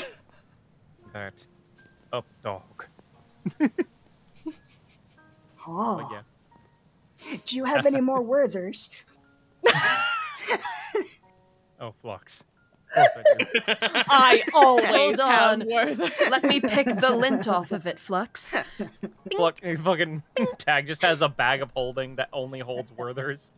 A: That up dog.
H: Oh.
A: But yeah.
H: Do you have any more Werthers?
A: Oh, Flux. Of course I do.
G: I always
D: Hold
G: have
D: on. Let me pick the lint off of it, Flux.
A: Flux, fucking Tag just has a bag of holding that only holds Werthers.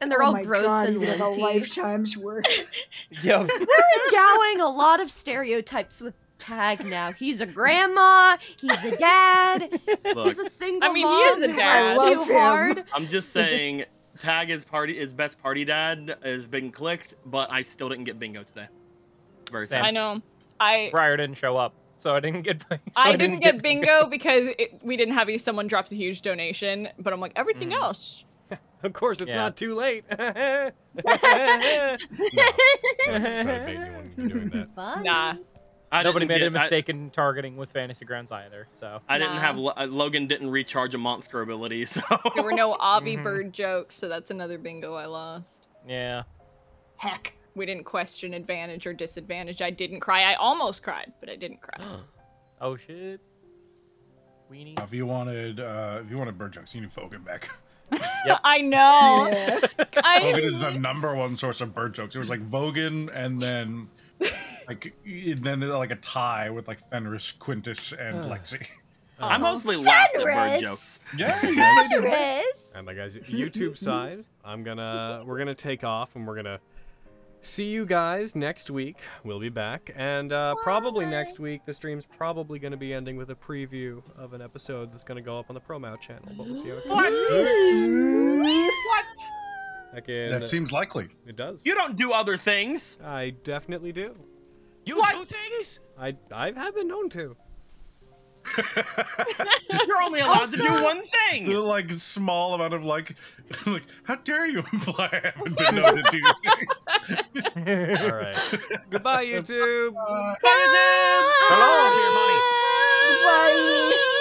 D: And they're
H: oh
D: all
H: my
D: gross
H: God,
D: and
H: you have a lifetime's worth.
A: Yo,
D: We're endowing a lot of stereotypes with Tag now. He's a grandma. He's a dad.
F: Look,
D: He's a single
G: I mean, he is a
D: who
G: dad.
D: works
H: I
D: too
H: him.
D: hard.
F: I'm just saying, Tag is party is best party dad has been clicked, but I still didn't get bingo today. Very sad.
G: I know. I
A: Briar didn't show up, so I didn't get. So
G: I didn't get bingo because it, we didn't have any. Someone drops a huge donation, but I'm like everything
A: Mm.
G: else.
B: Of course, it's
A: Yeah.
B: not too late. no. Sorry, Peyton, you wouldn't be doing that.
G: Nah,
F: I
A: Nobody
F: didn't
A: made a
F: get- I-
A: mistake in targeting with Fantasy Grounds either. So
F: I, didn't
G: Nah.
F: have uh, Logan didn't recharge a monster ability, so
G: there were no Avi
A: Mhm.
G: Bird jokes, so that's another bingo I lost.
A: yeah.
H: Heck.
G: We didn't question advantage or disadvantage. I didn't cry. I almost cried, but I didn't cry.
A: Oh shit. Weenie.
C: If you wanted, uh, if you wanted bird jokes, you need Fogan back.
G: I know.
H: Yeah.
G: I
C: Vogan is the number one source of bird jokes. It was like Vogan, and then like and then like a tie with like Fenris, Quintus, and Lexi.
F: I mostly laughed at bird
D: Fenris.
F: jokes.
C: Yeah, you guys
B: And the guys, YouTube side, I'm gonna we're gonna take off and we're gonna see you guys next week. We'll be back, and uh, probably next week the stream's probably gonna be ending with a preview of an episode that's gonna go up on the Promout channel. But we'll see how it goes. Heck in-
C: That uh, seems likely.
B: it does.
F: You don't do other things.
B: I definitely do.
E: You
F: What?
E: do things?
B: I I have been known to.
F: You're only allowed to do one thing.
C: The like small amount of like, like how dare you imply I haven't been known to do things?
B: All right. Goodbye, YouTube.
E: Hello, dear money.
H: Bye.